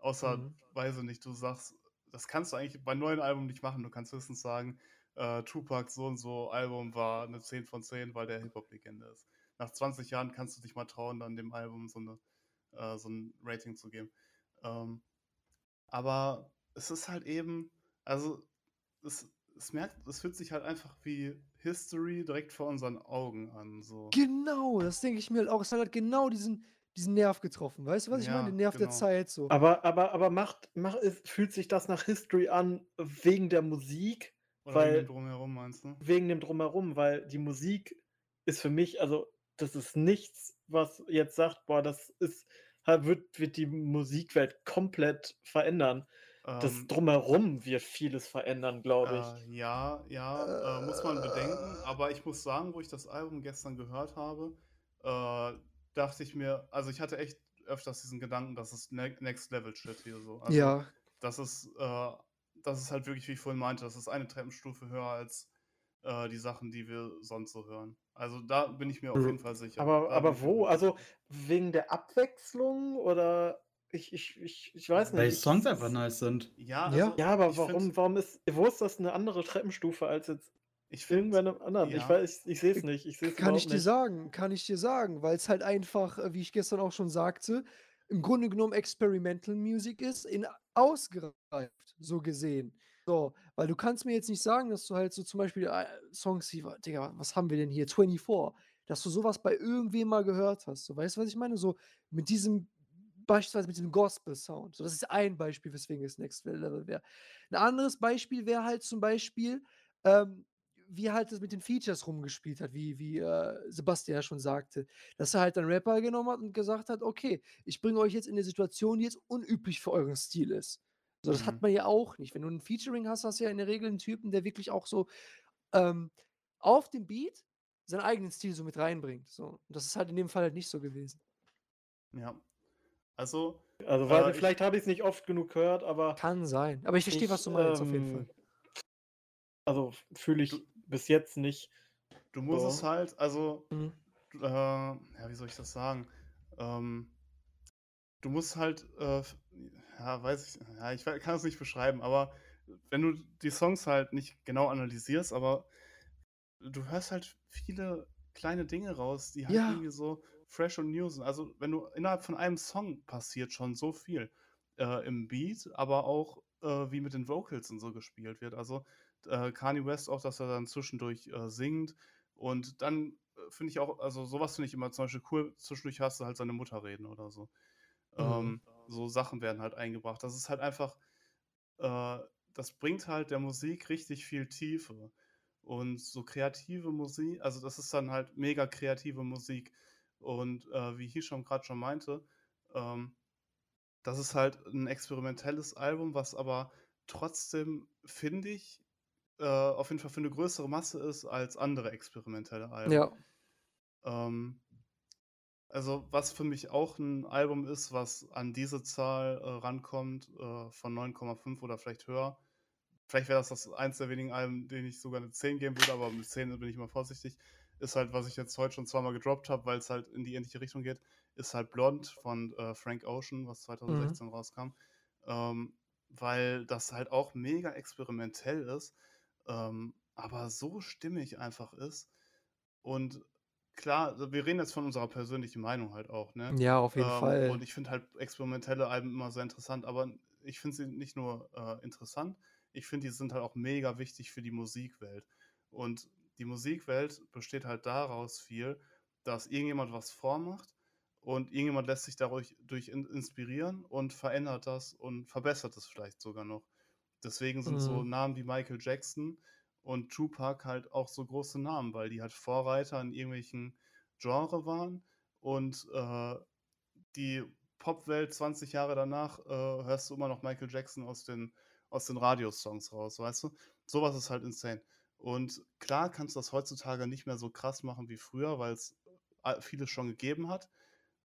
außer, Mhm. weiß ich nicht, du sagst, das kannst du eigentlich bei neuen Alben nicht machen. Du kannst höchstens sagen, äh, Tupac so und so Album war eine 10 von 10, weil der Hip-Hop-Legende ist nach 20 Jahren kannst du dich mal trauen, dann dem Album so, eine, äh, so ein Rating zu geben. Ähm, aber es ist halt eben, also es, es merkt, es fühlt sich halt einfach wie History direkt vor unseren Augen an. So. Genau, das denke ich mir halt auch. Es hat halt genau diesen, diesen Nerv getroffen. Weißt du, was ich meine? Ja, Den Nerv der genau. Zeit so. Aber, aber, aber macht, macht, es- fühlt sich das nach History an wegen der Musik? Oder wegen weil, dem Drumherum meinst du? wegen dem Drumherum, weil die Musik ist für mich, also das ist nichts, was jetzt sagt, boah, das ist, wird, wird die Musikwelt komplett verändern. Das Ähm, Drumherum wird vieles verändern, glaube ich. Äh, ja, ja, äh, muss man bedenken. Äh. Aber ich muss sagen, wo ich das Album gestern gehört habe, äh, dachte ich mir, also ich hatte echt öfters diesen Gedanken, das ist ne Next Level Shit hier so. Also ja, das ist, äh, das ist halt wirklich, wie ich vorhin meinte, das ist eine Treppenstufe höher als äh, die Sachen, die wir sonst so hören. Also da bin ich mir auf jeden Fall sicher. Aber, Da aber wo? Also wegen der Abwechslung oder ich, ich, ich, ich weiß nicht. Weil die ich- Songs einfach nice sind. Ja, Ja. also Ja, aber ich warum, warum ist, wo ist das eine andere Treppenstufe als jetzt ich find, irgendwann einem anderen? Ich ja. weiß, ich, ich sehe es nicht. Ich sehe es kann ich dir nicht. sagen, kann ich dir sagen, weil es halt einfach, äh, wie ich gestern auch schon sagte, im Grunde genommen Experimental Music ist, in ausgereift, so gesehen. So, weil du kannst mir jetzt nicht sagen, dass du halt so zum Beispiel äh, Songs wie, Digga, was haben wir denn hier? 24, dass du sowas bei irgendwem mal gehört hast. So, weißt du, was ich meine? So mit diesem, beispielsweise mit diesem Gospel-Sound. So, das ist ein Beispiel, weswegen es Next Level wäre. Ein anderes Beispiel wäre halt zum Beispiel, ähm, wie halt das mit den Features rumgespielt hat, wie, wie äh, Sebastian ja schon sagte, dass er halt einen Rapper genommen hat und gesagt hat, okay, ich bringe euch jetzt in eine Situation, die jetzt unüblich für euren Stil ist. So, das Mhm. hat man ja auch nicht. Wenn du ein Featuring hast, hast du ja in der Regel einen Typen, der wirklich auch so ähm, auf dem Beat seinen eigenen Stil so mit reinbringt. So. Und das ist halt in dem Fall halt nicht so gewesen. ja. Also, Also, weil Äh, ich- vielleicht habe ich es nicht oft genug gehört, aber Kann sein. Aber ich verstehe, was du meinst, auf jeden Fall. ähm, Also fühle ich Du- bis jetzt nicht. du musst So. es halt, also, Mhm. äh, ja, wie soll ich das sagen? Ähm, du musst halt, äh, ja, weiß ich, ja, ich kann es nicht beschreiben, aber wenn du die Songs halt nicht genau analysierst, aber du hörst halt viele kleine Dinge raus, die halt Ja. irgendwie so fresh und new sind. Also, wenn du innerhalb von einem Song passiert schon so viel äh, im Beat, aber auch äh, wie mit den Vocals und so gespielt wird. Also, äh, Kanye West auch, dass er dann zwischendurch äh, singt und dann äh, finde ich auch, also sowas finde ich immer zum Beispiel cool, zwischendurch hast du halt seine Mutter reden oder so. Mhm. Ähm, so Sachen werden halt eingebracht. Das ist halt einfach, äh, das bringt halt der Musik richtig viel Tiefe. Und so kreative Musik, also das ist dann halt mega kreative Musik. Und äh, wie Hisham gerade schon meinte, ähm, das ist halt ein experimentelles Album, was aber trotzdem, finde ich, äh, auf jeden Fall für eine größere Masse ist als andere experimentelle Alben. Ja. Ähm, also, was für mich auch ein Album ist, was an diese Zahl äh, rankommt, äh, von 9,5 oder vielleicht höher. Vielleicht wäre das, das eins der wenigen Alben, denen ich sogar eine 10 geben würde, aber mit 10 bin ich immer vorsichtig. Ist halt, was ich jetzt heute schon zweimal gedroppt habe, weil es halt in die ähnliche Richtung geht, ist halt Blond von äh, Frank Ocean, was 2016 rauskam. Ähm, weil das halt auch mega experimentell ist, ähm, aber so stimmig einfach ist. Und klar, also wir reden jetzt von unserer persönlichen Meinung halt auch, ne? Ja, auf jeden Ähm, Fall. Und ich finde halt experimentelle Alben immer sehr interessant, aber ich finde sie nicht nur äh, interessant, ich finde, die sind halt auch mega wichtig für die Musikwelt. Und die Musikwelt besteht halt daraus viel, dass irgendjemand was vormacht und irgendjemand lässt sich dadurch durch in, inspirieren und verändert das und verbessert es vielleicht sogar noch. Deswegen sind so Mhm. Namen wie Michael Jackson und Tupac halt auch so große Namen, weil die halt Vorreiter in irgendwelchen Genre waren und äh, die Popwelt 20 Jahre danach äh, hörst du immer noch Michael Jackson aus den, aus den Radiosongs raus, weißt du? Sowas ist halt insane. Und klar kannst du das heutzutage nicht mehr so krass machen wie früher, weil es äh, vieles schon gegeben hat.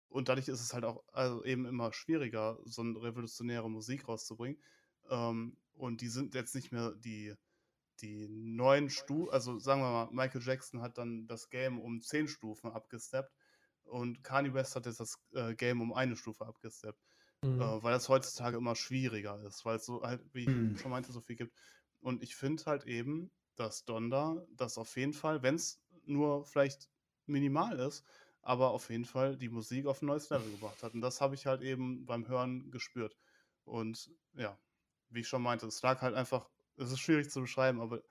Und dadurch ist es halt auch also eben immer schwieriger, so eine revolutionäre Musik rauszubringen. Ähm, und die sind jetzt nicht mehr die, die neuen Stufen, also sagen wir mal, Michael Jackson hat dann das Game um zehn Stufen abgesteppt und Kanye West hat jetzt das äh, Game um eine Stufe abgesteppt, Mhm. äh, weil das heutzutage immer schwieriger ist, weil es so halt, wie ich Hm. schon meinte, so viel gibt. Und ich finde halt eben, dass Donda das auf jeden Fall, wenn es nur vielleicht minimal ist, aber auf jeden Fall die Musik auf ein neues Level gebracht hat. Und das habe ich halt eben beim Hören gespürt. Und ja, wie ich schon meinte, es lag halt einfach, es ist schwierig zu beschreiben, aber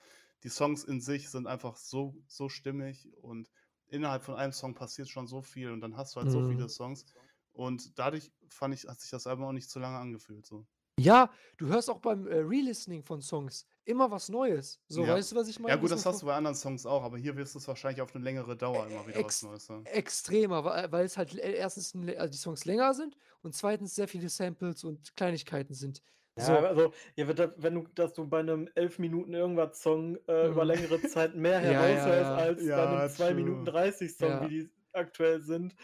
die Songs in sich sind einfach so, so stimmig und innerhalb von einem Song passiert schon so viel und dann hast du halt so viele Mhm. Songs. Und dadurch fand ich, hat sich das Album auch nicht zu lange angefühlt. So. Ja, du hörst auch beim äh, Re-Listening von Songs immer was Neues. So, Ja. weißt du, was ich meine? Ja, gut, das hast du bei anderen Songs auch, aber hier wirst du es wahrscheinlich auf eine längere Dauer immer wieder was Ex- Neues hören. extremer, weil, weil es halt erstens also die Songs länger sind und zweitens sehr viele Samples und Kleinigkeiten sind. Ja, So, also, ja, wenn da- wenn du, dass du bei einem 11 Minuten irgendwas Song äh, über Mhm. längere Zeit mehr Ja, ja, ja. als bei einem 2 Minuten true. 30 Song, Ja. wie die aktuell sind.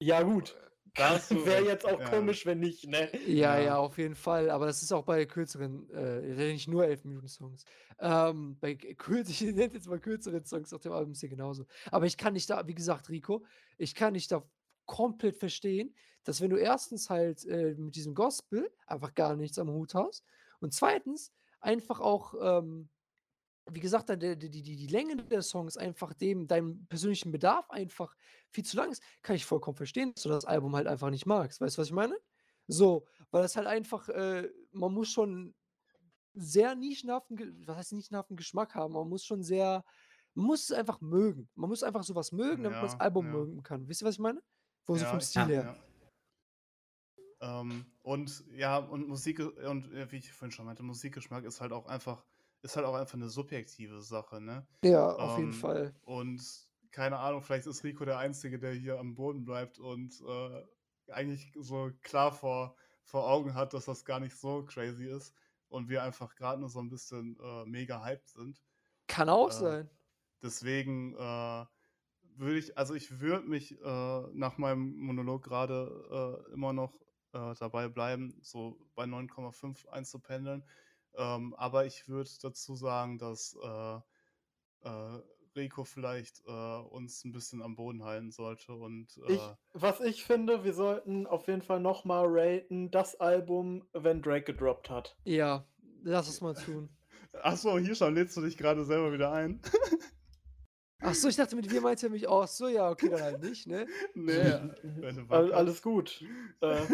Ja, gut. Da hast du Wäre jetzt auch ja. komisch, wenn nicht, ne? ja, Ja. ja, auf jeden Fall. Aber das ist auch bei kürzeren, äh, nicht nur 11 Minuten Songs. Ähm, bei k- kürz, ich nenne jetzt mal kürzeren Songs auf dem Album ist hier genauso. Aber ich kann nicht da, wie gesagt, Rico, ich kann nicht da komplett verstehen, dass wenn du erstens halt äh, mit diesem Gospel einfach gar nichts am Hut hast und zweitens einfach auch, ähm, wie gesagt, die, die, die Länge der Songs einfach dem, deinem persönlichen Bedarf einfach viel zu lang ist, kann ich vollkommen verstehen, dass du das Album halt einfach nicht magst. Weißt du, was ich meine? So, weil das halt einfach, äh, man muss schon sehr nischenhaften, was heißt nischenhaften Geschmack haben. Man muss schon sehr, man muss es einfach mögen. Man muss einfach sowas mögen, damit man das Ja, Album ja. mögen kann. Wisst ihr, was ich meine? Wo so Ja, vom ich- Stil her. Ja. Ähm, und ja, und Musik und äh, wie ich vorhin schon meinte, Musikgeschmack ist halt auch einfach, ist halt auch einfach eine subjektive Sache, ne? Ja, auf jeden Ähm, Fall. Und keine Ahnung, vielleicht ist Rico der Einzige, der hier am Boden bleibt und äh, eigentlich so klar vor, vor Augen hat, dass das gar nicht so crazy ist und wir einfach gerade nur so ein bisschen äh, mega hyped sind. Kann auch äh, sein. Deswegen äh, würde ich, also ich würde mich äh, nach meinem Monolog gerade äh, immer noch dabei bleiben, so bei 9,5 einzupendeln. Ähm, aber ich würde dazu sagen, dass äh, äh, Rico vielleicht äh, uns ein bisschen am Boden halten sollte und äh, Ich, was ich finde, wir sollten auf jeden Fall nochmal raten, das Album, wenn Drake gedroppt hat. Ja, lass es mal tun. Achso, hier schon, lädst du dich gerade selber wieder ein? Ach so, ich dachte, mit wir meint ihr mich auch. So, ja, okay, dann halt nicht, ne? nee, du All, alles gut. äh,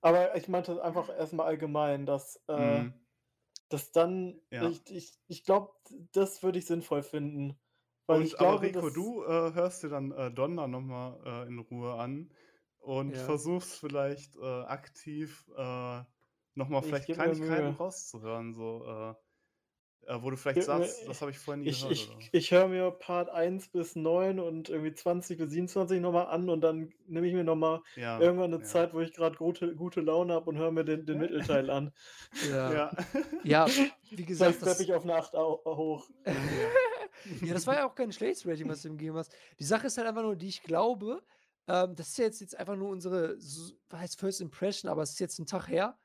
aber ich meinte einfach erstmal allgemein, dass, äh, Mhm. Dass dann, Ja. ich, ich, ich glaube, das würde ich sinnvoll finden. Weil Und, ich glaube, aber Rico, du äh, hörst dir dann äh, Donna nochmal äh, in Ruhe an und Ja. versuchst vielleicht äh, aktiv äh, nochmal Ich vielleicht Kleinigkeiten rauszuhören, so, äh, äh, wo du vielleicht sagst, das habe ich vorher nie Ich, gehört. ich, ich höre mir Part 1 bis 9 und irgendwie 20 bis 27 nochmal an und dann nehme ich mir nochmal ja, irgendwann eine ja. Zeit, wo ich gerade gute, gute Laune habe und höre mir den, den Mittelteil an. Ja. Ja. Ja, wie gesagt, das, steppe ich auf eine 8 au- hoch. ja, das war ja auch kein schlechtes Rating, was du ihm gegeben hast. Die Sache ist halt einfach nur, die ich glaube, ähm, das ist ja jetzt, jetzt einfach nur unsere, was heißt First Impression, aber es ist jetzt ein Tag her.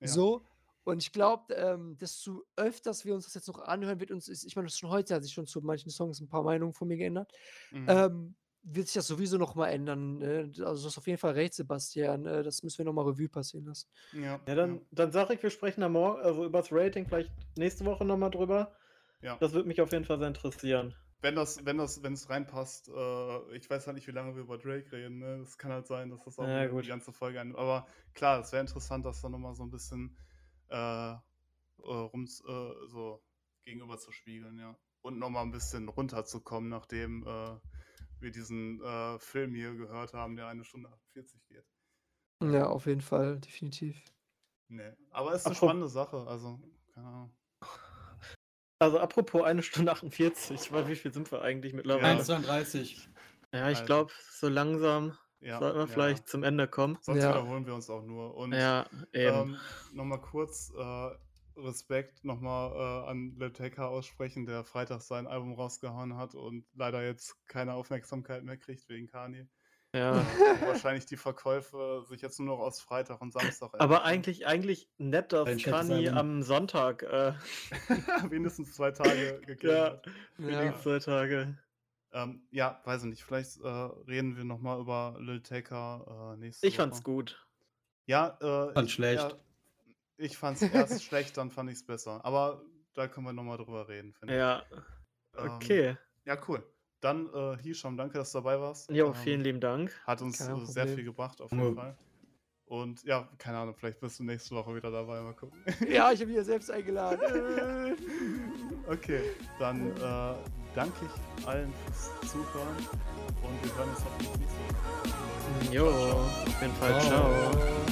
Ja. So. Und ich glaube, ähm, desto öfters wir uns das jetzt noch anhören, wird uns, ich meine, schon heute hat sich schon zu manchen Songs ein paar Meinungen von mir geändert, Mhm. ähm, wird sich das sowieso noch mal ändern. Ne? Also du hast auf jeden Fall recht, Sebastian. Äh, das müssen wir noch mal Revue passieren lassen. ja, Ja, dann, dann sage ich, wir sprechen da morgen, also über das Rating vielleicht nächste Woche nochmal drüber. ja. Das würde mich auf jeden Fall sehr interessieren. Wenn das, wenn das, wenn es reinpasst, äh, ich weiß halt nicht, wie lange wir über Drake reden, ne? Es kann halt sein, dass das auch Ja, die ganze Folge ein. Aber klar, es wäre interessant, das dann nochmal so ein bisschen äh, äh, rum äh, so gegenüber zu spiegeln, ja. Und nochmal ein bisschen runterzukommen, nachdem äh, wir diesen äh, Film hier gehört haben, der eine Stunde 48 geht. Ja, auf jeden Fall, definitiv. Nee. Aber es ist eine Apro- spannende Sache, also, keine Ahnung. Also apropos eine Stunde 48, weil wie viel sind wir eigentlich mittlerweile? Ja. 1,32. Ja, ich Also. glaube, so langsam Ja, sollten wir ja. vielleicht zum Ende kommen. Sonst Ja. wiederholen wir uns auch nur. Und Ja, eben. Ähm, nochmal kurz äh, Respekt nochmal äh, an Tecca aussprechen, der Freitag sein Album rausgehauen hat und leider jetzt keine Aufmerksamkeit mehr kriegt wegen Kanye. ja. Wo wahrscheinlich die Verkäufe sich jetzt nur noch aus Freitag und Samstag Aber eigentlich, eigentlich nett, dass Kanye Album. am Sonntag, äh, wenigstens zwei Tage gekillt ja, hat. Ja. wenigstens zwei Tage. Ähm, ja, weiß ich nicht. Vielleicht äh, reden wir nochmal über Lil Tecca äh, nächste Ich Woche. fand's gut. Ja, äh, Fand ich, schlecht. Ja, ich fand's erst schlecht, dann fand ich's besser. Aber da können wir nochmal drüber reden, finde Ja, ich. Ähm, okay. Ja, cool. Dann, äh, Hisham, danke, dass du dabei warst. Jo, Ähm, vielen lieben Dank. Hat uns Kein äh, sehr Problem. viel gebracht, auf jeden Ja. Fall. Und ja, keine Ahnung, vielleicht bist du nächste Woche wieder dabei. Mal gucken. Ja, ich habe mich ja selbst eingeladen. Okay, dann äh, danke ich allen fürs Zuhören und wir hören uns hoffentlich nächste Woche. Jo, auf jeden Fall. Ciao. Ciao.